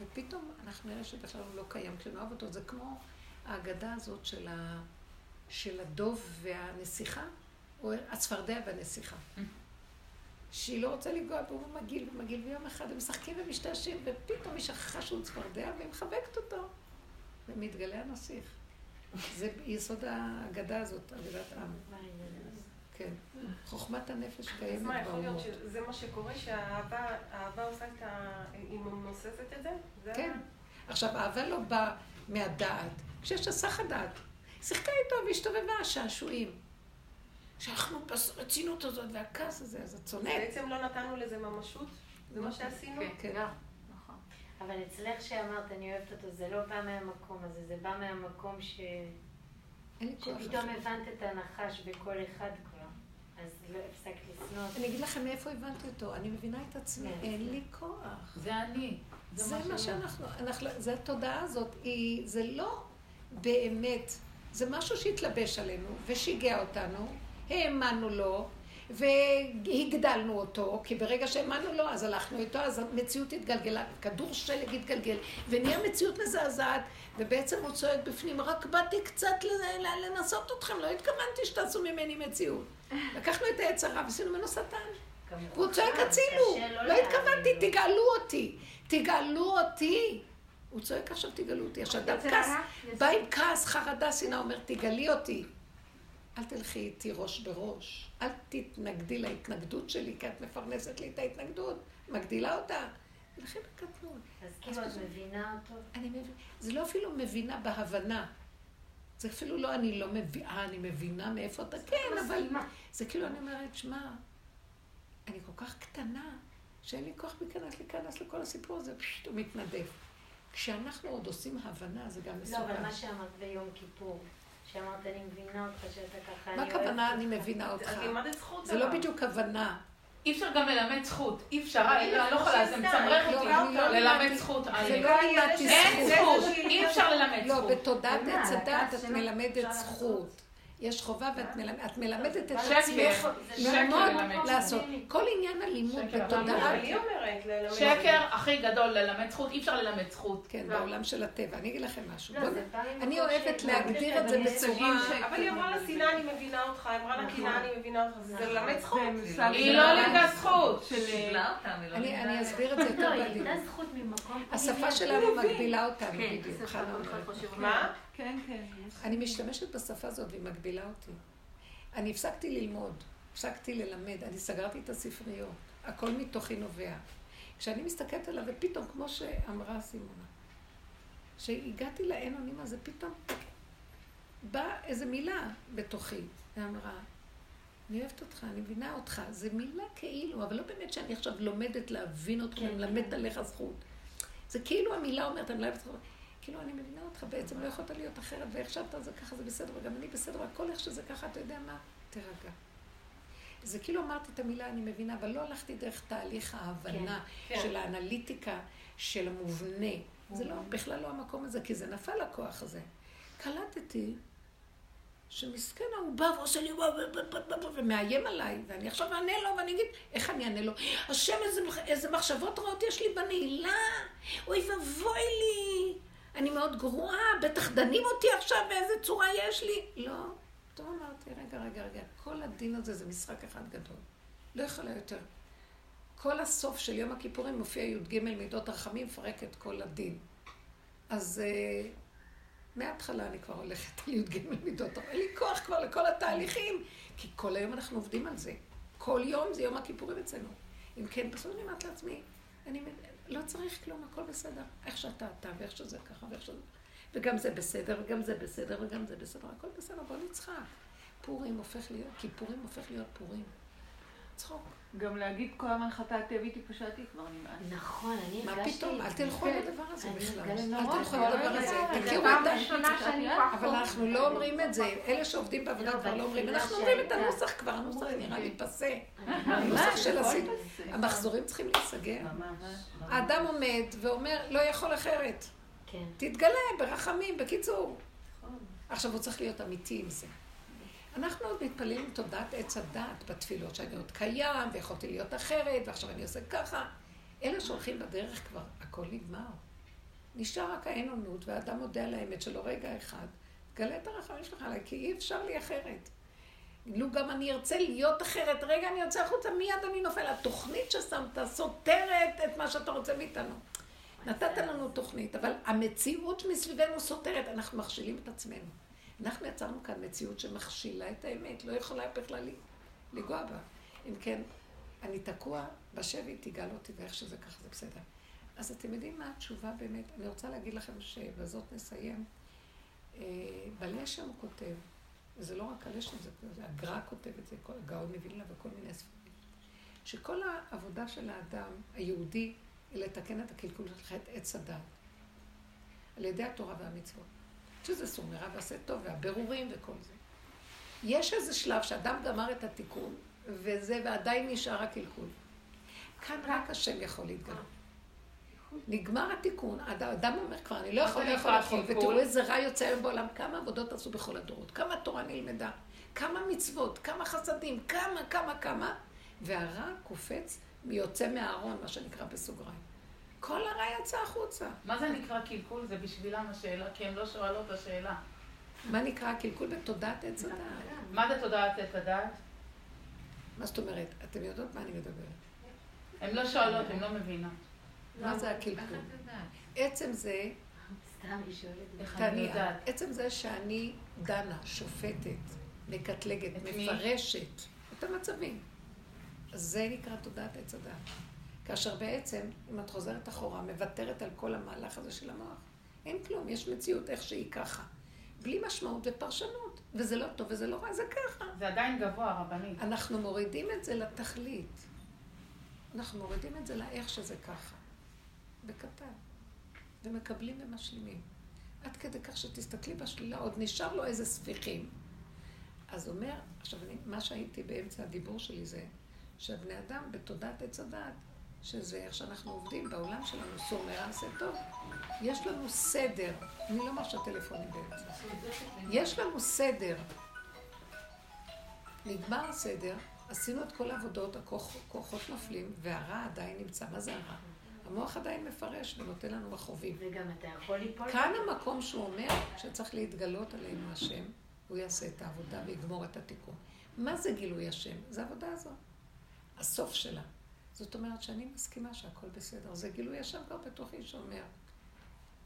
ופתאום אנחנו נראה שבכלל לא קיים. כשנאהב אותו, זה כמו האגדה הזאת של, ה... של הדוב והנסיכה, או הצפרדע והנסיכה. שהיא לא רוצה לנגוע בו, הוא מגעיל ומגעיל, ויום אחד הם משחקים ומשתעשעים, ופתאום היא שכחה שהוא צפרדע, והיא מחבקת אותו. ומתגלה הנסיך. זה יסוד האגדה הזאת, אגדת עם. כן. חוכמת הנפש אז קיימת מה, יכול להיות באומות. שזה מה שקורה, שהאהבה האהבה עושה את ה... היא מנוססת את זה? כן. עכשיו, אהבה לא באה מהדעת. כשיש הסח הדעת. שיחקה איתו והשתובבה, שעשועים. שאנחנו ברצינות הזאת והכעס הזה, אז את צונאת. בעצם לא נתנו לזה ממשות? זה מה שעשינו? כן. נכון. אבל אצלך שאמרת, אני אוהבת אותו, זה לא בא מהמקום הזה, זה בא מהמקום ש... שפתאום. הבנת את הנחש בכל אחד כבר, אז לא הפסקת לשנוא אותו. אני אגיד לכם מאיפה הבנתי אותו. אני מבינה את עצמי, כן. אין לי כוח. זה אני. זה מה שאנחנו, אנחנו, זה התודעה הזאת, היא, זה לא באמת, זה משהו שהתלבש עלינו ושיגע אותנו, האמנו לו והגדלנו אותו, כי ברגע שהאמנו לו אז הלכנו איתו, אז המציאות התגלגלה, כדור שלג התגלגל, ונהיה מציאות מזעזעת, ובעצם הוא צועק בפנים, רק באתי קצת לנסות אתכם, לא התכוונתי שתעשו ממני מציאות. לקחנו את העץ הרע ועשינו ממנו שטן. והוא צועק הצילו, לא התכוונתי, לו. תגאלו אותי, תגאלו אותי. הוא צועק עכשיו תגאלו אותי. עכשיו אדם יצר כעס, הרע, בא עם כעס, חרדה, שנאה, אומר תגאלי אותי. אל תלכי איתי ראש בראש, אל תתנגדי להתנגדות שלי, כי את מפרנסת לי את ההתנגדות, מגדילה אותה. תלכי בקטנות. אז כאילו את מבינה אותו? אני מבינה, זה לא אפילו מבינה בהבנה. זה אפילו לא אני לא מבינה, אני מבינה מאיפה אתה, כן, אבל. זה כאילו אני אומרת, שמע, אני כל כך קטנה, שאין לי כוח להיכנס, להיכנס לכל הסיפור הזה, פשוט הוא מתנדף. כשאנחנו עוד עושים הבנה, זה גם לא, אבל מסוכן. מה שאמרת ביום כיפור, שאמרת אני מבינה אותך שאתה ככה, מה אני הכוונה אני אותך." מבינה אותך? את לימדת זכות זה לא. בדיוק הבנה. אי אפשר גם ללמד זכות. אי אפשר, לא, אני לא יכולה, זה מצמרר לא, אותי. אני לא ללמד זכות. זה. לא לימדתי אין זכות. זכות, אי אפשר ללמד לא, זכות. בתודעת מה, עץ הדת את מלמדת זכות. יש חובה ואת מלמדת, את מלמדת את שקר. עצמך שקר ללמוד. לעשות. כל עניין הלימוד בתודעה, שקר הכי גדול ללמד זכות, אי אפשר ללמד זכות. כן, בעולם של הטבע. אני אגיד לכם משהו. לא, אני אוהבת להגדיר את זה בצורה... אבל היא אמרה לשנאה אני מבינה אותך, היא אמרה לקנאה אני מבינה אותך, זה ללמד זכות. היא לא לימדה זכות. לא אני לימדה אני אסביר את זה לא, יותר בעדינות. זכות. השפה. שלנו מגבילה אותנו, כן, בדיוק. מה? כן, כן. אני משתמשת בשפה הזאת והיא מגבילה אותי. אני הפסקתי ללמוד, הפסקתי ללמד, אני סגרתי את הספריות, הכל מתוכי נובע. כשאני מסתכלת עליו, ופתאום, כמו שאמרה סימונה, שהגעתי לאין אונים הזה, פתאום באה איזו מילה בתוכי, ואמרה, אני אוהבת אותך, אני מבינה אותך. זו מילה כאילו, אבל לא באמת שאני עכשיו לומדת להבין אותך, כן, ומלמדת כן. עליך זכות. זה כאילו המילה אומרת, אני לא אוהבת אותך. כאילו, אני מבינה אותך, בעצם לא יכולת להיות אחרת, ואיך שאתה זה ככה, זה בסדר, וגם אני בסדר, הכל איך שזה ככה, אתה יודע מה? תירגע. זה כאילו אמרתי את המילה, אני מבינה, אבל לא הלכתי דרך תהליך ההבנה כן, כן. של האנליטיקה, של המובנה. זה לא, בכלל לא המקום הזה, כי זה נפל הכוח הזה. קלטתי שמסכן הוא בא ועושה לי ומאיים עליי, ואני עכשיו אענה לו, ואני אגיד, איך אני אענה לו? השם, איזה, איזה מחשבות רעות יש לי בנעילה, אוי ואבוי לי, אני מאוד גרועה, בטח דנים אותי עכשיו, באיזה צורה יש לי. לא. טוב אמרתי, רגע, רגע, רגע, כל הדין הזה זה משחק אחד גדול. לא יכולה יותר. כל הסוף של יום הכיפורים מופיע י"ג מידות רחמים, מפרק את כל הדין. אז אה, מההתחלה אני כבר הולכת על י"ג מידות, אין לי כוח כבר לכל התהליכים, כי כל היום אנחנו עובדים על זה. כל יום זה יום הכיפורים אצלנו. אם כן, בסוף אני אומרת לעצמי, אני לא צריך כלום, הכל בסדר. איך שאתה אתה, ואיך שזה ככה, ואיך שזה... וגם זה בסדר, וגם זה בסדר, וגם זה בסדר, הכל בסדר, בוא נצחק. פורים הופך להיות, כיפורים הופך להיות פורים. צחוק. גם להגיד כל הזמן חטאתי, הביתי, פשעתי, כבר נמאס. נכון, אני מה הרגשתי... פתאום? אל תלכו כן. לדבר הזה בכלל. אל תלכו כל לדבר רגע, הזה. זה תכירו פעם את ה... ככה. אבל אנחנו לא אומרים את זה. אלה שעובדים בעבודה לא, כבר לא אומרים. אנחנו אומרים את. הנוסח כבר, הנוסח נראה לי פסה. הנוסח של. בסדר. המחזורים צריכים להיסגר. האדם עומד ואומר, לא יכול אחרת. כן. תתגלה ברחמים, בקיצור. עכשיו הוא צריך להיות אמיתי עם זה. אנחנו עוד מתפללים תודעת עץ הדת בתפילות, שאני עוד קיים, ויכולתי להיות אחרת, ועכשיו אני עושה ככה. אלה שהולכים בדרך כבר, הכל נגמר. נשאר רק האין אונות, והאדם מודה על האמת שלו רגע אחד. תגלה את הרחמים שלך עליי, כי אי אפשר לי אחרת. לו גם אני ארצה להיות אחרת, רגע אני יוצא החוצה, מיד אני נופל. התוכנית ששמת סותרת את מה שאתה רוצה מאיתנו. נתת לנו תוכנית, אבל המציאות מסביבנו סותרת, אנחנו מכשילים את עצמנו. אנחנו יצרנו כאן מציאות שמכשילה את האמת, לא יכולה בכלל לנגוע בה. אם כן, אני תקוע בשבי, תיגל אותי, ואיך שזה ככה זה בסדר. אז אתם יודעים מה התשובה באמת? אני רוצה להגיד לכם שבזאת נסיים. אה, בלשם הוא כותב, וזה לא רק הלשם, זה, הגר"א כותב את זה, הגאון מווילנה וכל מיני ספרים, שכל העבודה של האדם היהודי היא לתקן את הקלקול של חטא עץ הדת, על ידי התורה והמצוות. שזה סור מרע ועשה טוב, והבירורים וכל זה. יש איזה שלב שאדם גמר את התיקון, וזה, ועדיין נשאר הקלקול. כאן רק השם יכול להתגלות. נגמר התיקון, האד- האדם אומר כבר, אני לא יכול זה לאכול לאכול? ותראו איזה רע יוצא היום בעולם, כמה עבודות עשו בכל הדורות, כמה תורה נלמדה, כמה מצוות, כמה חסדים, כמה, כמה, כמה, והרע קופץ, יוצא מהארון, מה שנקרא בסוגריים. כל הרע יצא החוצה. מה זה נקרא קלקול? זה בשבילם השאלה, כי הם לא שואלות את השאלה. מה נקרא הקלקול בתודעת עץ הדעת? מה זה תודעת את הדעת? מה זאת אומרת? אתם יודעות מה אני מדברת. הן לא שואלות, הן לא מבינות. מה זה הקלקול? עצם זה, סתם, היא שואלת. עצם זה שאני דנה, שופטת, מקטלגת? מפרשת את המצבים. זה נקרא תודעת עץ הדעת. כאשר בעצם, אם את חוזרת אחורה, מוותרת על כל המהלך הזה של המוח, אין כלום, יש מציאות איך שהיא ככה. בלי משמעות ופרשנות. וזה לא טוב וזה לא רע, זה ככה. זה עדיין גבוה, רבנית. אנחנו מורידים את זה לתכלית. אנחנו מורידים את זה לאיך שזה ככה. בקטן. ומקבלים ומשלימים. עד כדי כך שתסתכלי בשלילה, עוד נשאר לו איזה ספיחים. אז אומר, עכשיו, אני, מה שהייתי באמצע הדיבור שלי זה, שהבני אדם בתודעת עץ הדעת, שזה איך שאנחנו עובדים בעולם שלנו, סור מרע עשה טוב, יש לנו סדר. אני לא מרשה טלפונים באמצע. יש לנו סדר. נגמר הסדר, עשינו את כל העבודות, הכוח- הכוחות נופלים, והרע עדיין נמצא. מה זה הרע? המוח עדיין מפרש ונותן לנו מכאובים. וגם אתה יכול ליפול. כאן המקום שהוא אומר שצריך להתגלות עלינו השם, הוא יעשה את העבודה ויגמור את התיקון. מה זה גילוי השם? זה העבודה הזו. הסוף שלה. זאת אומרת שאני מסכימה שהכל בסדר. זה גילוי השם כבר בתוכי שאומר,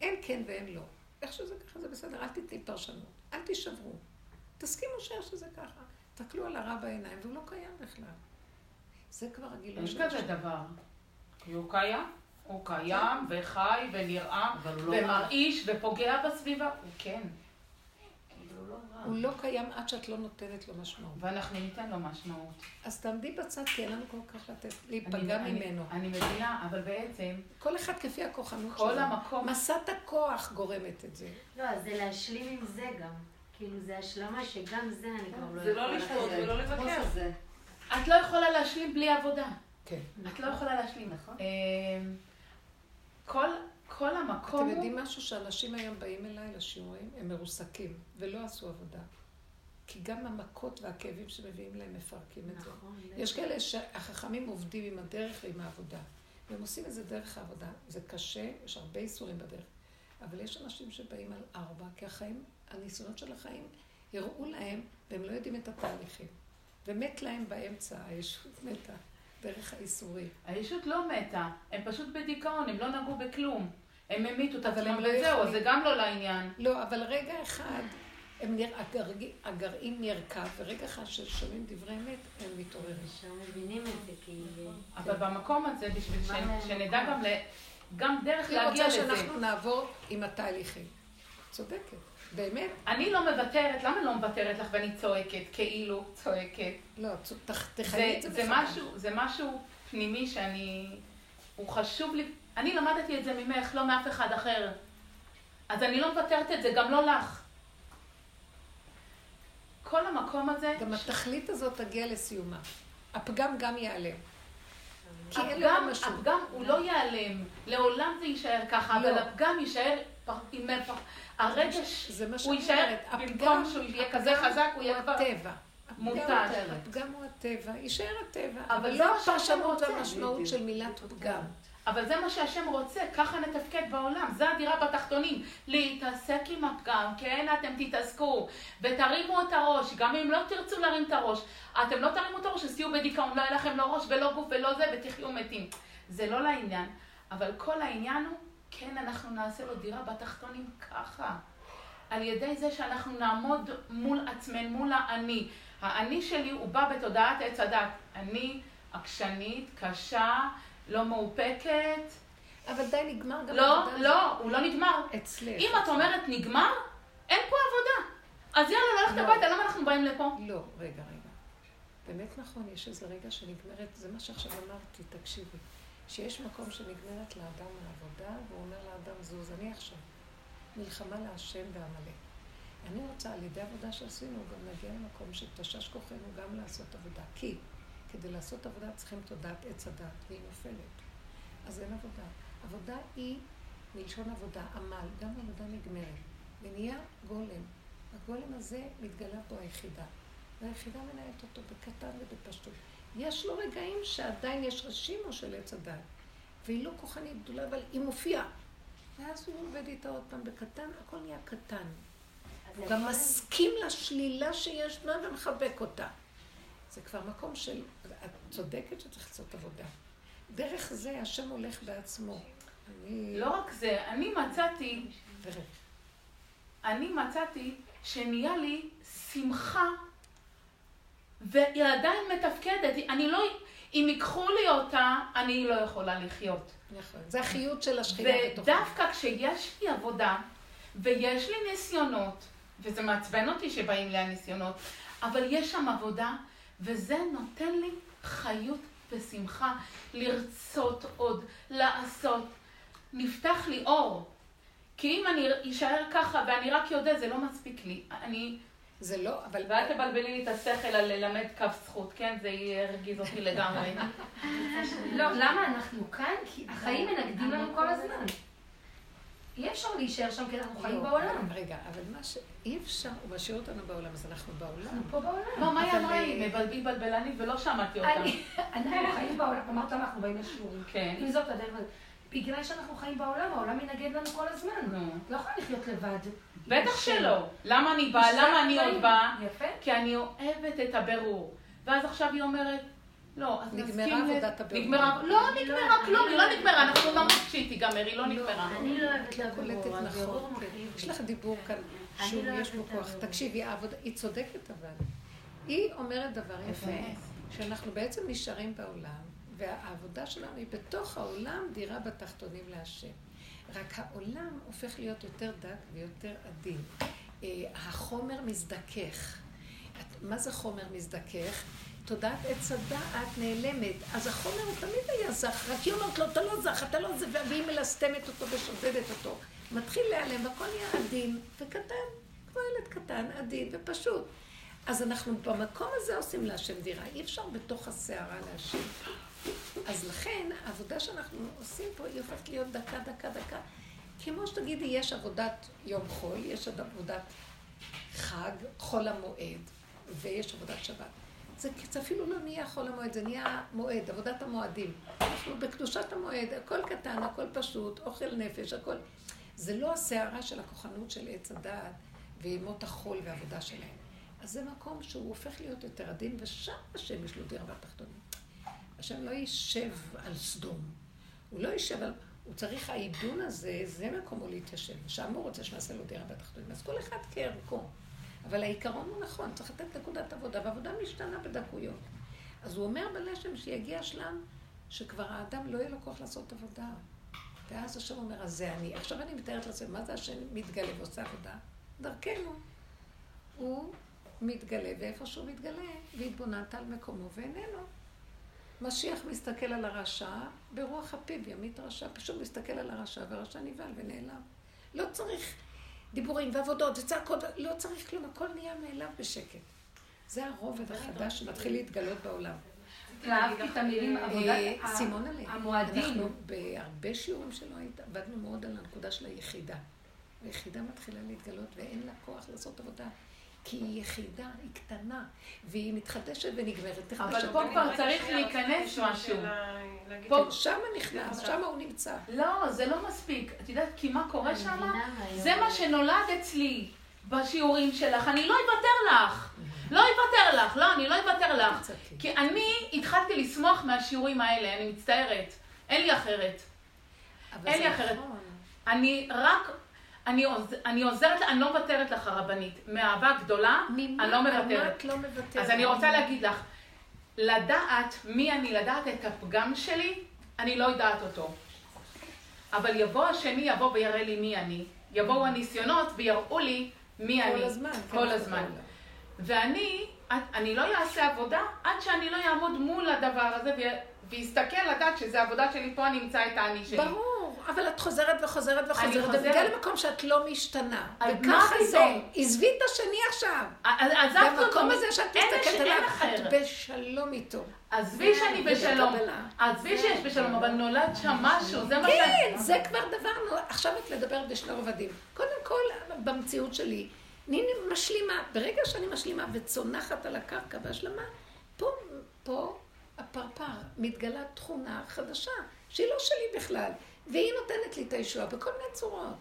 אין כן ואין לא. איך שזה ככה זה בסדר, אל תתני פרשנות, אל תישברו. תסכימו שאיך שזה ככה. תסתכלו על הרע בעיניים, והוא לא קיים בכלל. זה כבר הגילוי של כזה. דבר. כי הוא קיים, הוא קיים וחי ונראה לא רע. ומרעיש ופוגע בסביבה. הוא כן. הוא לא. הוא לא קיים עד שאת לא נותנת לו משמעות. ואנחנו ניתן לו משמעות. אז תעמדי בצד, כי אין לנו כל כך לתת, אני- להיפגע אני- ממנו. אני מבינה, אבל בעצם כל אחד כפי הכוחנות כל שלו. המקום... מסת הכוח גורמת את זה. לא, אז זה להשלים עם זה גם. כאילו, זה השלמה שגם זה אני כבר לא זה לא יכולה. לשפוט ולא לבקר. את לא יכולה להשלים בלי עבודה. כן. את לא יכולה להשלים. נכון. כל, כל המקום אתם. יודעים משהו שאנשים היום באים אליי לשיעורים, הם מרוסקים, ולא עשו עבודה. כי גם המכות והכאבים שמביאים להם מפרקים את זה. נכון. יש כאלה שהחכמים עובדים עם הדרך ועם העבודה. והם עושים את זה דרך העבודה. זה קשה, יש הרבה איסורים בדרך. אבל יש אנשים שבאים על ארבע, כי החיים, הניסיונות של החיים, הראו להם, והם לא יודעים את התהליכים. ומת להם באמצע, הישות מתה, דרך האיסורים. הישות לא מתה, הם פשוט בדיכאון, הם לא נגעו בכלום. הם המיתו את עצמם וזהו. זה גם לא לעניין. לא, אבל רגע אחד, הם נר... הגרג... הגרעין נרקב, ורגע אחד ששומעים דברי אמת, הם מתעוררים. ישר מבינים את זה, כי... אבל במקום הזה, בשביל שנדע? גם, ל... גם דרך היא להגיע רוצה לזה. שאנחנו נעבור עם התהליכים. צודקת. באמת? אני לא מוותרת, למה לא מוותרת לך ואני צועקת, כאילו צועקת? לא, צ- תח- תחייי את זה זה משהו פנימי שאני... הוא חשוב לי... אני למדתי את זה ממך, לא מאף אחד אחר. אז אני לא מוותרת את זה, גם לא לך. כל המקום הזה... גם התכלית הזאת תגיע לסיומה. הפגם גם ייעלם. כי אין לו משהו. הפגם הוא לא ייעלם, לעולם זה יישאר ככה, לא. אבל הפגם יישאר עם הרגש, הוא יישאר. במקום שהוא יהיה כזה חזק, הוא יהיה כבר... מותש. הפגם- הוא הטבע, יישאר הטבע. אבל לא הפרשנות. והמשמעות של מילת פגם. אבל זה מה שהשם רוצה, ככה נתפקד בעולם, זה הדירה בתחתונים. להתעסק עם הפגם, כן, אתם תתעסקו, ותרימו את הראש, גם אם לא תרצו להרים את הראש, אתם לא תרימו את הראש, אז תהיו בדיכאון, לא יהיה לכם לא ראש ולא גוף ולא זה, ותחיו מתים. זה לא לעניין, אבל כל העניין הוא, כן, אנחנו נעשה לו דירה בתחתונים ככה. על ידי זה שאנחנו נעמוד מול עצמנו, מול האני. האני שלי הוא בא בתודעת עץ הדת. אני עקשנית, קשה, לא מאופקת. אבל די נגמר גם לא, העבודה לא, הוא לא נגמר. אצלך. אם את אומרת נגמר, אין פה עבודה. אז יאללה, ללכת לא. הביתה, למה אנחנו באים לפה? לא, רגע, רגע. באמת נכון, יש איזה רגע שנגמרת, זה מה שעכשיו אמרתי, תקשיבי. שיש מקום שנגמרת לאדם העבודה, והוא אומר לאדם, זוז, אני עכשיו. מלחמה להשם ועמלק. אני רוצה, על ידי עבודה שעשינו, גם נגיע למקום שתשש כוחנו גם לעשות עבודה. כי כדי לעשות עבודה צריכים תודעת עץ הדת, והיא נופלת. אז אין עבודה. עבודה היא מלשון עבודה, עמל, גם עבודה נגמרת. ונהיה גולם. הגולם הזה מתגלה פה היחידה. והיחידה מנהלת אותו בקטן ובפשטות. יש לו רגעים שעדיין יש רשימו של עץ הדת. והיא לא כוחנית גדולה, אבל היא מופיעה. ואז הוא עובד איתה עוד פעם בקטן, הכל נהיה קטן. הוא גם מסכים לשלילה שיש בה ומחבק אותה. זה כבר מקום של... את צודקת שצריך לעשות עבודה. דרך זה השם הולך בעצמו. אני... לא רק זה, אני מצאתי, אני מצאתי שנהיה לי שמחה, והיא עדיין מתפקדת. אני לא, אם ייקחו לי אותה, אני לא יכולה לחיות. נכון. זה החיות של השכינה בתוכה. ודווקא כשיש לי עבודה, ויש לי ניסיונות, וזה מעצבן אותי שבאים לי הניסיונות, אבל יש שם עבודה, וזה נותן לי חיות ושמחה לרצות עוד, לעשות. נפתח לי אור. כי אם אני אשאר ככה ואני רק יודע, זה לא מספיק לי. אני... זה לא, אבל... ואל תבלבלי לי את השכל על ללמד קו זכות, כן? זה ירגיז אותי לגמרי. לא, למה אנחנו כאן? כי החיים מנגדים לנו כל הזמן. אי אפשר להישאר שם כי אנחנו חיים בעולם. רגע, אבל מה ש... אי אפשר, הוא משאיר אותנו בעולם, אז אנחנו בעולם. אנחנו פה בעולם. לא, מה היא אמרה? אה, מבלבי בלבלני ולא שמעתי אותה. אני- אנחנו חיים בעולם, אמרת אנחנו באים לשיעורים. כן. עם זאת הדרך, בגלל שאנחנו חיים בעולם, העולם מנגד לנו כל הזמן. נו. לא יכולה לחיות לבד. בטח שלא. למה אני באה? למה אני עוד באה? יפה. כי אני אוהבת את הבירור. ואז עכשיו היא אומרת, לא, אז נגמרה נסכים... עבודת הבירור. נגמרה, לא נגמרה כלום, היא לא- לא נגמרה, אנחנו נמות כשהיא תיגמר, היא לא נגמרה. אני לא אוהבת לבירור, נכון. כן. יש. לך דיבור כאן, לא יש אוהבת כוח. תקשיבי, היא צודקת אבל. היא אומרת דבר יפה, שאנחנו בעצם נשארים בעולם, והעבודה שלנו היא בתוך העולם דירה בתחתונים להשם. רק העולם הופך להיות יותר דק ויותר עדין. אה, החומר מזדכך. מה זה חומר מזדכך? תודעת עץ הדעת נעלמת. אז החומר הוא תמיד היה זך, רק היא אומרת לו, אתה לא זך, אתה לא זה, והיא מלסתמת אותו ושודדת אותו. מתחיל להיעלם, והכל נהיה עדין וקטן, כמו ילד קטן, עדין ופשוט. אז אנחנו במקום הזה עושים להשם דירה, אי אפשר בתוך הסערה להשם. אז לכן, העבודה שאנחנו עושים פה היא הופכת להיות דקה, דקה, דקה. כמו שתגידי, יש עבודת יום חול, יש עבודת חג, חול המועד, ויש עבודת שבת. זה, זה אפילו לא נהיה חול המועד, זה נהיה מועד, עבודת המועדים. אנחנו בקדושת המועד, הכל קטן, הכל פשוט, אוכל נפש, הכל... זה לא הסערה של הכוחנות של עץ הדעת וימות החול והעבודה שלהם. אז זה מקום שהוא הופך להיות יותר עדין, ושם השם יש לו דירה בתחתונים. השם לא יישב על סדום. הוא לא יישב על... הוא צריך, העידון הזה, זה מקומו להתיישב. שם הוא רוצה שנעשה לו דירה בתחתונים. אז כל אחד כערכו. אבל העיקרון הוא נכון, צריך לתת נקודת עבודה, והעבודה משתנה בדקויות. אז הוא אומר בלשם שיגיע שלב שכבר האדם לא יהיה לו כוח לעשות עבודה. ואז השם אומר, אז זה אני. עכשיו אני מתארת לעצמי, מה זה השם מתגלה ועושה עבודה? דרכנו. הוא מתגלה, ואיפה שהוא מתגלה, והתבוננת על מקומו ואיננו. משיח מסתכל על הרשע ברוח הפיו, ימית רשע, פשוט מסתכל על הרשע, והרשע נבהל ונעלם. לא צריך דיבורים ועבודות וצעקות, לא צריך כלום, הכל נהיה מאליו בשקט. זה הרובד החדש שמתחיל להתגלות בעולם. אהבתי את המילים אה, עבודת ה- סימון עליה. המועדים. אנחנו בהרבה שיעורים שלא היית, עבדנו מאוד על הנקודה של היחידה. היחידה מתחילה להתגלות ואין לה כוח לעשות עבודה. כי היא יחידה, היא קטנה, והיא מתחדשת ונגמרת. אבל פה. כבר צריך להיכנס משהו. כן, שם נכנס, שם הוא נמצא. לא, זה לא מספיק. את יודעת, כי מה קורה שם? זה מה. שנולד אצלי בשיעורים שלך. אני לא אוותר לך. לא אוותר לך. לא, אני לא אוותר לך. כי אני התחלתי לשמוח מהשיעורים האלה, אני מצטערת. אין לי אחרת. אין לי אחרת. נכון. אני רק, אני, עוז, אני עוזרת, אני לא מוותרת לך הרבנית. מאהבה גדולה, אני לא מוותרת. לא מוותרת? אז אני רוצה להגיד לך, לדעת מי אני, לדעת את הפגם שלי, אני לא יודעת אותו. אבל יבוא השני, יבוא ויראה לי מי אני. יבואו הניסיונות ויראו לי מי אני. כל הזמן. כן, כל זה הזמן. בעולם. ואני, אני לא אעשה עבודה עד שאני לא אעמוד מול הדבר הזה ויסתכל לדעת שזה עבודה שלי, פה אני אמצא את האני שלי. ברור, אבל את חוזרת וחוזרת וחוזרת, חוזרת. ומגיעה למקום שאת לא משתנה. וככה זה? עזבי את השני עכשיו. במקום הזה שאת מסתכלת ש- עליו. את בשלום איתו. עזבי שאני בשלום. עזבי שיש בשלום, אבל נולד שם משהו, זה מה ש... כן, זה כבר דבר, נו, עכשיו את מדברת בשני רבדים. קודם כל, במציאות שלי, אני משלימה, ברגע שאני משלימה וצונחת על הקרקע בהשלמה, פה, פה הפרפר מתגלה תכונה חדשה, שהיא לא שלי בכלל, והיא נותנת לי את הישועה בכל מיני צורות.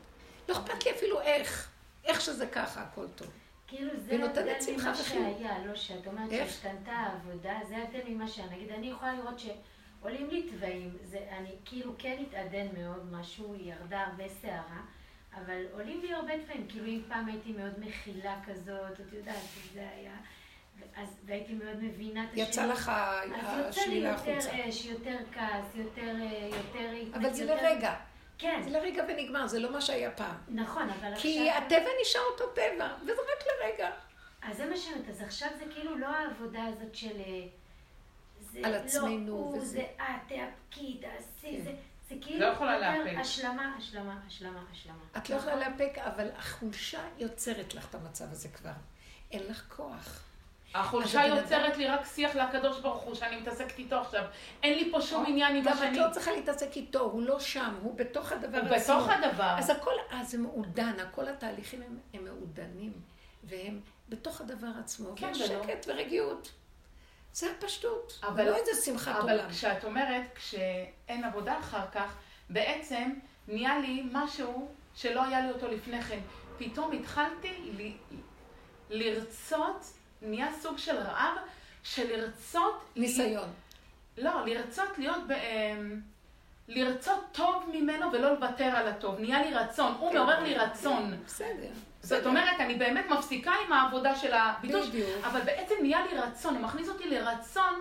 לא אכפת לי אפילו איך, איך שזה ככה, הכל טוב. כאילו זה שמחה ממה. שהיה, לא שאת אומרת? שהשתנתה העבודה, זה ההבדל ממה שהיה. נגיד, אני יכולה לראות שעולים לי תוואים, זה, אני כאילו כן התעדן מאוד משהו, ירדה הרבה שערה, אבל עולים לי הרבה תוואים, כאילו אם פעם הייתי מאוד מכילה כזאת, את יודעת, זה היה, אז, והייתי מאוד מבינה את יצא לך ה- אז יוצא לי השלילה יותר החוצה. אש, יותר כעס, יותר, אה, יותר... אבל זה יותר- לרגע, כן, זה לרגע ונגמר, זה לא מה שהיה פעם. נכון, אבל כי עכשיו... הטבע נשאר אותו טבע, וזה רק לרגע. אז זה מה שאני אומרת, אז עכשיו זה כאילו לא העבודה הזאת של... אה, זה על עצמנו לא, הוא, וזה. זה את, תאפקי, תעשי, כן. זה, זה כאילו... לא יכולה לאפק. השלמה, השלמה, השלמה, השלמה. את לא יכולה? לאפק, אבל החולשה יוצרת לך את המצב הזה כבר. אין לך כוח. החולשה יוצרת לי רק שיח לקדוש ברוך הוא, שאני מתעסקת איתו עכשיו. אין לי פה שום עניין עם גם את השני. לא צריכה להתעסק איתו, הוא לא שם, הוא בתוך הדבר הוא עצמו. בתוך הדבר. אז הכל, אז זה מעודן, כל התהליכים הם, מעודנים, והם בתוך הדבר עצמו, כן, ויש ולא. שקט ורגיעות. זה הפשטות, אבל- לא איזה שמחת אבל עולם. כשאת אומרת, כשאין עבודה אחר כך, בעצם נהיה לי משהו שלא היה לי אותו לפני כן. פתאום התחלתי ל- לרצות, נהיה סוג של רעב, של לרצות... ניסיון. לא, לרצות להיות ב... אמ, לרצות טוב ממנו ולא לוותר על הטוב. נהיה לי רצון, הוא כן. מעורר לי רצון. בסדר. זאת. אומרת, אני באמת מפסיקה עם העבודה של הביטוש. אבל בעצם נהיה לי רצון, הוא מכניס אותי לרצון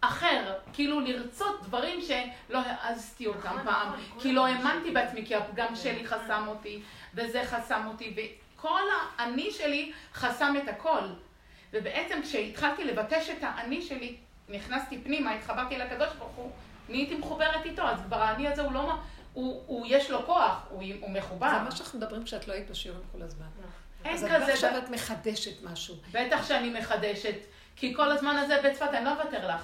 אחר, כאילו לרצות דברים שלא העזתי אותם נכון, פעם, נכון, כי כולם לא. האמנתי בעצמי, כי הפגם שלי חסם אותי, וזה חסם אותי, וכל האני שלי חסם את הכל. ובעצם כשהתחלתי לבטש את האני שלי, נכנסתי פנימה, התחברתי לקדוש ברוך הוא, נהייתי מחוברת איתו, אז כבר האני הזה הוא לא, מה- הוא, הוא יש לו כוח, הוא, הוא מחובר. זה מה שאנחנו מדברים כשאת לא היית בשיעורים כל הזמן. אין אז כזה עכשיו דבר. את מחדשת משהו. בטח שאני מחדשת, כי כל הזמן הזה בצפת אני לא אוותר לך.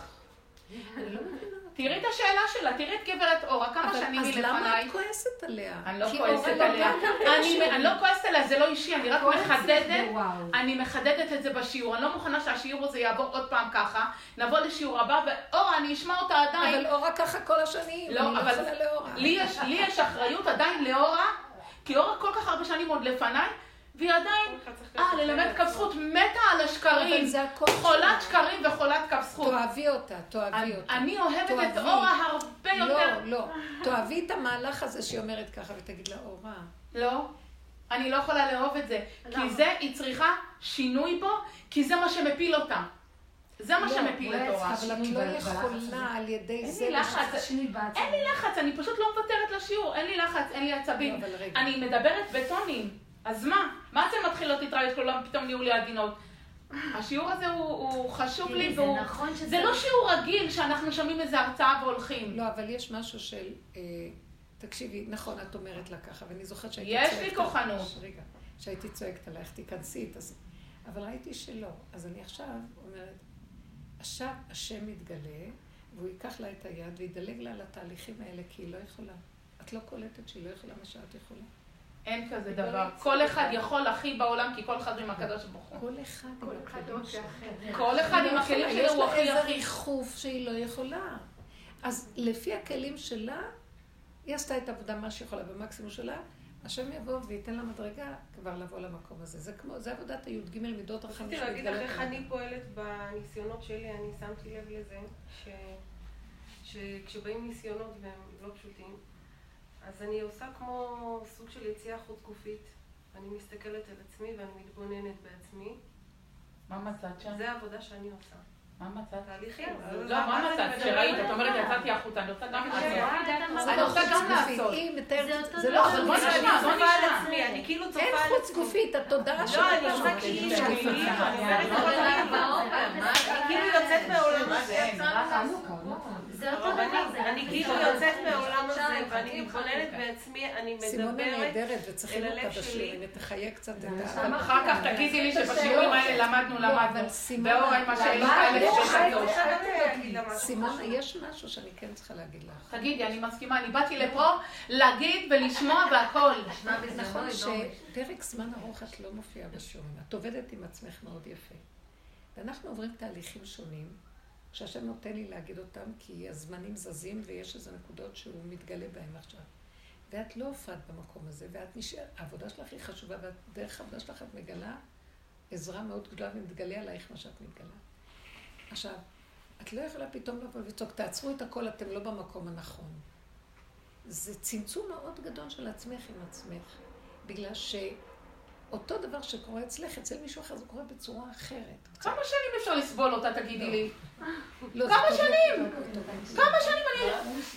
לא. תראי את השאלה שלה, תראי את גברת אורה, כמה שנים היא אז למה לפניי. את כועסת עליה? אני לא כועסת לא עליה. גם אני, לא כועסת עליה, זה לא אישי, אני רק מחדדת. אני מחדדת את זה בשיעור, אני לא מוכנה שהשיעור הזה יעבור עוד פעם ככה. נבוא לשיעור הבא, ואורה, אני אשמע אותה עדיין. אבל אורה ככה כל השנים. לא, לא אבל לי יש אחריות עדיין לאורה, כי אורה כל כך הרבה שנים עוד לפניי, והיא עדיין, אה, ללמד קו זכות, מתה על השקרים. אבל זה הכל חולת. שקרים וחולת קו זכות. תאהבי אותה, תאהבי אני- אותה. אני אוהבת את. אורה הרבה יותר. לא, לא. תאהבי את המהלך הזה שהיא אומרת ככה, ותגיד לה, אורה. לא, אני לא יכולה לאהוב את זה. כי? זה, היא צריכה שינוי בו, כי זה מה שמפיל אותה. זה מה לא, שמפיל את אורה. אבל את לא. יכולה על ידי אין זה... לי לחץ. אין לי לחץ, אני פשוט לא מוותרת לשיעור, אין לי לחץ, אין לי עצבים. לא. אני מדברת בטונים. אז מה? מה אתן מתחילות להתראיין כולם פתאום נהיו לי עדינות? השיעור הזה הוא, הוא חשוב לי, זה והוא... נכון שזה- זה לא שיעור רגיל שאנחנו שומעים איזה הרצאה והולכים. לא, אבל יש משהו של... אה, תקשיבי, נכון, את אומרת לה ככה, ואני זוכרת שהייתי יש צועקת... לי כוחנות. רגע, שהייתי צועקת עלייך, תיכנסי, תעשי. אבל ראיתי שלא. אז אני עכשיו אומרת, עכשיו השם מתגלה, והוא ייקח לה את היד וידלג לה על התהליכים האלה, כי היא לא יכולה. את לא קולטת שהיא לא יכולה מה שאת יכולה. אין כזה דבר. כל אחד יכול הכי בעולם, כי כל אחד עם הקדוש ברוך הוא. כל אחד עם כל אחד הכלים רוצה שלו. אחרת. כל אחד עם הכלים יש שלו הוא לה הכי איזה הכי... ריחוף שהיא לא יכולה. אז לפי הכלים שלה, היא עשתה את העבודה מה שיכולה במקסימום שלה, השם יבוא וייתן לה מדרגה כבר לבוא למקום הזה. זה כמו, זה עבודת הי"ג מידות רחמים רציתי להגיד לך איך. אני פועלת בניסיונות שלי, אני שמתי לב לזה, ש... שכשבאים ניסיונות והם לא פשוטים, אז אני עושה כמו סוג של יציאה חוץ גופית. אני מסתכלת על עצמי ואני מתבוננת בעצמי. מה מצאת שם? זה העבודה שאני עושה. מה מצאת? תהליכים. לא, מה מצאת? שראית, את אומרת, יצאתי החוצה, אני רוצה גם לעשות. זה אני לא רוצה חוץ גם. לעשות. זה. לא חוץ גופית. בואי צופה על. עצמי, אני כאילו צופה אין על חוץ עצמי. גופית, התודעה לא, שלה אני עושה כאילו. אני כאילו יוצאת מהעולם הזה. זה אותו דבר, אני כאילו יוצאת מהעולם הזה ואני מתבוננת בעצמי, אני סימונה מדברת נהדרת, וצריכים אל אותה הלב בשיר, שלי. אם תחיה קצת את ה... אחר כך תגידי לי שבשיעורים האלה למדנו, לא, למדנו. סימונה- למדנו, האלה למדנו. ששאלות. סימונה, יש משהו שאני כן צריכה להגיד לך. תגידי, אני מסכימה, אני באתי לפה להגיד ולשמוע והכל. נכון שפרק זמן ארוך את לא מופיעה בשיעורים. את עובדת עם עצמך מאוד יפה. ואנחנו עוברים תהליכים שונים, שהשם נותן לי להגיד אותם, כי הזמנים זזים ויש איזה נקודות שהוא מתגלה בהם עכשיו. ואת לא הופעת במקום הזה, ואת נשארת, העבודה שלך היא חשובה, ודרך העבודה שלך את מגלה עזרה מאוד גדולה, ומתגלה עלייך מה שאת מתגלה. עכשיו, את לא יכולה פתאום לבוא ולצעוק, תעצרו את הכל, אתם לא במקום הנכון. זה צמצום מאוד גדול של עצמך עם עצמך, בגלל שאותו דבר שקורה אצלך, אצל מישהו אחר זה קורה בצורה אחרת. כמה שנים אפשר לסבול אותה, תגידי לי? לא, כמה שנים? כמה שנים אני...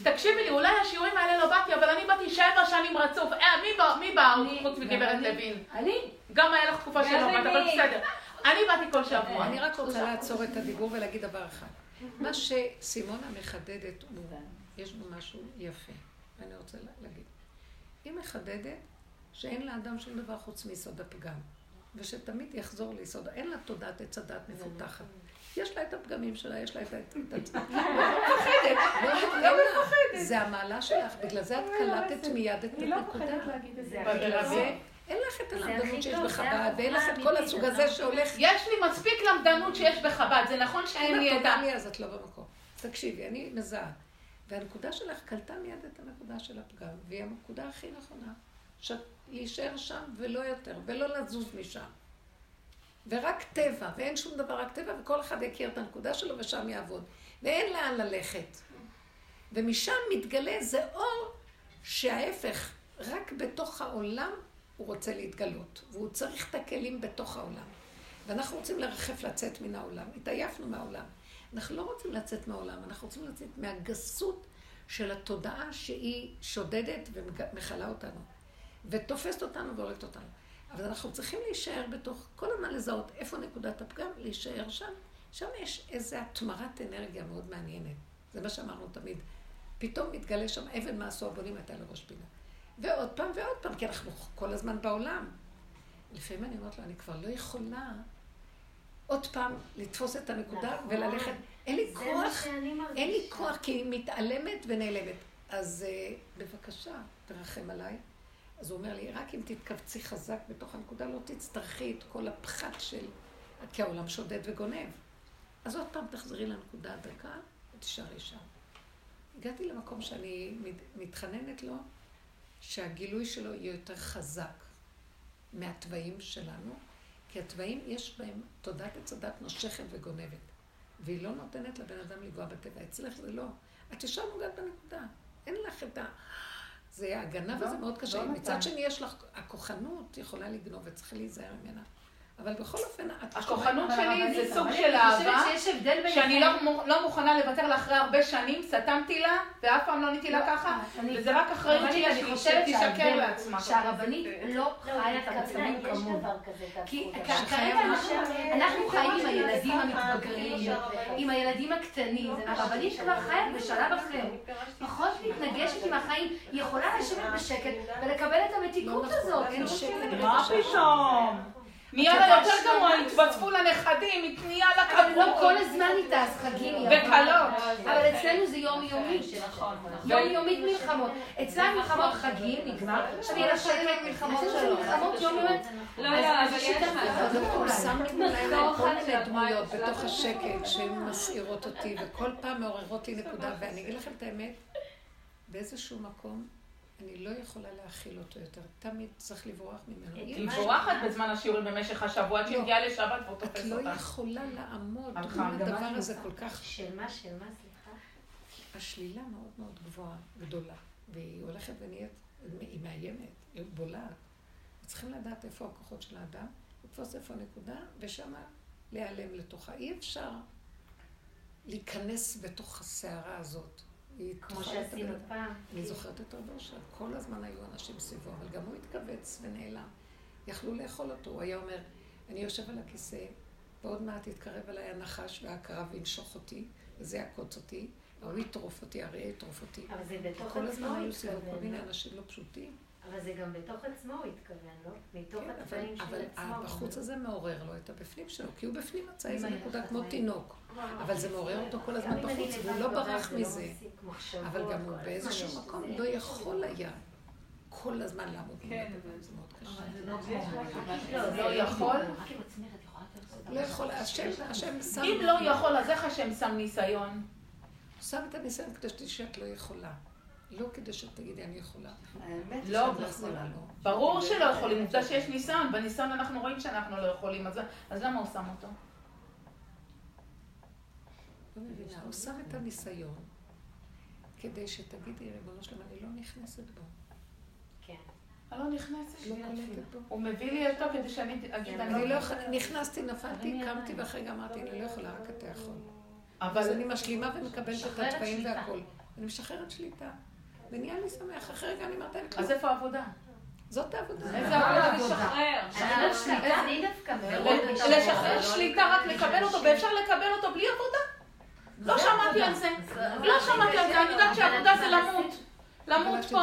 תקשיבי לי, אולי השיעורים האלה לא באתי, אבל אני באתי שבע שנים רצוף. אה, מי בא- מי בא חוץ מגברת לוין? אני? גם היה לך תקופה שלא באת, אבל בסדר. אני באתי כל שבוע. אני רק רוצה לעצור את הדיבור ולהגיד דבר אחד. מה שסימונה מחדדת, יש בו משהו יפה, ואני רוצה לה- להגיד. היא מחדדת שאין לאדם שום דבר חוץ מיסוד הפגם, ושתמיד יחזור ליסוד, אין לה תודעת עץ הדת מפותחת. יש לה את הפגמים שלה, יש לה את עצמה. לא מפחדת. לא מפחדת. זה המעלה שלך, בגלל זה את קלטת מיד את אני לא הנקודה. מפחדת להגיד את זה. בגלל זה אין לך את הלמדנות שיש בחב"ד, ואין לך את כל הסוג הזה נכון? שהולך יש לי מספיק למדנות שיש בחב"ד, זה נכון שאין אין לי ה... לי אז את לא במקום. תקשיבי, אני מזהה. והנקודה שלך קלטה מיד את הנקודה של הפגם, והיא הנקודה הכי נכונה. ש... להישאר שם ולא יותר, ולא לזוז משם. ורק טבע, ואין שום דבר, רק טבע, וכל אחד יכיר את הנקודה שלו ושם יעבוד. ואין לאן ללכת. ומשם מתגלה איזה אור שההפך, רק בתוך העולם הוא רוצה להתגלות. והוא צריך את הכלים בתוך העולם. ואנחנו רוצים לרחף לצאת מן העולם. התעייפנו מהעולם. אנחנו לא רוצים לצאת מהעולם, אנחנו רוצים לצאת מהגסות של התודעה שהיא שודדת ומכלה אותנו. ותופסת אותנו והורגת אותנו. אבל אנחנו צריכים להישאר בתוך, כל הזמן לזהות איפה נקודת הפגם, להישאר שם. שם יש איזו התמרת אנרגיה מאוד מעניינת. זה מה שאמרנו תמיד. פתאום מתגלה שם אבן מעשו הבונים הייתה לראש פינה. ועוד פעם ועוד פעם, כי אנחנו כל הזמן בעולם. לפעמים אני אומרת לו, אני כבר לא יכולה עוד פעם לתפוס את הנקודה נכון. וללכת. אין לי כוח. אין לי כוח, כי היא מתעלמת ונעלמת. אז אה, בבקשה, תרחם עליי. אז הוא אומר לי, רק אם תתכווצי חזק בתוך הנקודה, לא תצטרכי את כל הפחת של... כי העולם שודד וגונב. אז עוד פעם תחזרי לנקודה הדקה ותישארי שם. הגעתי למקום שאני מת- מתחננת לו, שהגילוי שלו יהיה יותר חזק מהתוואים שלנו, כי התוואים יש בהם תודעת הדת נושכת וגונבת, והיא לא נותנת לבן אדם לגוע בטבע. אצלך זה לא. את ישר נוגעת בנקודה. אין לך את ה... זה הגנב הזה מאוד קשה. לא מצד נתן. שני יש לך, הכוחנות יכולה לגנוב וצריך להיזהר ממנה. אבל בכל אופן, הכוחנות שלי זה סוג של אני חושבת אהבה, שיש הבדל ביניכם. שאני לא לא מוכנה לוותר לה אחרי הרבה שנים, סתמתי לה, ואף פעם לא עניתי לה ככה, אני- וזה רק אחריות שלי אני שהיא חושבת שתשקר לעצמה. שהרבנית לא חיה את המצבים יש כמוהו. דבר כזה, כי. כרגע אנחנו- חיים עם הילדים המתבגרים, עם הילדים הקטנים, הרבנית כבר חיה בשלב אחר. פחות מתנגשת עם החיים, היא יכולה לשבת בשקט ולקבל את המתיקות הזאת. אין שום מה פתאום? נהיה לה יותר גרוע, התווספו לה נכדים, נהיה לה אבל לא כבוד. כל הזמן איתה, אז חגים היא וקלות. אבל אצלנו זה יומיומי. יומיומית מלחמות. אצלם מלחמות חגים, נגמר, עכשיו יהיה לה שקט, אצלנו זה מלחמות יומיומיות. לא, לא, אבל יש אז הוא שם מחקר להם כל מיני דמויות המים בתוך השקט שהן מסעירות אותי, וכל פעם מעוררות לי נקודה, ואני אגיד לכם את האמת, באיזשהו מקום אני לא יכולה להכיל אותו יותר. תמיד צריך לברוח ממנו. היא. בורחת בזמן השיעורים במשך השבוע, עד שהיא לא. מגיעה לשבת והוא את תופס לא אותה. יכולה לעמוד הלכה. מול הדבר הזה כל כך... של מה, של מה, סליחה? השלילה מאוד מאוד גבוהה, גדולה, והיא הולכת ונהיית, היא מאיימת, היא בולעת. צריכים לדעת איפה הכוחות של האדם, לתפוס איפה הנקודה, ושמה להיעלם לתוכה. אי אפשר להיכנס בתוך הסערה הזאת. כמו שעשינו. פעם. אני זוכרת את רב אושר, כל הזמן היו אנשים סביבו, אבל גם הוא התכווץ ונעלם. יכלו לאכול אותו, הוא היה אומר, אני יושב על הכיסא, ועוד מעט יתקרב אליי הנחש והקרב וינשוך אותי, וזה יעקוץ אותי, ההוא יטרוף אותי, האריה יטרוף אותי. אבל זה בתוך כל עצמו הזמן הוא היו סביבו כל התכוון. מיני לא? אנשים לא פשוטים. אבל זה גם בתוך עצמו הוא התכוון, לא? מתוך כן, אבל, הצבעים של אבל עצמו. הבחוץ הזה מעורר לו את הבפנים שלו, כי הוא בפנים מצא איזה נקודה כמו. תינוק. אבל זה מעורר אותו כל הזמן בחוץ, והוא לא ברח זה לא מזה. אבל גם הוא באיזשהו מקום לא יכול היה כל הזמן לעמוד מול כן, הדבר, זה מאוד קשה. לא, זה לא יכול. לא יכול, השם, השם שם, אם לא יכול, אז איך השם שם ניסיון? שם את הניסיון כדי שתדעי שאת לא יכולה. לא כדי שתגידי אני יכולה. האמת לא, לא יכולה, לא. ברור שלא יכולים, עובדה שיש ניסיון, בניסיון אנחנו רואים שאנחנו לא יכולים, אז אז למה הוא שם אותו? לא מבינה, הוא שם את הניסיון כדי שתגידי, ריבונו שלם, אני לא נכנסת בו. כן. אני לא נכנסת. לא. הוא מביא לי אותו כדי שאני אגיד, אני אני לא לא... יכולה, נכנסתי, נפלתי, קמתי ואחרי גם אמרתי, אני לא יכולה, רק אתה יכול. אז אבל אני משלימה ומקבלת את התוואים שליטה. והכל. אני משחררת שליטה. ונהיה לי שמח, אחרי רגע אני אומרת, אין כלום. אז איפה העבודה? זאת העבודה. איזה עבודה? לשחרר. אני דווקא- אני דווקא מאוד... לשחרר שליטה, רק לקבל אותו, ואפשר לקבל אותו בלי עבודה? לא שמעתי על זה. לא שמעתי על זה, אני יודעת שעבודה זה למות. למות פה.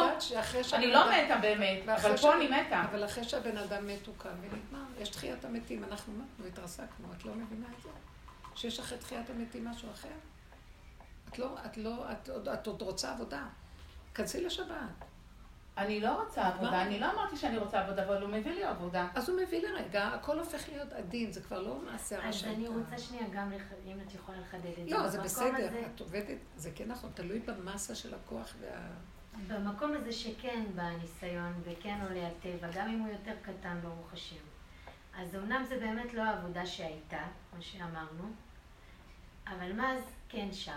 אני לא מתה באמת, אבל ש- פה אני מתה. אבל אחרי שהבן אדם מת הוא קם ונגמר, יש תחיית המתים, אנחנו מתנו, התרסקנו, את לא מבינה את זה? שיש אחרי תחיית המתים משהו אחר? את לא, את לא, את עוד רוצה עבודה. כנסי לשבת. אני לא רוצה עבודה, אני לא אמרתי שאני רוצה עבודה, אבל הוא מביא לי עבודה. אז הוא מביא לרגע, הכל הופך להיות עדין, זה כבר לא מעשה הרע אז אני. רוצה שנייה גם, אם את יכולה לחדד את זה. לא, זה בסדר, הזה- את עובדת, זה כן נכון, תלוי במסה של הכוח וה... במקום הזה שכן בא הניסיון וכן עולה הטבע, גם אם הוא יותר קטן, ברוך השם. אז אמנם זה באמת לא העבודה שהייתה, כמו שאמרנו, אבל מה אז כן שמה?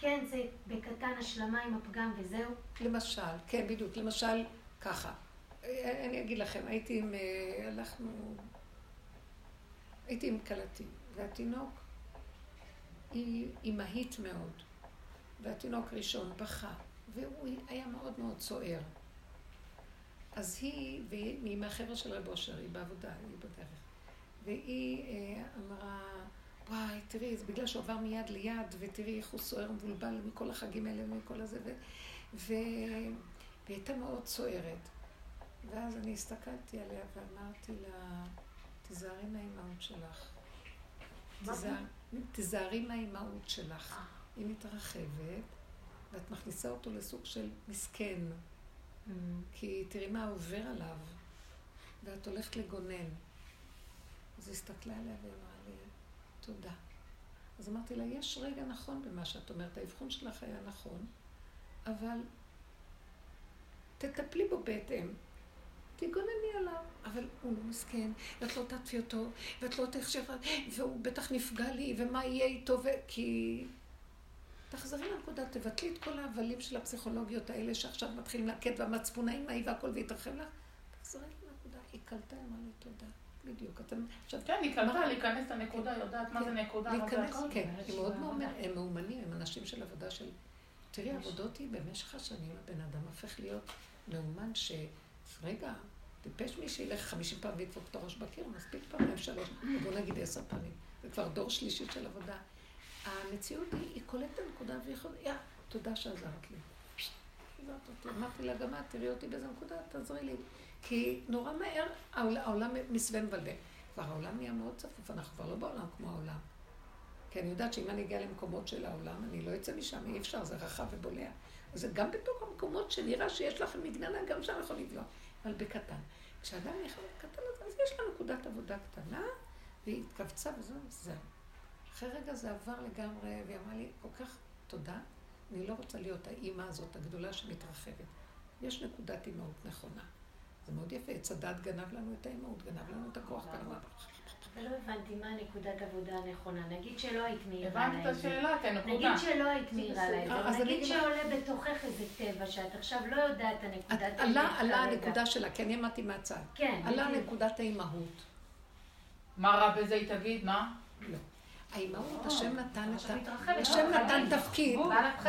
כן, זה בקטן השלמה עם הפגם וזהו. למשל, כן, בדיוק, למשל, ככה. אני אגיד לכם, הייתי עם, אה, הלכנו, הייתי עם כלתי, והתינוק, היא אימהית מאוד, והתינוק ראשון בכה, והוא היה מאוד מאוד סוער. אז היא, והיא מהחבר'ה של רב אושר, היא בעבודה, היא בדרך. והיא אה, אמרה, וואי, תראי, זה בגלל שהוא עבר מיד ליד, ותראי איך הוא סוער ומבולבל מכל החגים האלה ומכל הזה, ו... ו... והיא הייתה מאוד סוערת. ואז אני הסתכלתי עליה ואמרתי לה, תיזהרי מהאימהות שלך. תיזהר- תיזהרי מהאימהות שלך. היא מתרחבת, ואת מכניסה אותו לסוג של מסכן. כי תראי מה עובר עליו, ואת הולכת לגונן. אז היא הסתכלה עליה ואמרה תודה. אז אמרתי לה, יש רגע נכון במה שאת אומרת, האבחון שלך היה נכון, אבל תטפלי בו בהתאם. תגונני עליו, אבל הוא לא מסכן, ואת לא תעטפי אותו, ואת לא תחשב, והוא בטח נפגע לי, ומה יהיה איתו. כי... תחזרי לנקודה, תבטלי את כל ההבלים של הפסיכולוגיות האלה שעכשיו מתחילים להקט, והמצפון האמהי והכל והתרחב לך. תחזרי לנקודה, היא קלטה, אמרה לי תודה. בדיוק. אתם... עכשיו, כן, היא קלטה להיכנס לנקודה, יודעת מה זה נקודה, מה זה הכל. כן, הם מאוד. מאומנים, הם מאומנים, הם אנשים של עבודה של... תראי, עבודות היא במשך השנים, הבן אדם הופך להיות מאומן ש... רגע, טיפש מי שילך חמישים פעם וידפוק את הראש בקיר, מספיק פעמיים שלוש, בוא נגיד עשר פעמים. זה כבר דור שלישי של עבודה. המציאות היא, היא קולטת נקודה והיא יכולה, יא, תודה שעזרת לי. אמרתי לה, גם את, תראי אותי באיזה נקודה, תעזרי לי. כי נורא מהר העול- העולם מסווה מבלבל. כבר העולם נהיה מאוד צפוף, אנחנו כבר לא בעולם כמו העולם. כי אני יודעת שאם אני אגיע למקומות של העולם, אני לא אצא משם, אי אפשר, זה רחב ובולע. זה גם בתוך המקומות שנראה שיש לכם מגננה, גם שם יכול לבלוע, אבל בקטן. כשאדם בקטן הזה, אז יש לה נקודת עבודה קטנה, והיא התכווצה וזהו, זהו. אחרי רגע זה עבר לגמרי, והיא אמרה לי, כל כך תודה, אני לא רוצה להיות האימא הזאת הגדולה שמתרחבת. יש נקודת אימהות נכונה. זה מאוד יפה, עץ הדת גנב לנו את האימהות, גנב לנו את הכוח, גנב לנו... אבל לא הבנתי מה נקודת עבודה הנכונה. נגיד שלא היית מעירה הבנת לה את. השאלה, את הנקודה. נגיד שלא היית אה, זה, אני נגיד שעולה בתוכך איזה טבע שאת עכשיו לא יודעת את הנקודת את- עלה. הנקודה שלה, כי אני עמדתי מהצד. כן, עלה. נקודת האימהות. מה רע בזה היא תגיד? מה? לא. האימהות, השם נתן את ה... השם נתן תפקיד.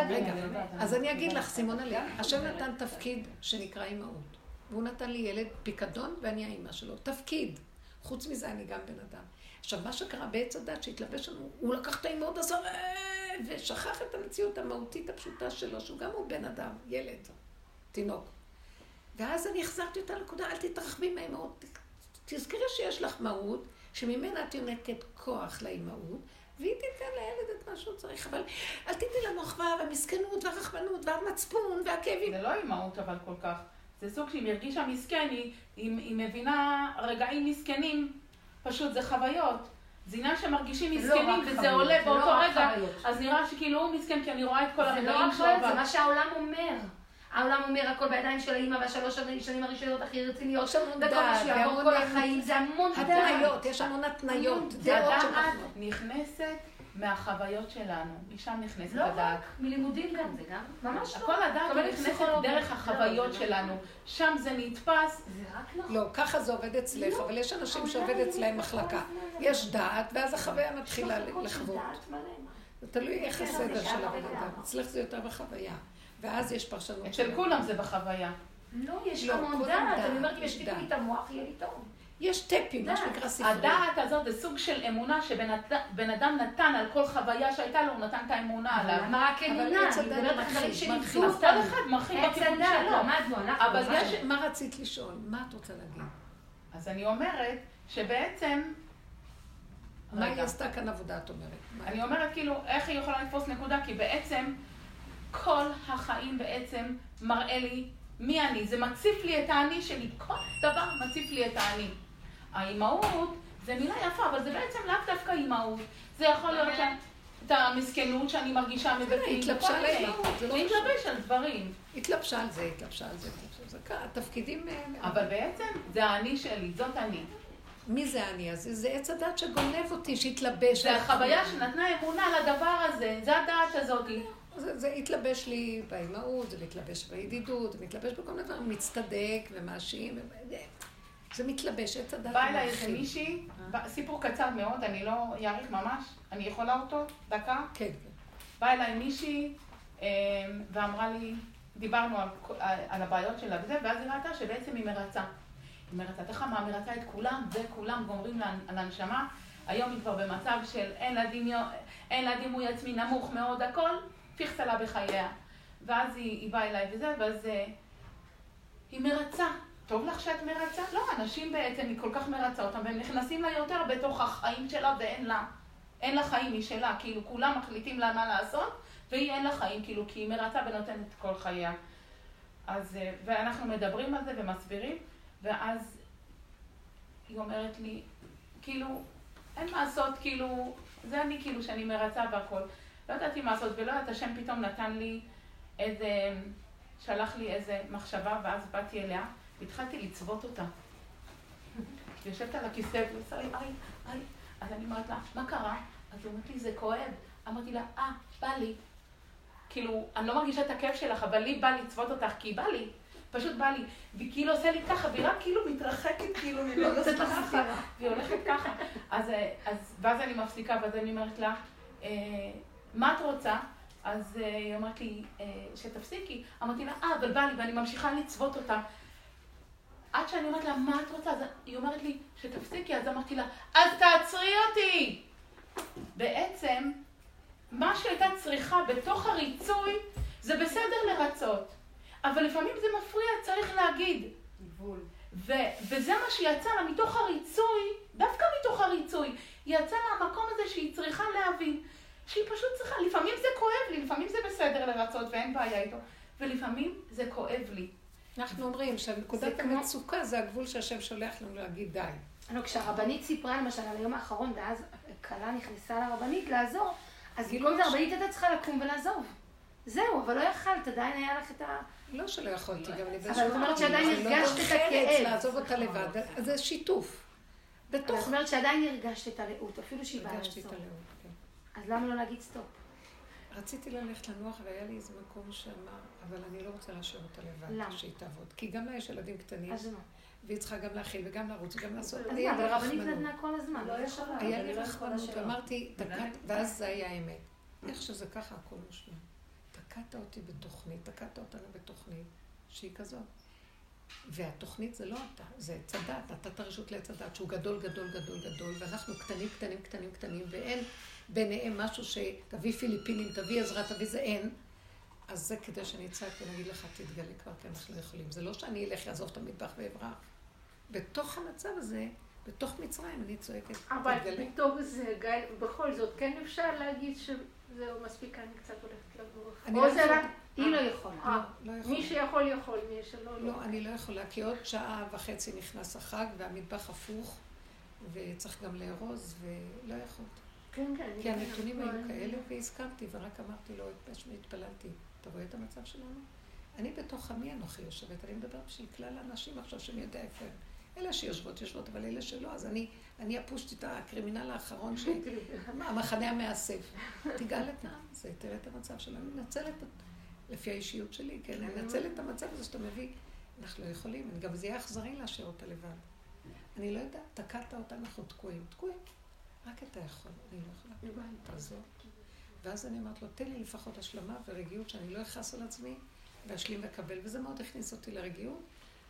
רגע, אז אני אגיד לך, סימונה לב, השם נתן תפקיד שנקרא אימהות. והוא נתן לי ילד פיקדון ואני האימא שלו. תפקיד. חוץ מזה אני גם בן אדם. עכשיו, מה שקרה בעץ הדת שהתלבש לנו, הוא לקח את האימהות עשה "אה", ושכח את המציאות המהותית הפשוטה שלו, שהוא גם הוא בן אדם, ילד, תינוק. ואז אני החזרתי אותה לנקודה, אל תתרחבי מהאימהות. תזכרי שיש לך מהות, שממנה את יונקת כוח לאימהות, והיא תיתן לילד את מה שהוא צריך, אבל אל תיתני לה מחווה והמסכנות והרחמנות והמצפון והכאבים. זה לא אימהות אבל כל כך. זה סוג שאם הרגישה מסכן, היא, היא, היא מבינה רגעים מסכנים, פשוט זה חוויות. זה עניין שמרגישים לא מסכנים רק וזה חוויות, עולה זה באותו לא רגע, חוויות. אז נראה שכאילו הוא מסכן כי אני רואה את כל זה הרגעים לא רק חוויות, זה. מה שהעולם אומר. העולם אומר הכל בידיים של האימא והשלוש שנים הראשונות הכי רציניות. יש המון וכל מה דעת, שיעבור כל החיים זה המון דעת. התניות, יש המון התניות, דעות שאנחנו... נכנסת מהחוויות שלנו, משם נכנסת לא הדעת. רק, מלימודים גם, זה גם ממש לא. כל הדעת נכנסת. דרך לא, החוויות זה לא. שלנו. שם זה נתפס, זה רק לא. לא, ככה זה עובד אצלך, אבל יש אנשים שעובד אצלהם מחלקה. יש דעת, ואז החוויה מתחילה לחוות. זה תלוי איך הסדר של הבן אדם. אצלך זה יותר בחוויה. ואז יש פרשנות אצל כולם זה בחוויה. לא, יש לא, המון כל דעת. אני אומרת, אם יש ישתיקו לי. את המוח, יהיה לי טוב. יש טפים, מה. שנקרא ספרות. הדעת הזאת זה סוג של אמונה שבן אד- בן אדם נתן על כל חוויה שהייתה לו, הוא נתן את האמונה עליו. אבל מה רק אמונה? עץ על מרחיב, שלימדו אז כל אותנו. אחד מרחיב בכיוון שלו. אבל. יש- מה רצית לשאול? מה את רוצה להגיד? אז אני אומרת שבעצם, מה. היא עשתה כאן עבודה, את אומרת? אני אומרת כאילו, איך היא יכולה לתפוס נקודה? כי בעצם כל החיים בעצם מראה לי מי אני. זה מציף לי את האני שלי. כל דבר מציף לי את האני. האימהות זה מילה יפה, אבל זה בעצם לאו דווקא אימהות. זה יכול להיות ש- את המסכנות שאני מרגישה מבפנים. התלבשה על מיני. האימהות, זה לא על דברים. התלבשה על זה, התלבשה על זה, זה. ככה, התפקידים... אה, אבל בעצם זה האני שלי, זאת אני. מי זה אני הזה? זה עץ הדת שגונב אותי, שהתלבש. זה החוויה שנתנה אמונה לדבר הזה, זה הדעת הזאת. זה, זה התלבש לי באימהות, זה מתלבש בידידות, זה מתלבש בכל מיני דברים, מצטדק ומאשים. זה מתלבש, עץ הדת. בא אליי. איזה מישהי, בא- סיפור קצר מאוד, אני לא אאריך ממש, אני יכולה אותו? דקה? כן, באה אליי מישהי אה, ואמרה לי, דיברנו על, על, הבעיות שלה וזה, ואז היא ראתה שבעצם היא מרצה. היא מרצה, תכף מה, מרצה את כולם, וכולם גומרים לה, על הנשמה. היום היא כבר במצב של אין לה, דמיון, אין לה דימוי עצמי נמוך מאוד, הכל פיכסה לה בחייה. ואז היא, היא באה אליי וזה, ואז אה, היא מרצה. טוב לך שאת מרצה? לא, אנשים בעצם, היא כל כך מרצה אותם, והם נכנסים לה יותר בתוך החיים שלה ואין לה. אין לה חיים משלה, כאילו כולם מחליטים לה מה לעשות, והיא אין לה חיים, כאילו, כי היא מרצה ונותנת את כל חייה. אז, אה, ואנחנו מדברים על זה ומסבירים, ואז היא אומרת לי, כאילו, אין מה לעשות, כאילו, זה אני כאילו שאני מרצה והכל. לא ידעתי מה לעשות, ולא יודעת, השם פתאום נתן לי איזה, שלח לי איזה מחשבה, ואז באתי אליה, והתחלתי לצוות אותה. היא יושבת על הכיסא והיא עושה לי, איי, איי. אז אני אומרת לה, מה קרה? אז היא אומרת לי, זה כואב. אמרתי לה, אה, בא לי. כאילו, אני לא מרגישה את הכאב שלך, אבל לי בא לצוות אותך, כי בא לי. פשוט בא לי, והיא כאילו עושה לי ככה, והיא רק כאילו מתרחקת, כאילו, והיא לא יוצאת לך והיא הולכת ככה. אז, אה, אז, ואז אני מפסיקה, ואז אני אומרת לה, אה, מה את רוצה? אז אה, היא אומרת לי, שתפסיקי. אמרתי לה, אה, אבל בא לי, ואני ממשיכה לצוות אותה. עד שאני אומרת לה, מה את רוצה? אז היא אומרת לי, שתפסיקי. אז אמרתי לה, אז תעצרי אותי! בעצם, מה שהייתה צריכה בתוך הריצוי, זה בסדר לרצות. אבל לפעמים זה מפריע, צריך להגיד. גבול. ו- וזה מה שיצא לה מתוך הריצוי, דווקא מתוך הריצוי, היא יצאה מהמקום הזה שהיא צריכה להבין, שהיא פשוט צריכה, לפעמים זה כואב לי, לפעמים זה בסדר לרצות ואין בעיה איתו, ולפעמים זה כואב לי. אנחנו אומרים שנקודת זה כמו- המצוקה זה הגבול שהשם שולח לנו להגיד די. לא, כשהרבנית סיפרה למשל על היום האחרון, ואז כלה נכנסה לרבנית לעזור, אז במקום זה הרבנית הייתה צריכה לקום ולעזוב. זהו, אבל לא יכלת, עדיין היה לך את ה... לא שלא יכולתי, גם אני אבל את אומרת שעדיין לא הרגשת את הכאב. לעזוב אותה לבד, אז זה שיתוף. אבל את בתוך... אומרת שעדיין הרגשת את הלאות, אפילו שהיא באה הרגשתי את לעזור. הלאות, כן. אז למה לא להגיד סטופ? רציתי ללכת לנוח והיה לי איזה מקום שאמר, אבל אני לא רוצה להשאיר אותה לבד, למה? שהיא תעבוד. כי גם לה יש ילדים קטנים, אז מה? והיא צריכה גם להכיל וגם לרוץ וגם לעשות. אז אני מה, הרבנית. נתנה כל הזמן. לא יכולה. היה לי לא רחמנות, שלא. ואמרתי, תקעת, ואז זה היה האמת. איך שזה ככה, הכל מושלם. תקעת אותי בתוכנית, תקעת אותנו בתוכנית שהיא כזאת. והתוכנית זה לא אתה, זה עץ הדת, נתת רשות לעץ הדת שהוא גדול, גדול, גדול, גדול, ואנחנו קטנים, קטנים, קטנים, קטנים, ואין ביניהם משהו שתביא פיליפינים, תביא עזרה, תביא זה, אין. אז זה כדי שאני אצעק ונגיד לך, תתגלה כבר, כי אנחנו לא יכולים. זה לא שאני אלך, אעזוב את המטבח ואברח. בתוך המצב הזה, בתוך מצרים, אני צועקת, אבל תתגלה. בתוך זה, גל, בכל זאת, כן אפשר להגיד שזהו מספיק, אני קצת הולכת לגור. אני או לא זה. רק, היא לא יכולה. אה, לא יכולה. מי שיכול יכול, מי שלא, לא. לא, אני לא יכולה, כי עוד שעה וחצי נכנס החג והמטבח הפוך, וצריך גם לארוז, ולא יכולתי. כן, כן. כי הנתונים היו כאלה, והסכמתי, ורק אמרתי לו, התפללתי, אתה רואה את המצב שלנו? אני בתוך עמי אנוכי יושבת, אני מדברת בשביל כלל האנשים עכשיו שאני יודע איפה הם. אלה שיושבות, יושבות, אבל אלה שלא, אז אני, אני הפושטית, הקרימינל האחרון, ש... המחנה המאסף. תגאל את העם הזה, תראה את המצב שלנו, אני מנצל את... לפי האישיות שלי, כן, אני מנצל את המצב הזה שאתה מביא. אנחנו לא יכולים, גם זה יהיה אכזרי להשאיר אותה לבד. אני לא יודעת, תקעת אותה, אנחנו תקועים. תקועים. רק אתה יכול, אני לא יכולה. תעזור. ואז אני אומרת לו, תן לי לפחות השלמה ורגיעות שאני לא אכעס על עצמי, ואשלים ואקבל, וזה מאוד הכניס אותי לרגיעות.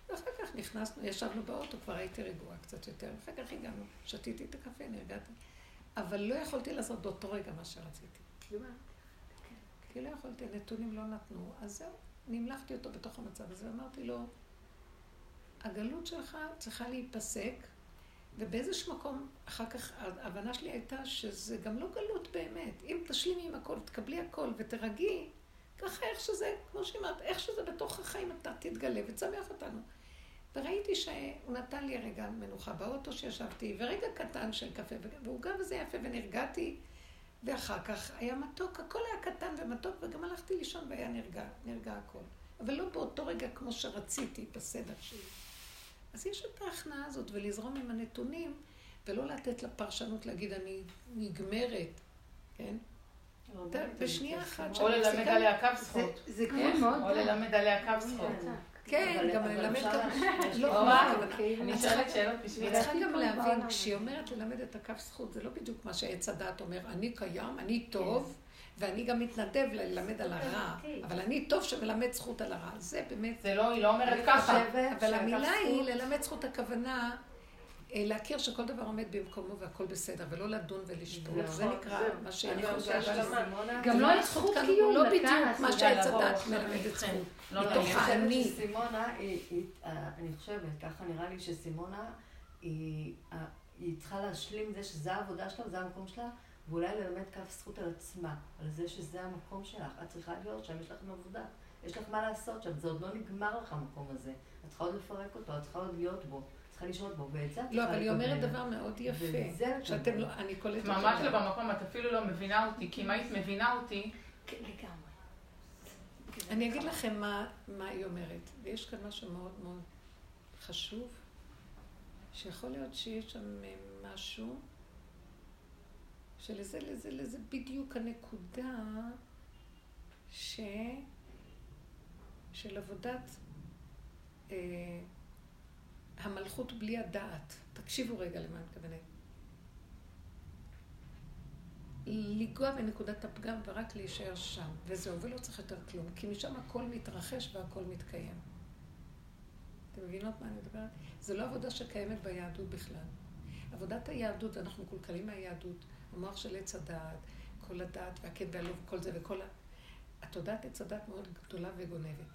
ואחר כך נכנסנו, ישבנו באוטו, כבר הייתי רגועה קצת יותר, אחר כך הגענו, שתיתי את הקפה, נרגעתי. אבל לא יכולתי לעשות באותו רגע מה שרציתי. כי לא יכולתי, הנתונים לא נתנו. אז זהו, נמלכתי אותו בתוך המצב הזה, ואמרתי לו, הגלות שלך צריכה להיפסק, ובאיזשהו מקום, אחר כך ההבנה שלי הייתה שזה גם לא גלות באמת. אם תשלימי עם הכל, תקבלי הכל ותרגי, ככה איך שזה, כמו שאמרת, איך שזה בתוך החיים אתה תתגלה ותשמח אותנו. וראיתי שהוא נתן לי רגע מנוחה באוטו שישבתי, ורגע קטן של קפה ועוגה וזה יפה, ונרגעתי. ואחר כך היה מתוק, הכל היה קטן ומתוק, וגם הלכתי לישון והיה נרגע, נרגע הכל. אבל לא באותו רגע כמו שרציתי, בסדר שלי. אז יש את ההכנעה הזאת, ולזרום עם הנתונים, ולא לתת לפרשנות להגיד אני נגמרת, כן? בשנייה אחת או ללמד עליה קו זכות. זה? מאוד... או ללמד עליה קו זכות. כן, גם ללמד לא, מה, אבל אני שואלת שאלות בשביל... היא צריכה גם להבין. כשהיא אומרת ללמד את הכף זכות, זה לא בדיוק מה שעץ הדעת אומר, אני קיים, אני טוב, ואני גם מתנדב ללמד על הרע, אבל אני טוב שמלמד זכות על הרע. זה באמת... זה לא, היא לא אומרת ככה. אבל המילה היא ללמד זכות הכוונה, אה, להכיר שכל דבר עומד במקומו והכל בסדר, ולא לדון ולשפוט. זה נקרא מה שאני אני חושבת. חושבת שסימונה... גם לא יש זכות קיום לא לכעס. בדיוק מה וזה שהעץ לבוא הדת מלמדת איתכם. זכות. לא, לא, מתוך אני האני. אה, אני חושבת, ככה נראה לי שסימונה, היא אה, צריכה להשלים זה שזה העבודה שלה, זה המקום שלה, ואולי ללמד כף זכות על עצמה, על זה שזה המקום שלך. את צריכה להיות שם, יש לך עבודה. יש לך מה לעשות שם, זה עוד לא נגמר לך המקום הזה. את צריכה עוד לפרק אותו, את צריכה עוד להיות בו, צריכה לשהות בו, ואת זה את לא, אבל היא אומרת. דבר מאוד יפה, שאתם. לא, אני קולטת ממש. לא במקום, את אפילו לא מבינה אותי, כי אם היית מבינה אותי, כן, לגמרי. אני אגיד לכם מה, מה היא אומרת, ויש כאן משהו מאוד מאוד חשוב, שיכול להיות שיש שם משהו שלזה, לזה, לזה בדיוק הנקודה ש... של עבודת אה, המלכות בלי הדעת. תקשיבו רגע למה אני מתכוונת. לנגוע בנקודת הפגם ורק להישאר שם, וזהו, ולא צריך יותר כלום, כי משם הכל מתרחש והכל מתקיים. אתם מבינות מה אני מדברת? זה לא עבודה שקיימת ביהדות בכלל. עבודת היהדות, אנחנו מקולקלים מהיהדות, המוח של עץ הדעת, כל הדעת והכן והלב וכל זה וכל ה... התודעת עץ הדעת מאוד גדולה וגונבת.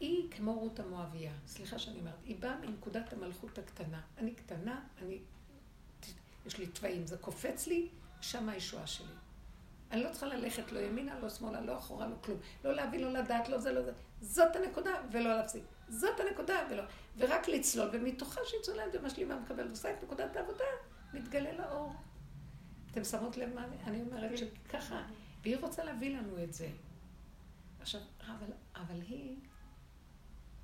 היא כמו רות המואביה, סליחה שאני אומרת, היא באה מנקודת המלכות הקטנה. אני קטנה, אני... יש לי תוואים, זה קופץ לי, שם הישועה שלי. אני לא צריכה ללכת לא ימינה, לא שמאלה, לא אחורה, לא כלום. לא להבין, לא לדעת, לא זה, לא זה. זאת הנקודה, ולא להפסיק. זאת הנקודה, ולא... ורק לצלול, ומתוכה שהיא צוללת ומשלימה ומקבלת, ועושה את נקודת העבודה, מתגלה לאור. אתם שמות לב מה אני אומרת שככה, והיא רוצה להביא לנו את זה. עכשיו, אבל, אבל היא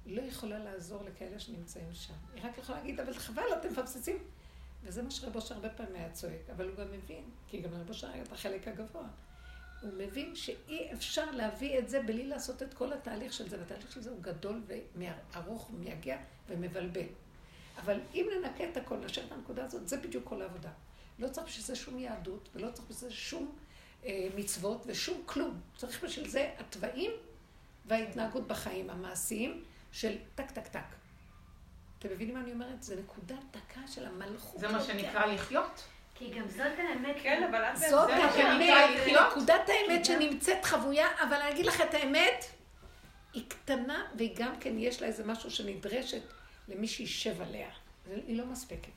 לא יכולה לעזור לכאלה שנמצאים שם. היא רק יכולה להגיד, אבל חבל, אתם מפספסים. וזה מה שרבו שר הרבה פעמים היה צועק, אבל הוא גם מבין, כי גם רבו שר היה את החלק הגבוה. הוא מבין שאי אפשר להביא את זה בלי לעשות את כל התהליך של זה, והתהליך של זה הוא גדול וארוך ומייגע ומבלבל. אבל אם ננקה את הכל, נשאר את הנקודה הזאת, זה בדיוק כל העבודה. לא צריך בשביל זה שום יהדות, ולא צריך בשביל זה שום אה, מצוות ושום כלום. צריך בשביל זה התוואים וההתנהגות בחיים המעשיים של טק טק טק. אתם מבינים מה אני אומרת? זה נקודה דקה של המלכות. זה מה שנקרא לחיות. כי גם זאת האמת. כן, אבל את... זאת זה מה שנקרא האמת. נקודת האמת שנמצאת חבויה, אבל אני אגיד לך את האמת, היא קטנה והיא גם כן יש לה איזה משהו שנדרשת למי שישב עליה. זה- היא לא מספקת.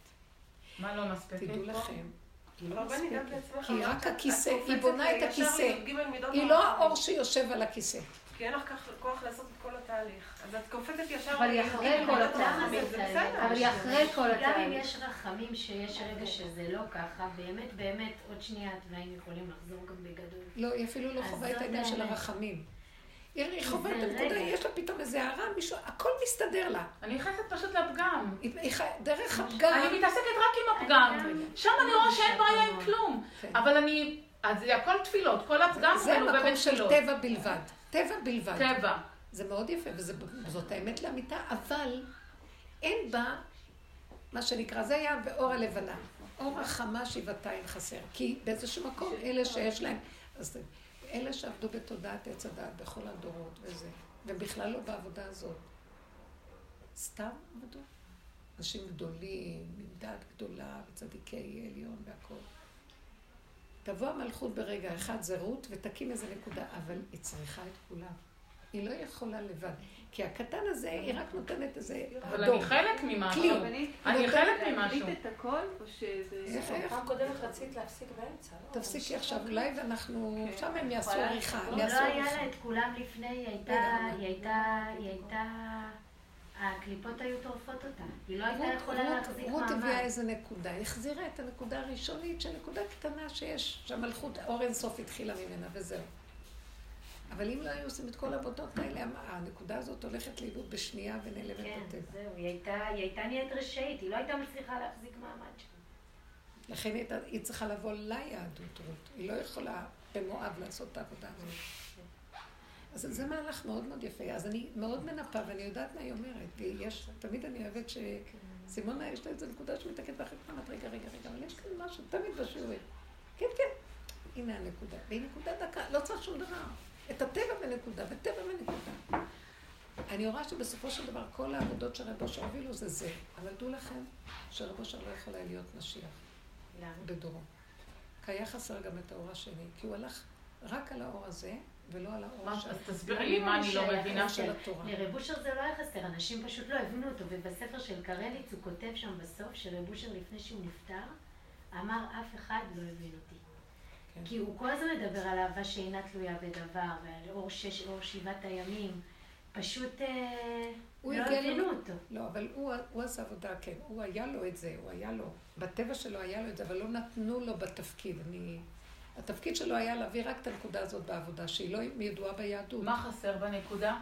מה לא מספיק? תדעו לכם. לא כי אמרת, רק הכיסא, היא בונה את הכיסא. לי"ג מידות היא לא. האור שיושב על הכיסא. כי אין לך כוח לעשות את כל התהליך. אז את קופצת ישר... אבל היא לי"ג אחרי כל התהליך. אבל היא אחרי כל גם אם התהליך. יש רחמים שיש רגע שזה לא ככה, באמת באמת עוד שנייה התוואים יכולים לחזור גם בגדול. לא, היא אפילו לא חווה את העניין של. הרחמים. היא היא חווה את הנקודה. יש לה פתאום איזה הערה, מישהו, הכל מסתדר לה. אני נכנסת פשוט לפגם. דרך הפגם. אני מתעסקת רק עם הפגם. שם אני רואה שאין בעיה עם כלום. כן. אבל אני... אז זה הכל תפילות, כל הפגם זה באמת של. טבע בלבד. טבע בלבד. טבע. זה מאוד יפה, וזאת האמת לאמיתה, אבל אין בה, מה שנקרא, זה היה באור הלבנה. אור החמה שבעתיים חסר. כי באיזשהו מקום, אלה שיש להם, אז אלה שעבדו בתודעת עץ הדעת בכל הדורות וזה, ובכלל לא בעבודה הזאת. סתם עבדו. אנשים גדולים, עם דעת גדולה, וצדיקי עליון והכול. תבוא המלכות ברגע אחד, זה רות, ותקים איזה נקודה, אבל היא צריכה את כולם. היא לא יכולה לבד. כי הקטן הזה, היא רק נותנת איזה אבל. אני חלק ממשהו. כלי. אני חלק ממשהו. להקליט את הכל, או שזה... פעם קודמת רצית להפסיק באמצע, לא? תפסיקי עכשיו אולי, ואנחנו... כן. שם הם יעשו עריכה. לא יעשו היה. לה את כולם לפני, היא הייתה. היא הייתה, היא הייתה, הקליפות היו טורפות אותה. היא לא הייתה יכולה להחזיק רות הביאה מעמד. איזה נקודה, היא החזירה את הנקודה הראשונית, שנקודה קטנה שיש, שהמלכות, אור אינסוף התחילה ממנה, וזהו. אבל אם לא היו עושים את כל העבודות האלה, הנקודה הזאת הולכת לאיבוד בשנייה ונעלמת כן, בטבע. זהו, היא הייתה, היא הייתה נהיית רשאית, היא לא הייתה מצליחה להחזיק מעמד שם. לכן היא, היא צריכה לבוא ליהדות, רות. היא לא יכולה במואב לעשות את העבודה הזאת. אז זה מהלך מאוד מאוד יפה. אז אני מאוד מנפה, ואני יודעת מה היא אומרת. ויש, תמיד אני אוהבת שסימונה, יש לה איזו נקודה שמתקנת ואחרי כך אומרת, רגע, רגע, רגע, אבל יש כאן משהו, תמיד בשיעורים. כן, כן. הנה הנקודה. והיא נקודה דקה, לא צריך שום דבר. את הטבע בנקודה, וטבע בנקודה. אני רואה שבסופו של דבר כל העבודות שרבו שהובילו זה זה. אבל דעו לכם שרבו שר לא יכול היה להיות משיח. בדורו. כי היה חסר גם את האור השני, כי הוא הלך רק על האור הזה, ולא על האור של... אז תסבירי לי מה אני לא מבינה. של התורה. לרב אושר זה לא היה חסר, אנשים פשוט לא הבינו אותו, ובספר של קרליץ הוא כותב שם בסוף, שרב אושר לפני שהוא נפטר, אמר אף אחד לא הבין אותי. כי הוא כל הזמן מדבר על אהבה שאינה תלויה בדבר, ועל אור שש, אור שבעת הימים. פשוט אה, הוא לא הבינו לו- אותו. לא, אבל הוא, הוא עשה עבודה, כן. הוא היה לו את זה, הוא היה לו. בטבע שלו היה לו את זה, אבל לא נתנו לו בתפקיד. אני... התפקיד שלו היה להביא רק את הנקודה הזאת בעבודה, שהיא לא ידועה ביהדות. מה חסר בנקודה?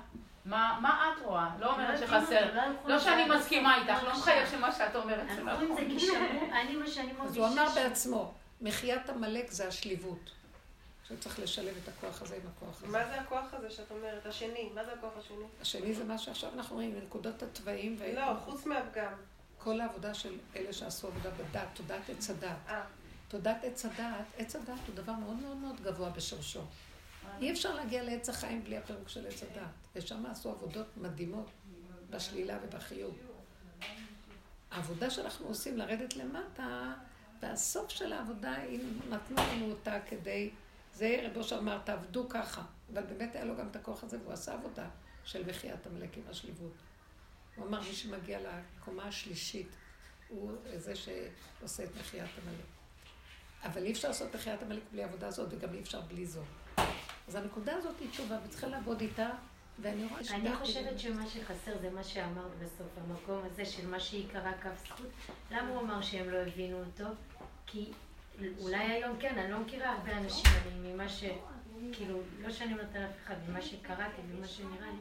מה מה את רואה? לא אומרת לא שחסר. לא לא שאני לזה מסכימה איתך, לא. מחייב שמה שאת אומרת זה אנחנו רואים זה נכון. כי שמעו, אני מה שאני מרגישה... אז הוא אמר בעצמו, מחיית עמלק זה השליבות. שצריך לשלב את הכוח הזה עם הכוח הזה. מה זה הכוח הזה שאת אומרת? השני, מה זה הכוח השני? השני זה מה שעכשיו אנחנו רואים, נקודות התוואים. ו... לא, חוץ מהפגם. כל העבודה של אלה שעשו עבודה בדת, תודעת עץ הדת. אה. תודעת עץ הדת, עץ הדת הוא דבר מאוד מאוד מאוד גבוה בשורשו. אי אפשר להגיע לעץ החיים בלי הפירוק של עץ הדת. ושם עשו עבודות מדהימות בשלילה ובחיוב. העבודה שאנחנו עושים לרדת למטה, והסוף של העבודה, אם נתנו לנו אותה כדי, זה רב אושר אמר, תעבדו ככה. אבל באמת היה לו גם את הכוח הזה, והוא עשה עבודה של מחיית עמלק עם השליבות. הוא אמר, מי שמגיע לקומה השלישית, הוא זה שעושה את מחיית עמלק. אבל אי אפשר לעשות מחיית עמלק בלי עבודה הזאת, וגם אי אפשר בלי זו. אז הנקודה הזאת היא תשובה, וצריכה לעבוד איתה, ואני רואה ש... אני חושבת שמה שחסר זה מה שאמרת בסוף, המקום הזה של מה שהיא קראה קו זכות. למה הוא אמר שהם לא הבינו אותו? כי אולי היום כן, אני לא מכירה הרבה אנשים, אני ממה ש... כאילו, לא שאני אומרת על אף אחד, ממה שקראתי, ממה שנראה לי.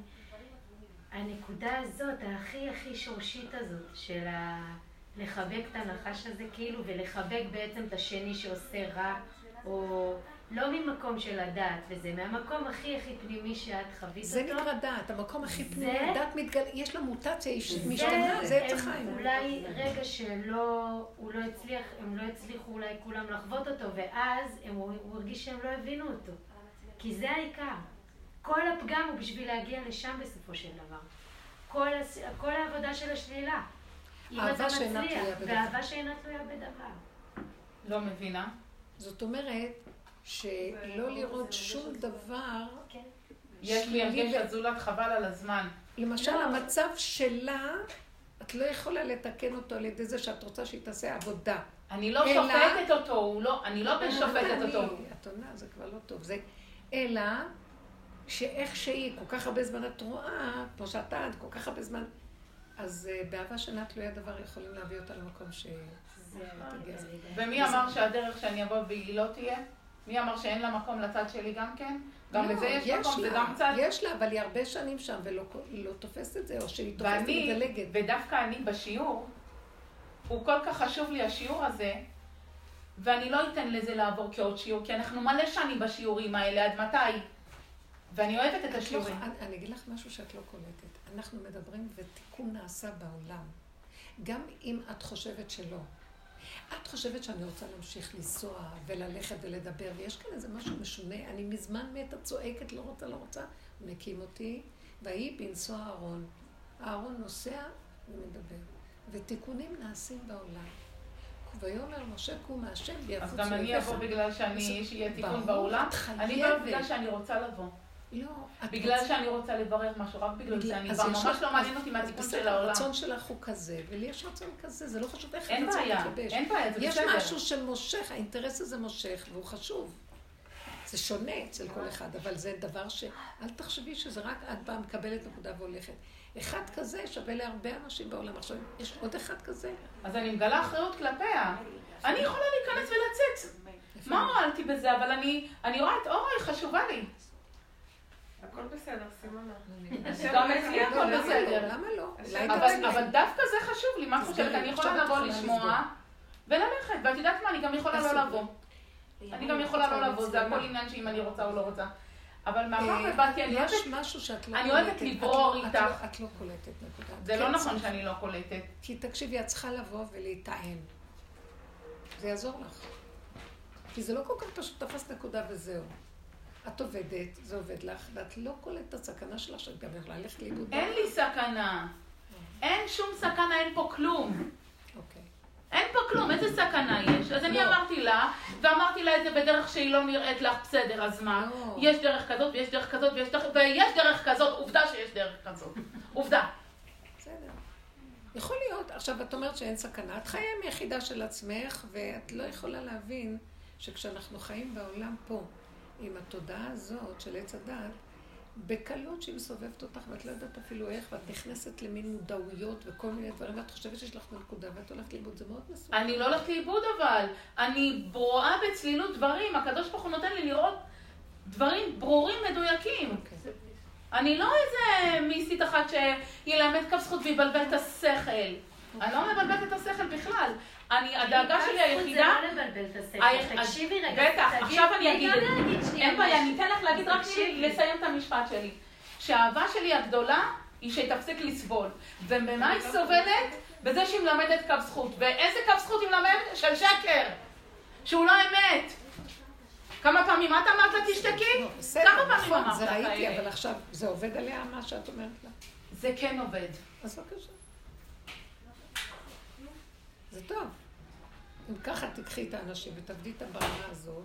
הנקודה הזאת, הכי הכי שורשית הזאת, של ה... לחבק את הנחש הזה, כאילו, ולחבק בעצם את השני שעושה רע, או לא ממקום של הדעת וזה, מהמקום הכי הכי פנימי שאת חווית זה אותו. זה נקרא דעת, המקום הכי זה- פנימי, הדעת מתגלה, יש לה מוטציה, זה משתנה, זה עץ החיים. אולי רגע שלא, הוא לא הצליח, הם לא הצליחו אולי כולם לחוות אותו, ואז הם, הוא הרגיש שהם לא הבינו אותו. כי זה העיקר. כל הפגם הוא בשביל להגיע לשם בסופו של דבר. כל, הס... כל העבודה של השלילה. אם אתה מצליח. ואהבה שאינה תלויה בדבר. לא מבינה. זאת אומרת, שלא לראות שום דבר, יש לי הרגשת זולת חבל על הזמן. למשל לא. המצב שלה, את לא יכולה לתקן אותו על ידי זה שאת רוצה שהיא תעשה עבודה. אני לא שופטת אותו, לא, אני לא בשופטת אני- אותו. את עונה, זה כבר לא טוב. זה, אלא שאיך שהיא, כל כך הרבה זמן את רואה, כמו שאת טענת, כל כך הרבה זמן, אז אה, באהבה שאינה תלויה דבר יכולים להביא אותה למקום ש... תגיע. ומי אמר שהדרך שאני אבוא והיא לא תהיה? מי אמר שאין לה מקום לצד שלי גם כן? גם לא, לזה יש מקום, זה לה, גם צד. יש לה, אבל היא הרבה שנים שם ולא לא תופסת את זה, או שהיא תופסת ואני, ומדלגת. ודווקא אני בשיעור, הוא כל כך חשוב לי השיעור הזה, ואני לא אתן לזה לעבור כעוד שיעור, כי אנחנו מלא שנים בשיעורים האלה, עד מתי? ואני אוהבת את לא, השיעורים. אני, אני אגיד לך משהו שאת לא קולטת. אנחנו מדברים ותיקון נעשה בעולם. גם אם את חושבת שלא. את חושבת שאני רוצה להמשיך לנסוע וללכת ולדבר, ויש כאן איזה משהו משונה. אני מזמן מתה צועקת, לא רוצה, לא רוצה. מקים אותי, ויהי בנסוע אהרון. אהרון נוסע ומדבר. ותיקונים נעשים בעולם. ויאמר משה קום מהשם אז ויפוץ גם אני. אבוא בגלל שאני, שיהיה תיקון בעולם. אני באה. בגלל שאני רוצה לבוא. לא, בגלל רוצה- שאני רוצה לברר משהו, רק בגלל זה אני. יש ממש לך- לא מעניין אותי מהתיקון של העולם. הרצון שלך הוא כזה, ולי יש רצון כזה, זה לא חשוב איך אין הרצון בעיה, מתלבש. אין בעיה, זה יש בסדר. משהו שמושך, האינטרס הזה מושך, והוא חשוב. זה שונה אצל כל אחד, אבל זה דבר ש... אל תחשבי שזה רק את באה, מקבלת נקודה והולכת. אחד כזה שווה להרבה אנשים בעולם. עכשיו, יש עוד אחד כזה? אז אני מגלה אחריות כלפיה. אני יכולה להיכנס ולצאת. מה הועלתי בזה? אבל אני אני רואה את אורה, היא חשובה לי. הכל בסדר, סימונה. גם אצלי לא, הכל בסדר. לא? למה לא? אולי אבל, דווקא זה חשוב לי, מה את חושבת? אני יכולה לבוא לשמוע. וללכת, ואת יודעת מה, אני גם יכולה לא. לבוא. אני גם יכולה לא לבוא, זה הכל עניין שאם אני רוצה או לא רוצה. אבל מאחר אה, ובאתי, אני יש אוהבת... משהו שאת לא אני אוהבת. לברור את לא- איתך. לא- את לא קולטת, נקודה. זה לא כן נכון. שאני לא קולטת. כי תקשיבי, את צריכה לבוא ולהיטען. זה יעזור לך. כי זה לא כל כך פשוט תפס נקודה וזהו. את עובדת, זה עובד לך, ואת לא קולטת את הסכנה שלך, שאת גם יכולה ללכת לאיבוד. אין לי סכנה. אין שום סכנה, אין פה כלום. אוקיי. אין פה כלום, איזה סכנה יש? אז אני לא. אמרתי לה, ואמרתי לה את זה בדרך שהיא לא נראית לך, בסדר, אז מה? לא. יש דרך כזאת, ויש דרך כזאת, ויש דרך, ויש דרך כזאת, עובדה שיש דרך כזאת. עובדה. בסדר. יכול להיות. עכשיו, את אומרת שאין סכנה. את חיה עם יחידה של עצמך, ואת לא יכולה להבין שכשאנחנו חיים בעולם פה, עם התודעה הזאת של עץ הדת, בקלות שהיא מסובבת אותך, ואת לא יודעת אפילו איך, ואת נכנסת למין מודעויות וכל מיני דברים, ואת חושבת שיש לך נקודה, ואת הולכת לאיבוד, זה מאוד מסוכן. אני לא הולכת לאיבוד אבל. אני רואה בצלילות דברים. הקדוש ברוך הוא נותן לי לראות דברים ברורים, מדויקים. אוקיי. אני לא איזה מיסטית אחת שילמד כף זכות ויבלבל את השכל. אני לא מבלבלת את השכל בכלל. אני, הדאגה שלי היחידה... זה לא לבלבל את הספר. תקשיבי רגע. בטח, עכשיו אני אגיד גם את זה. אין בעיה. אני אתן לך להגיד, רק. לסיים את המשפט שלי. שהאהבה שלי הגדולה היא שתפסיק לסבול. ובמה היא סובלת? בזה שהיא מלמדת קו זכות. ואיזה קו זכות היא מלמדת? של שקר. שהוא לא אמת. כמה פעמים את אמרת לה תשתקי? לא, כמה פעמים נכון, אמרת זה לה ראיתי, כאלה? אבל עכשיו, זה עובד עליה מה שאת אומרת לה? זה כן עובד. אז בבקשה. זה טוב. אם ככה תיקחי את האנשים ותעבדי את ברמה הזאת,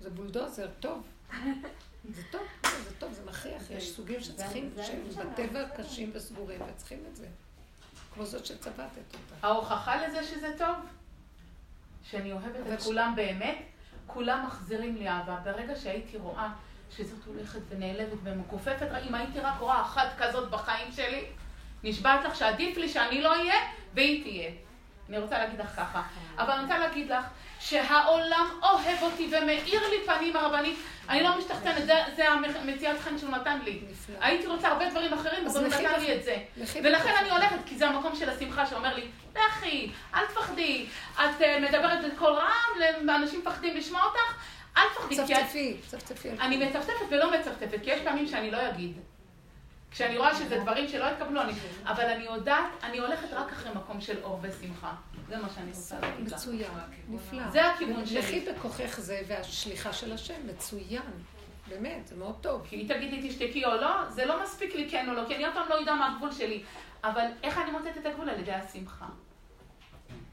זה בולדוזר, טוב. זה טוב, לא, זה טוב, זה מכריח. יש סוגים שצריכים, שהם בטבע קשים וסגורים, וצריכים את זה. כמו זאת שצבטת אותה. ההוכחה לזה שזה טוב, שאני אוהבת את כולם באמת, כולם מחזירים לי אהבה. ברגע שהייתי רואה שזאת הולכת ונעלבת ומכופפת, אם הייתי רק רואה אחת כזאת בחיים שלי, נשבעת לך שעדיף לי שאני לא אהיה והיא תהיה. אני רוצה להגיד לך ככה. אבל אני רוצה להגיד לך שהעולם אוהב אותי ומאיר לי פנים הרבנית. אני לא משתחצנת, זה, זה המציאת חן שהוא נתן לי. הייתי רוצה הרבה דברים אחרים, אבל הוא נתן לי את זה. ולכן אני הולכת, כי זה המקום של השמחה שאומר לי, לכי, אל תפחדי. את אה, מדברת בקול רם, אנשים מפחדים לשמוע אותך, אל תפחדי. צפצפי, צפצפי. אני מצפצפת ולא מצפצפת, כי יש פעמים שאני לא אגיד. כשאני רואה שזה דברים שלא התקבלו, אני... אבל אני יודעת, אני הולכת רק אחרי מקום של אור ושמחה. זה מה שאני רוצה להגיד לך. מצוין, נפלא. זה הכיוון לכי שלי. בכוחך זה והשליחה של השם, מצוין. באמת, זה מאוד טוב. כי היא תגיד לי תשתקי או לא, זה לא מספיק לי כן או לא, כי אני אף פעם לא יודע מה הגבול שלי. אבל איך אני מוצאת את הגבול? על ידי השמחה.